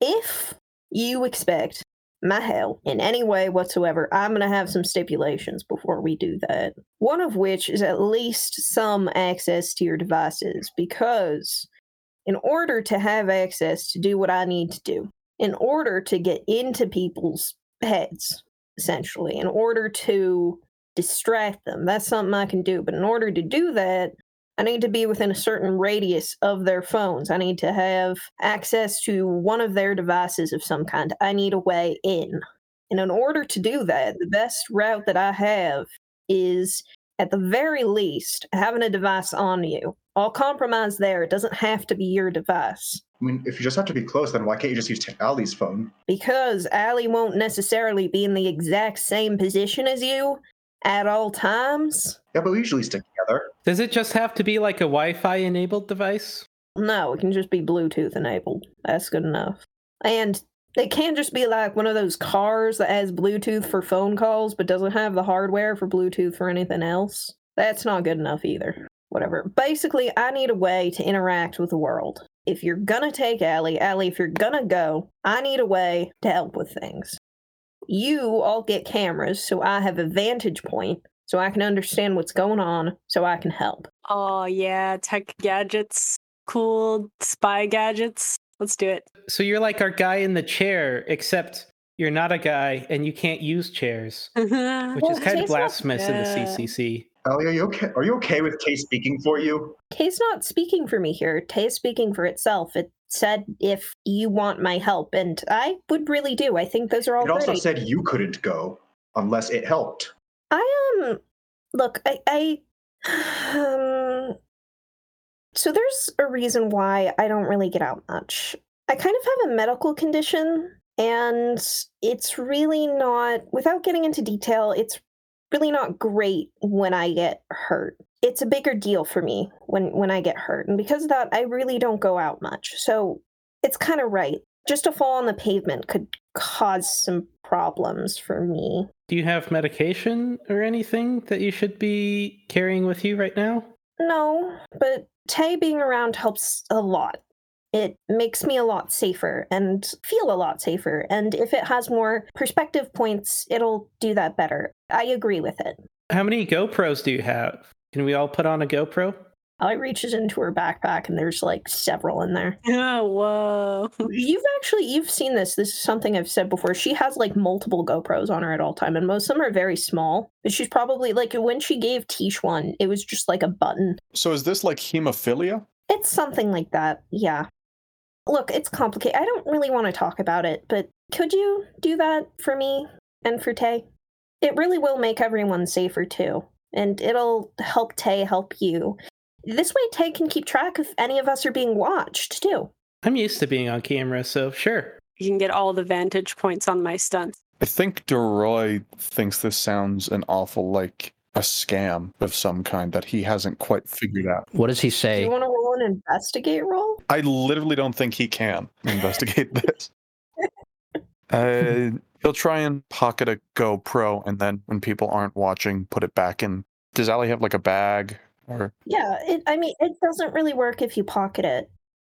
if you expect my help in any way whatsoever, I'm going to have some stipulations before we do that. One of which is at least some access to your devices, because in order to have access to do what I need to do, in order to get into people's heads, essentially, in order to distract them, that's something I can do. But in order to do that, I need to be within a certain radius of their phones. I need to have access to one of their devices of some kind. I need a way in. And in order to do that, the best route that I have is, at the very least, having a device on you. I'll compromise there. It doesn't have to be your device. I mean, if you just have to be close, then why can't you just use Allie's phone? Because Allie won't necessarily be in the exact same position as you at all times. Yeah, but we usually stick together. Does it just have to be like a Wi Fi enabled device? No, it can just be Bluetooth enabled. That's good enough. And it can't just be like one of those cars that has Bluetooth for phone calls but doesn't have the hardware for Bluetooth for anything else. That's not good enough either. Whatever. Basically, I need a way to interact with the world. If you're gonna take Allie, Allie, if you're gonna go, I need a way to help with things. You all get cameras, so I have a vantage point, so I can understand what's going on, so I can help. Oh, yeah. Tech gadgets. Cool spy gadgets. Let's do it. So you're like our guy in the chair, except you're not a guy and you can't use chairs, which is kind of he's not- blasphemous in the CCC. Allie, are you okay? Are you okay with Tay speaking for you? Tay's not speaking for me here. Tay's speaking for itself. It said if you want my help, and I would really do. I think those are all It also great. said you couldn't go unless it helped. I um look, I I um so there's a reason why I don't really get out much. I kind of have a medical condition and it's really not without getting into detail, it's really not great when I get hurt. It's a bigger deal for me when when I get hurt. And because of that, I really don't go out much. So it's kind of right. Just a fall on the pavement could cause some problems for me. Do you have medication or anything that you should be carrying with you right now? No, but Tay being around helps a lot. It makes me a lot safer and feel a lot safer. And if it has more perspective points, it'll do that better. I agree with it. How many GoPros do you have? Can we all put on a GoPro? Allie reaches into her backpack and there's like several in there. Oh, whoa. You've actually you've seen this. This is something I've said before. She has like multiple GoPros on her at all time, and most of them are very small. But she's probably like when she gave Tish one, it was just like a button So is this like hemophilia? It's something like that, yeah. Look, it's complicated. I don't really want to talk about it, but could you do that for me and for Tay? It really will make everyone safer too, and it'll help Tay help you. This way, Tay can keep track if any of us are being watched too. I'm used to being on camera, so sure. You can get all the vantage points on my stunts. I think Deroy thinks this sounds an awful like a scam of some kind that he hasn't quite figured out. What does he say? Do you want to roll an investigate roll? I literally don't think he can investigate this. Uh, he'll try and pocket a GoPro, and then when people aren't watching, put it back in. Does Allie have like a bag or? Yeah, it, I mean, it doesn't really work if you pocket it.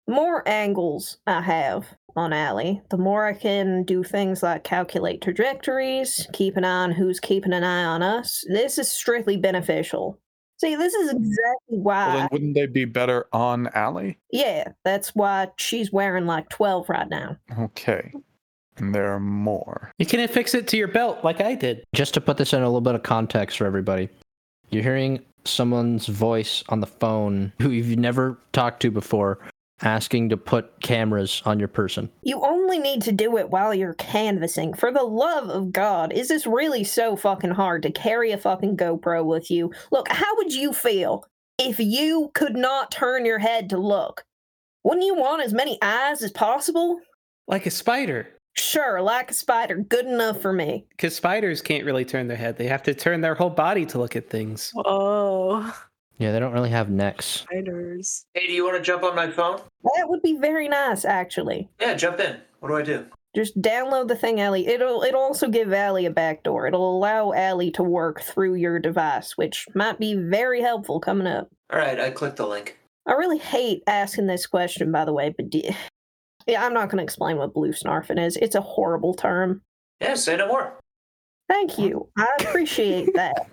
More angles I have on Allie, the more I can do things like calculate trajectories, keep an eye on who's keeping an eye on us. This is strictly beneficial. See, this is mm. exactly why. Well, then wouldn't they be better on Allie? yeah, that's why she's wearing like 12 right now. Okay, and there are more. You can affix it to your belt like I did. Just to put this in a little bit of context for everybody, you're hearing someone's voice on the phone who you've never talked to before asking to put cameras on your person. You only need to do it while you're canvassing. For the love of God, is this really so fucking hard to carry a fucking GoPro with you? Look, how would you feel if you could not turn your head to look? Wouldn't you want as many eyes as possible? Like a spider. Sure, like a spider, good enough for me. Because spiders can't really turn their head. They have to turn their whole body to look at things. Oh. Yeah, they don't really have necks. Spiders. Hey, do you want to jump on my phone? That would be very nice, actually. Yeah, jump in. What do I do? Just download the thing, Allie. It'll it'll also give Allie a backdoor. It'll allow Allie to work through your device, which might be very helpful coming up. All right, I clicked the link. I really hate asking this question, by the way, but do, yeah, I'm not going to explain what blue snarfing is. It's a horrible term. Yeah, say no more. Thank you. I appreciate that.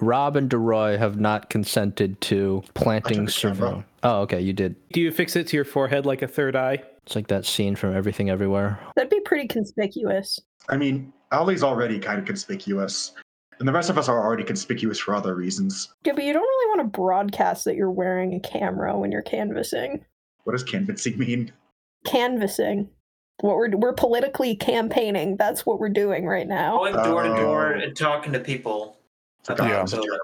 Rob and DeRoy have not consented to planting the camera. surveillance. Oh, okay, you did. Do you fix it to your forehead like a third eye? It's like that scene from Everything Everywhere. That'd be pretty conspicuous. I mean, Allie's already kind of conspicuous, and the rest of us are already conspicuous for other reasons. Yeah, but you don't really want to broadcast that you're wearing a camera when you're canvassing. What does canvassing mean? Canvassing. What we're we're politically campaigning. That's what we're doing right now. Going door to door Oh. and talking to people. Forgot Yeah. it was a term.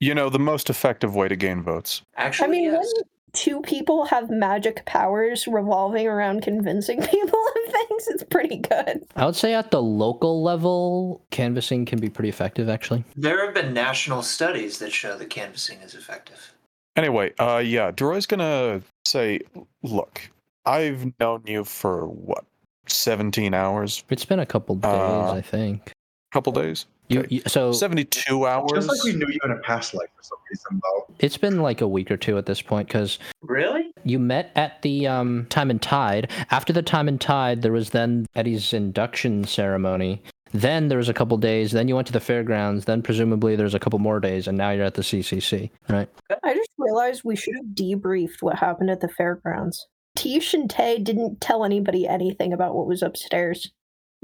You know, the most effective way to gain votes. Actually, I mean, yes. when two people have magic powers revolving around convincing people of things, it's pretty good. I would say at the local level, canvassing can be pretty effective, actually. There have been national studies that show that canvassing is effective. Anyway, uh, yeah, Deroy's gonna say, "Look, I've known you for what, seventeen hours, It's been a couple days, Uh, I think. couple days, You, okay. you, so seventy-two hours." Just like we knew you in a past life for some reason, though. it's been like a week or two at this point because Really? you met at the um, Time and Tide. After the Time and Tide, there was then Eddie's induction ceremony. Then there was a couple days. Then you went to the fairgrounds. Then presumably there's a couple more days, and now you're at the CCC, right? I just realized we should have debriefed what happened at the fairgrounds. Tish and Tay didn't tell anybody anything about what was upstairs.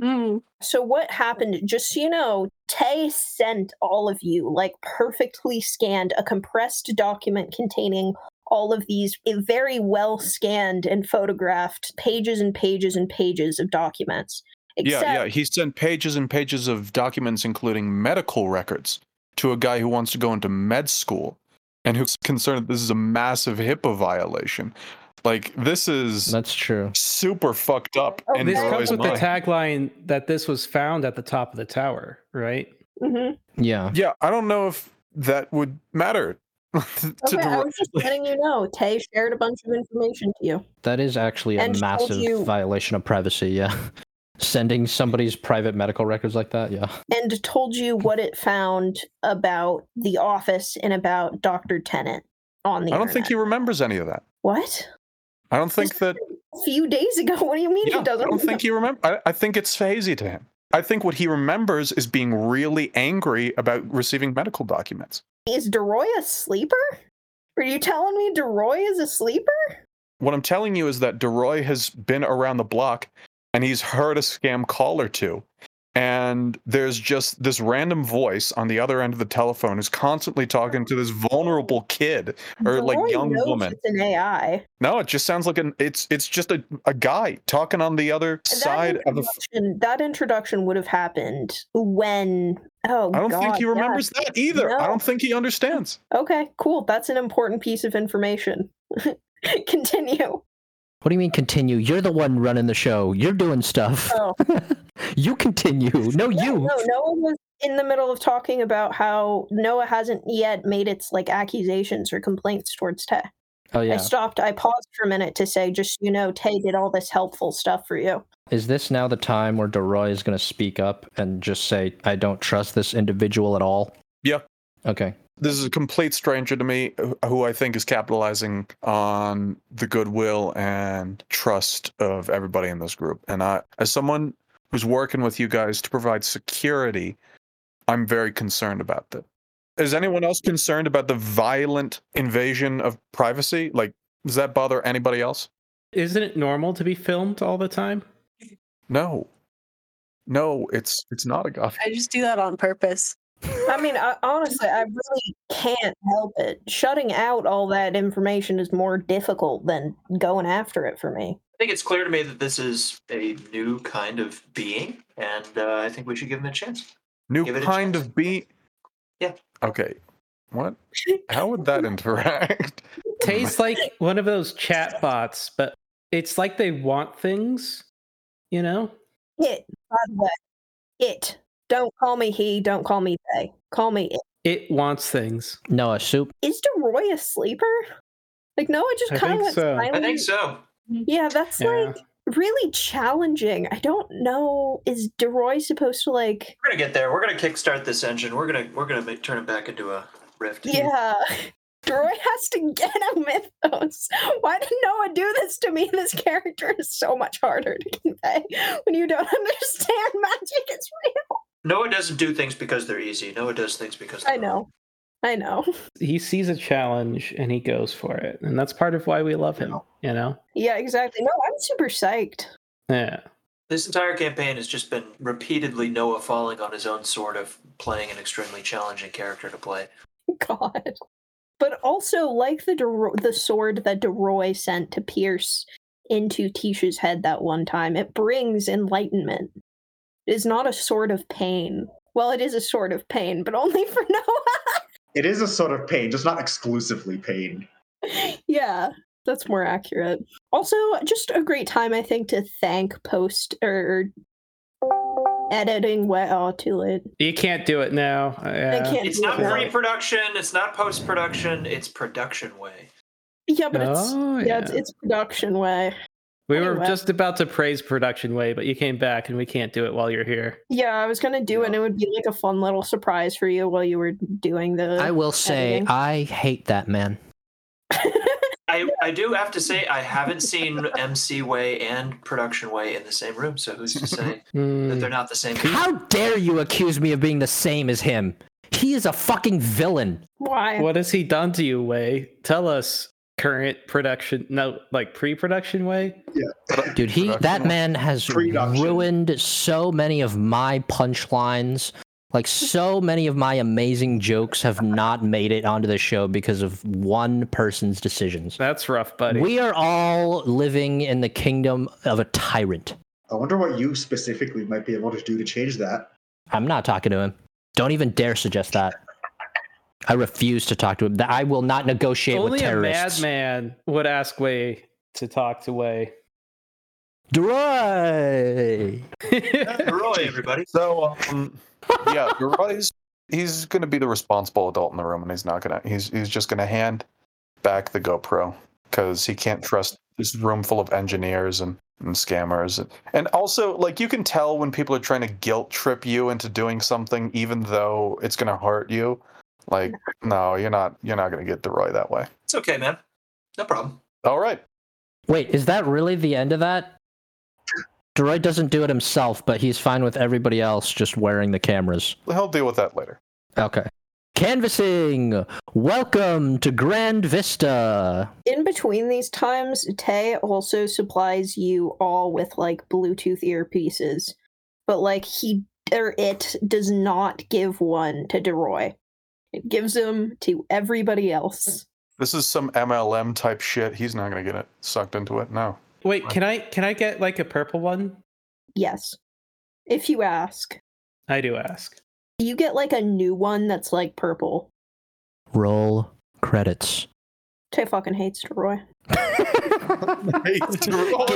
Mm. So what happened? Just so you know, Tay sent all of you like perfectly scanned a compressed document containing all of these eh, very well scanned and photographed pages and pages and pages of documents. Except, Yeah, yeah. He sent pages and pages of documents, including medical records, to a guy who wants to go into med school and who's concerned that this is a massive HIPAA violation. Like, this is That's true. super fucked up. Oh, in This comes with the tagline that this was found at the top of the tower, right? Mhm. Yeah. Yeah, I don't know if that would matter. to Okay, I Dor- was just letting you know. Tay shared a bunch of information to you. That is actually a And massive you- violation of privacy. Yeah. Sending somebody's private medical records like that. Yeah. and told you what it found about the office and about Dr. Tennant on the I don't think he remembers any of that. What? I don't think that. A few days ago. What do you mean Yeah, he doesn't? i don't think he remember. I, I think it's hazy to him. I think what he remembers is being really angry about receiving medical documents. Is DeRoy a sleeper? Are you telling me DeRoy is a sleeper? What I'm telling you is that DeRoy has been around the block and he's heard a scam call or two. And there's just this random voice on the other end of the telephone who's constantly talking to this vulnerable kid or like young woman. It's an AI. No, it just sounds like an it's it's just a, a guy talking on the other That side of the f- that introduction would have happened when. Oh, I don't think God, he yeah. remembers that either. I don't think he understands. Okay, cool. That's an important piece of information. Continue. What do you mean continue? You're the one running the show. You're doing stuff. Oh. you continue. No, No, you. no, Noah was in the middle of talking about how Noah hasn't yet made its like accusations or complaints towards Tay. Oh yeah. I stopped. I paused for a minute to say, just you know, Tay did all this helpful stuff for you. Is this now the time where DeRoy is going to speak up and just say, "I don't trust this individual at all"? Yeah. Okay. This is a complete stranger to me who- who I think is capitalizing on the goodwill and trust of everybody in this group. And I as someone who's working with you guys to provide security, I'm very concerned about that. Is anyone else concerned about the violent invasion of privacy? Like does that bother anybody else? Isn't it normal to be filmed all the time? No. No, it's it's not a god. I just do that on purpose. I mean, I, honestly, I really can't help it. Shutting out all that information is more difficult than going after it for me. I think it's clear to me that this is a new kind of being, and uh, I think we should give him a chance. New Give a kind chance. of being. Yeah. Okay. What? How would that interact? Tastes like one of those chat bots, but it's like they want things, you know? It, by the way, it. Don't call me he. Don't call me they. Call me it. It wants things. Noah, soup. Is DeRoy a sleeper? Like Noah just kind of went so. I I think so. Yeah, that's Yeah. like really challenging. I don't know. Is DeRoy supposed to like? We're gonna get there. We're gonna kickstart this engine. We're gonna we're gonna make, turn it back into a rift. Yeah. DeRoy has to get a mythos. Why did Noah do this to me? This character is so much harder to convey when you don't understand magic is real. Noah doesn't do things because they're easy. Noah does things because I know. I know. He sees a challenge and he goes for it. And that's part of why we love him, you know? Yeah, exactly. No, I'm super psyched. Yeah. This entire campaign has just been repeatedly Noah falling on his own sword of playing an extremely challenging character to play. God. But also, like the Dero- the sword that DeRoy sent to pierce into Tisha's head that one time, it brings enlightenment. It is not a sort of pain. Well, it is a sort of pain, but only for Noah. It is a sort of pain, just not exclusively pain. yeah, that's more accurate. Also, just a great time, I think, to thank post or editing. Way- oh, too late. You can't do it now. Uh, Yeah. can't It's not it pre-production. It's not post-production. It's production way. Yeah, but it's Oh, yeah, it's, yeah. it's production way. We were Anyway. just about to praise production way, but you came back and we can't do it while you're here. Yeah, I was gonna do it. and It would be like a fun little surprise for you while you were doing the. I will say, editing. I hate that man. I, I do have to say I haven't seen MC Way and Production Way in the same room, so who's to say that Hmm. they're not the same? How dare you accuse me of being the same as him? He is a fucking villain. Why? What has he done to you, Way? Tell us. Current production, no, like pre-production way. yeah Dude, he that man has ruined so many of my punchlines. Like so many of my amazing jokes have not made it onto the show because of one person's decisions. That's rough, buddy. We are all living in the kingdom of a tyrant. I wonder what you specifically might be able to do to change that. I'm not talking to him. Don't even dare suggest that. I refuse to talk to him. That I will not negotiate Only with a terrorists. madman would ask Way to talk to Way. Droy! Roy, everybody. So, um, yeah, Roy's he's going to be the responsible adult in the room, and he's not going to. He's he's just going to hand back the GoPro because he can't trust this room full of engineers and, and scammers, and, and also like you can tell when people are trying to guilt trip you into doing something, even though it's going to hurt you. Like, no, you're not. You're not going to get Deroy that way. It's okay, man. No problem. All right. Wait, is that really the end of that? DeRoy doesn't do it himself, but he's fine with everybody else just wearing the cameras. He'll deal with that later. Okay. Canvassing! Welcome to Grand Vista! In between these times, Tay also supplies you all with like Bluetooth earpieces, but like he or it does not give one to Deroy. It gives them to everybody else. This is some MLM type shit. He's not going to get it sucked into it. No. Wait, can I can I get like a purple one? Yes, if you ask. I do ask. You get like a new one that's like purple. Roll credits. Tay fucking hates Deroy. Give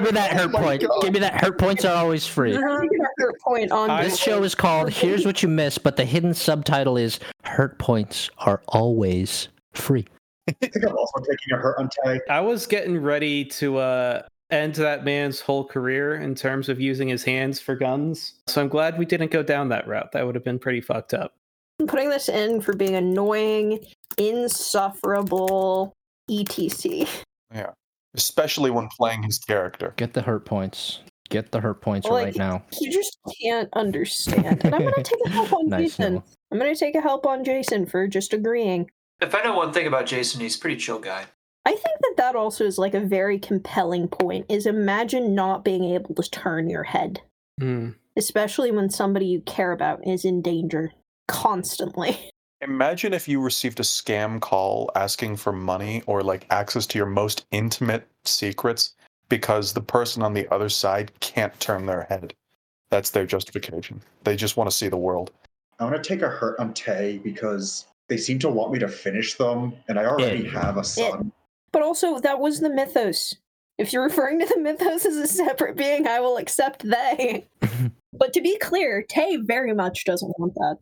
me that hurt Oh point. God. Give me that hurt points are always free. You get a hurt point on I- This show is called Here's What You Missed, but the hidden subtitle is Hurt Points Are Always Free. I think I'm also taking a hurt on Tay. I was getting ready to uh end that man's whole career in terms of using his hands for guns. So I'm glad we didn't go down that route. That would have been pretty fucked up. I'm putting this in for being annoying, insufferable, etc. Especially when playing his character. Get the hurt points. Get the hurt points Like, right now. You just can't understand. And I'm gonna take a help on Nice, Jason. Noah. I'm gonna take a help on Jason for just agreeing. If I know one thing about Jason, he's a pretty chill guy. I think that that also is like a very compelling point. Is imagine not being able to turn your head, Hmm. especially when somebody you care about is in danger constantly. Imagine if you received a scam call asking for money or like access to your most intimate secrets because the person on the other side can't turn their head. That's their justification. They just want to see the world. I want to take a hurt on Tay because they seem to want me to finish them, and I already Yeah. have a son. But also, that was the mythos. If you're referring to the mythos as a separate being, I will accept they. but to be clear, Tay very much doesn't want that.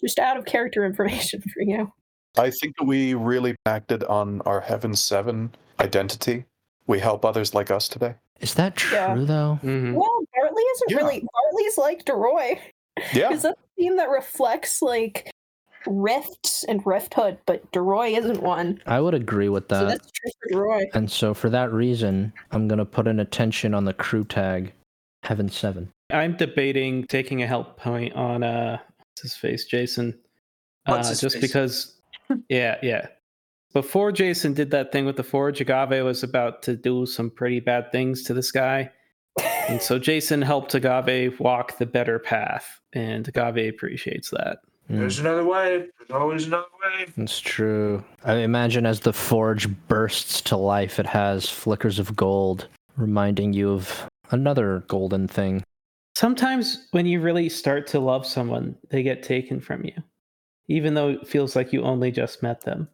Just out of character information for you. I think that we really acted on our Heaven 7 identity. We help others like us today. Is that true Yeah. though? Mhm. Well, Bartley isn't Yeah. really. Bartley's like Deroy. Yeah. Is that a theme that reflects like rifts and rifthood, but Deroy isn't one. I would agree with that. so that. that's true for Deroy. And so for that reason, I'm gonna put an attention on the crew tag, Heaven Seven. I'm debating taking a help point on uh what's his face, Jason. What's uh, his just face? because yeah, yeah. Before Jason did that thing with the forge, Agave was about to do some pretty bad things to this guy. And so Jason helped Agave walk the better path, and Agave appreciates that. There's another way. There's always another way. It's true. I imagine as the forge bursts to life, it has flickers of gold, reminding you of another golden thing. Sometimes when you really start to love someone, they get taken from you, even though it feels like you only just met them.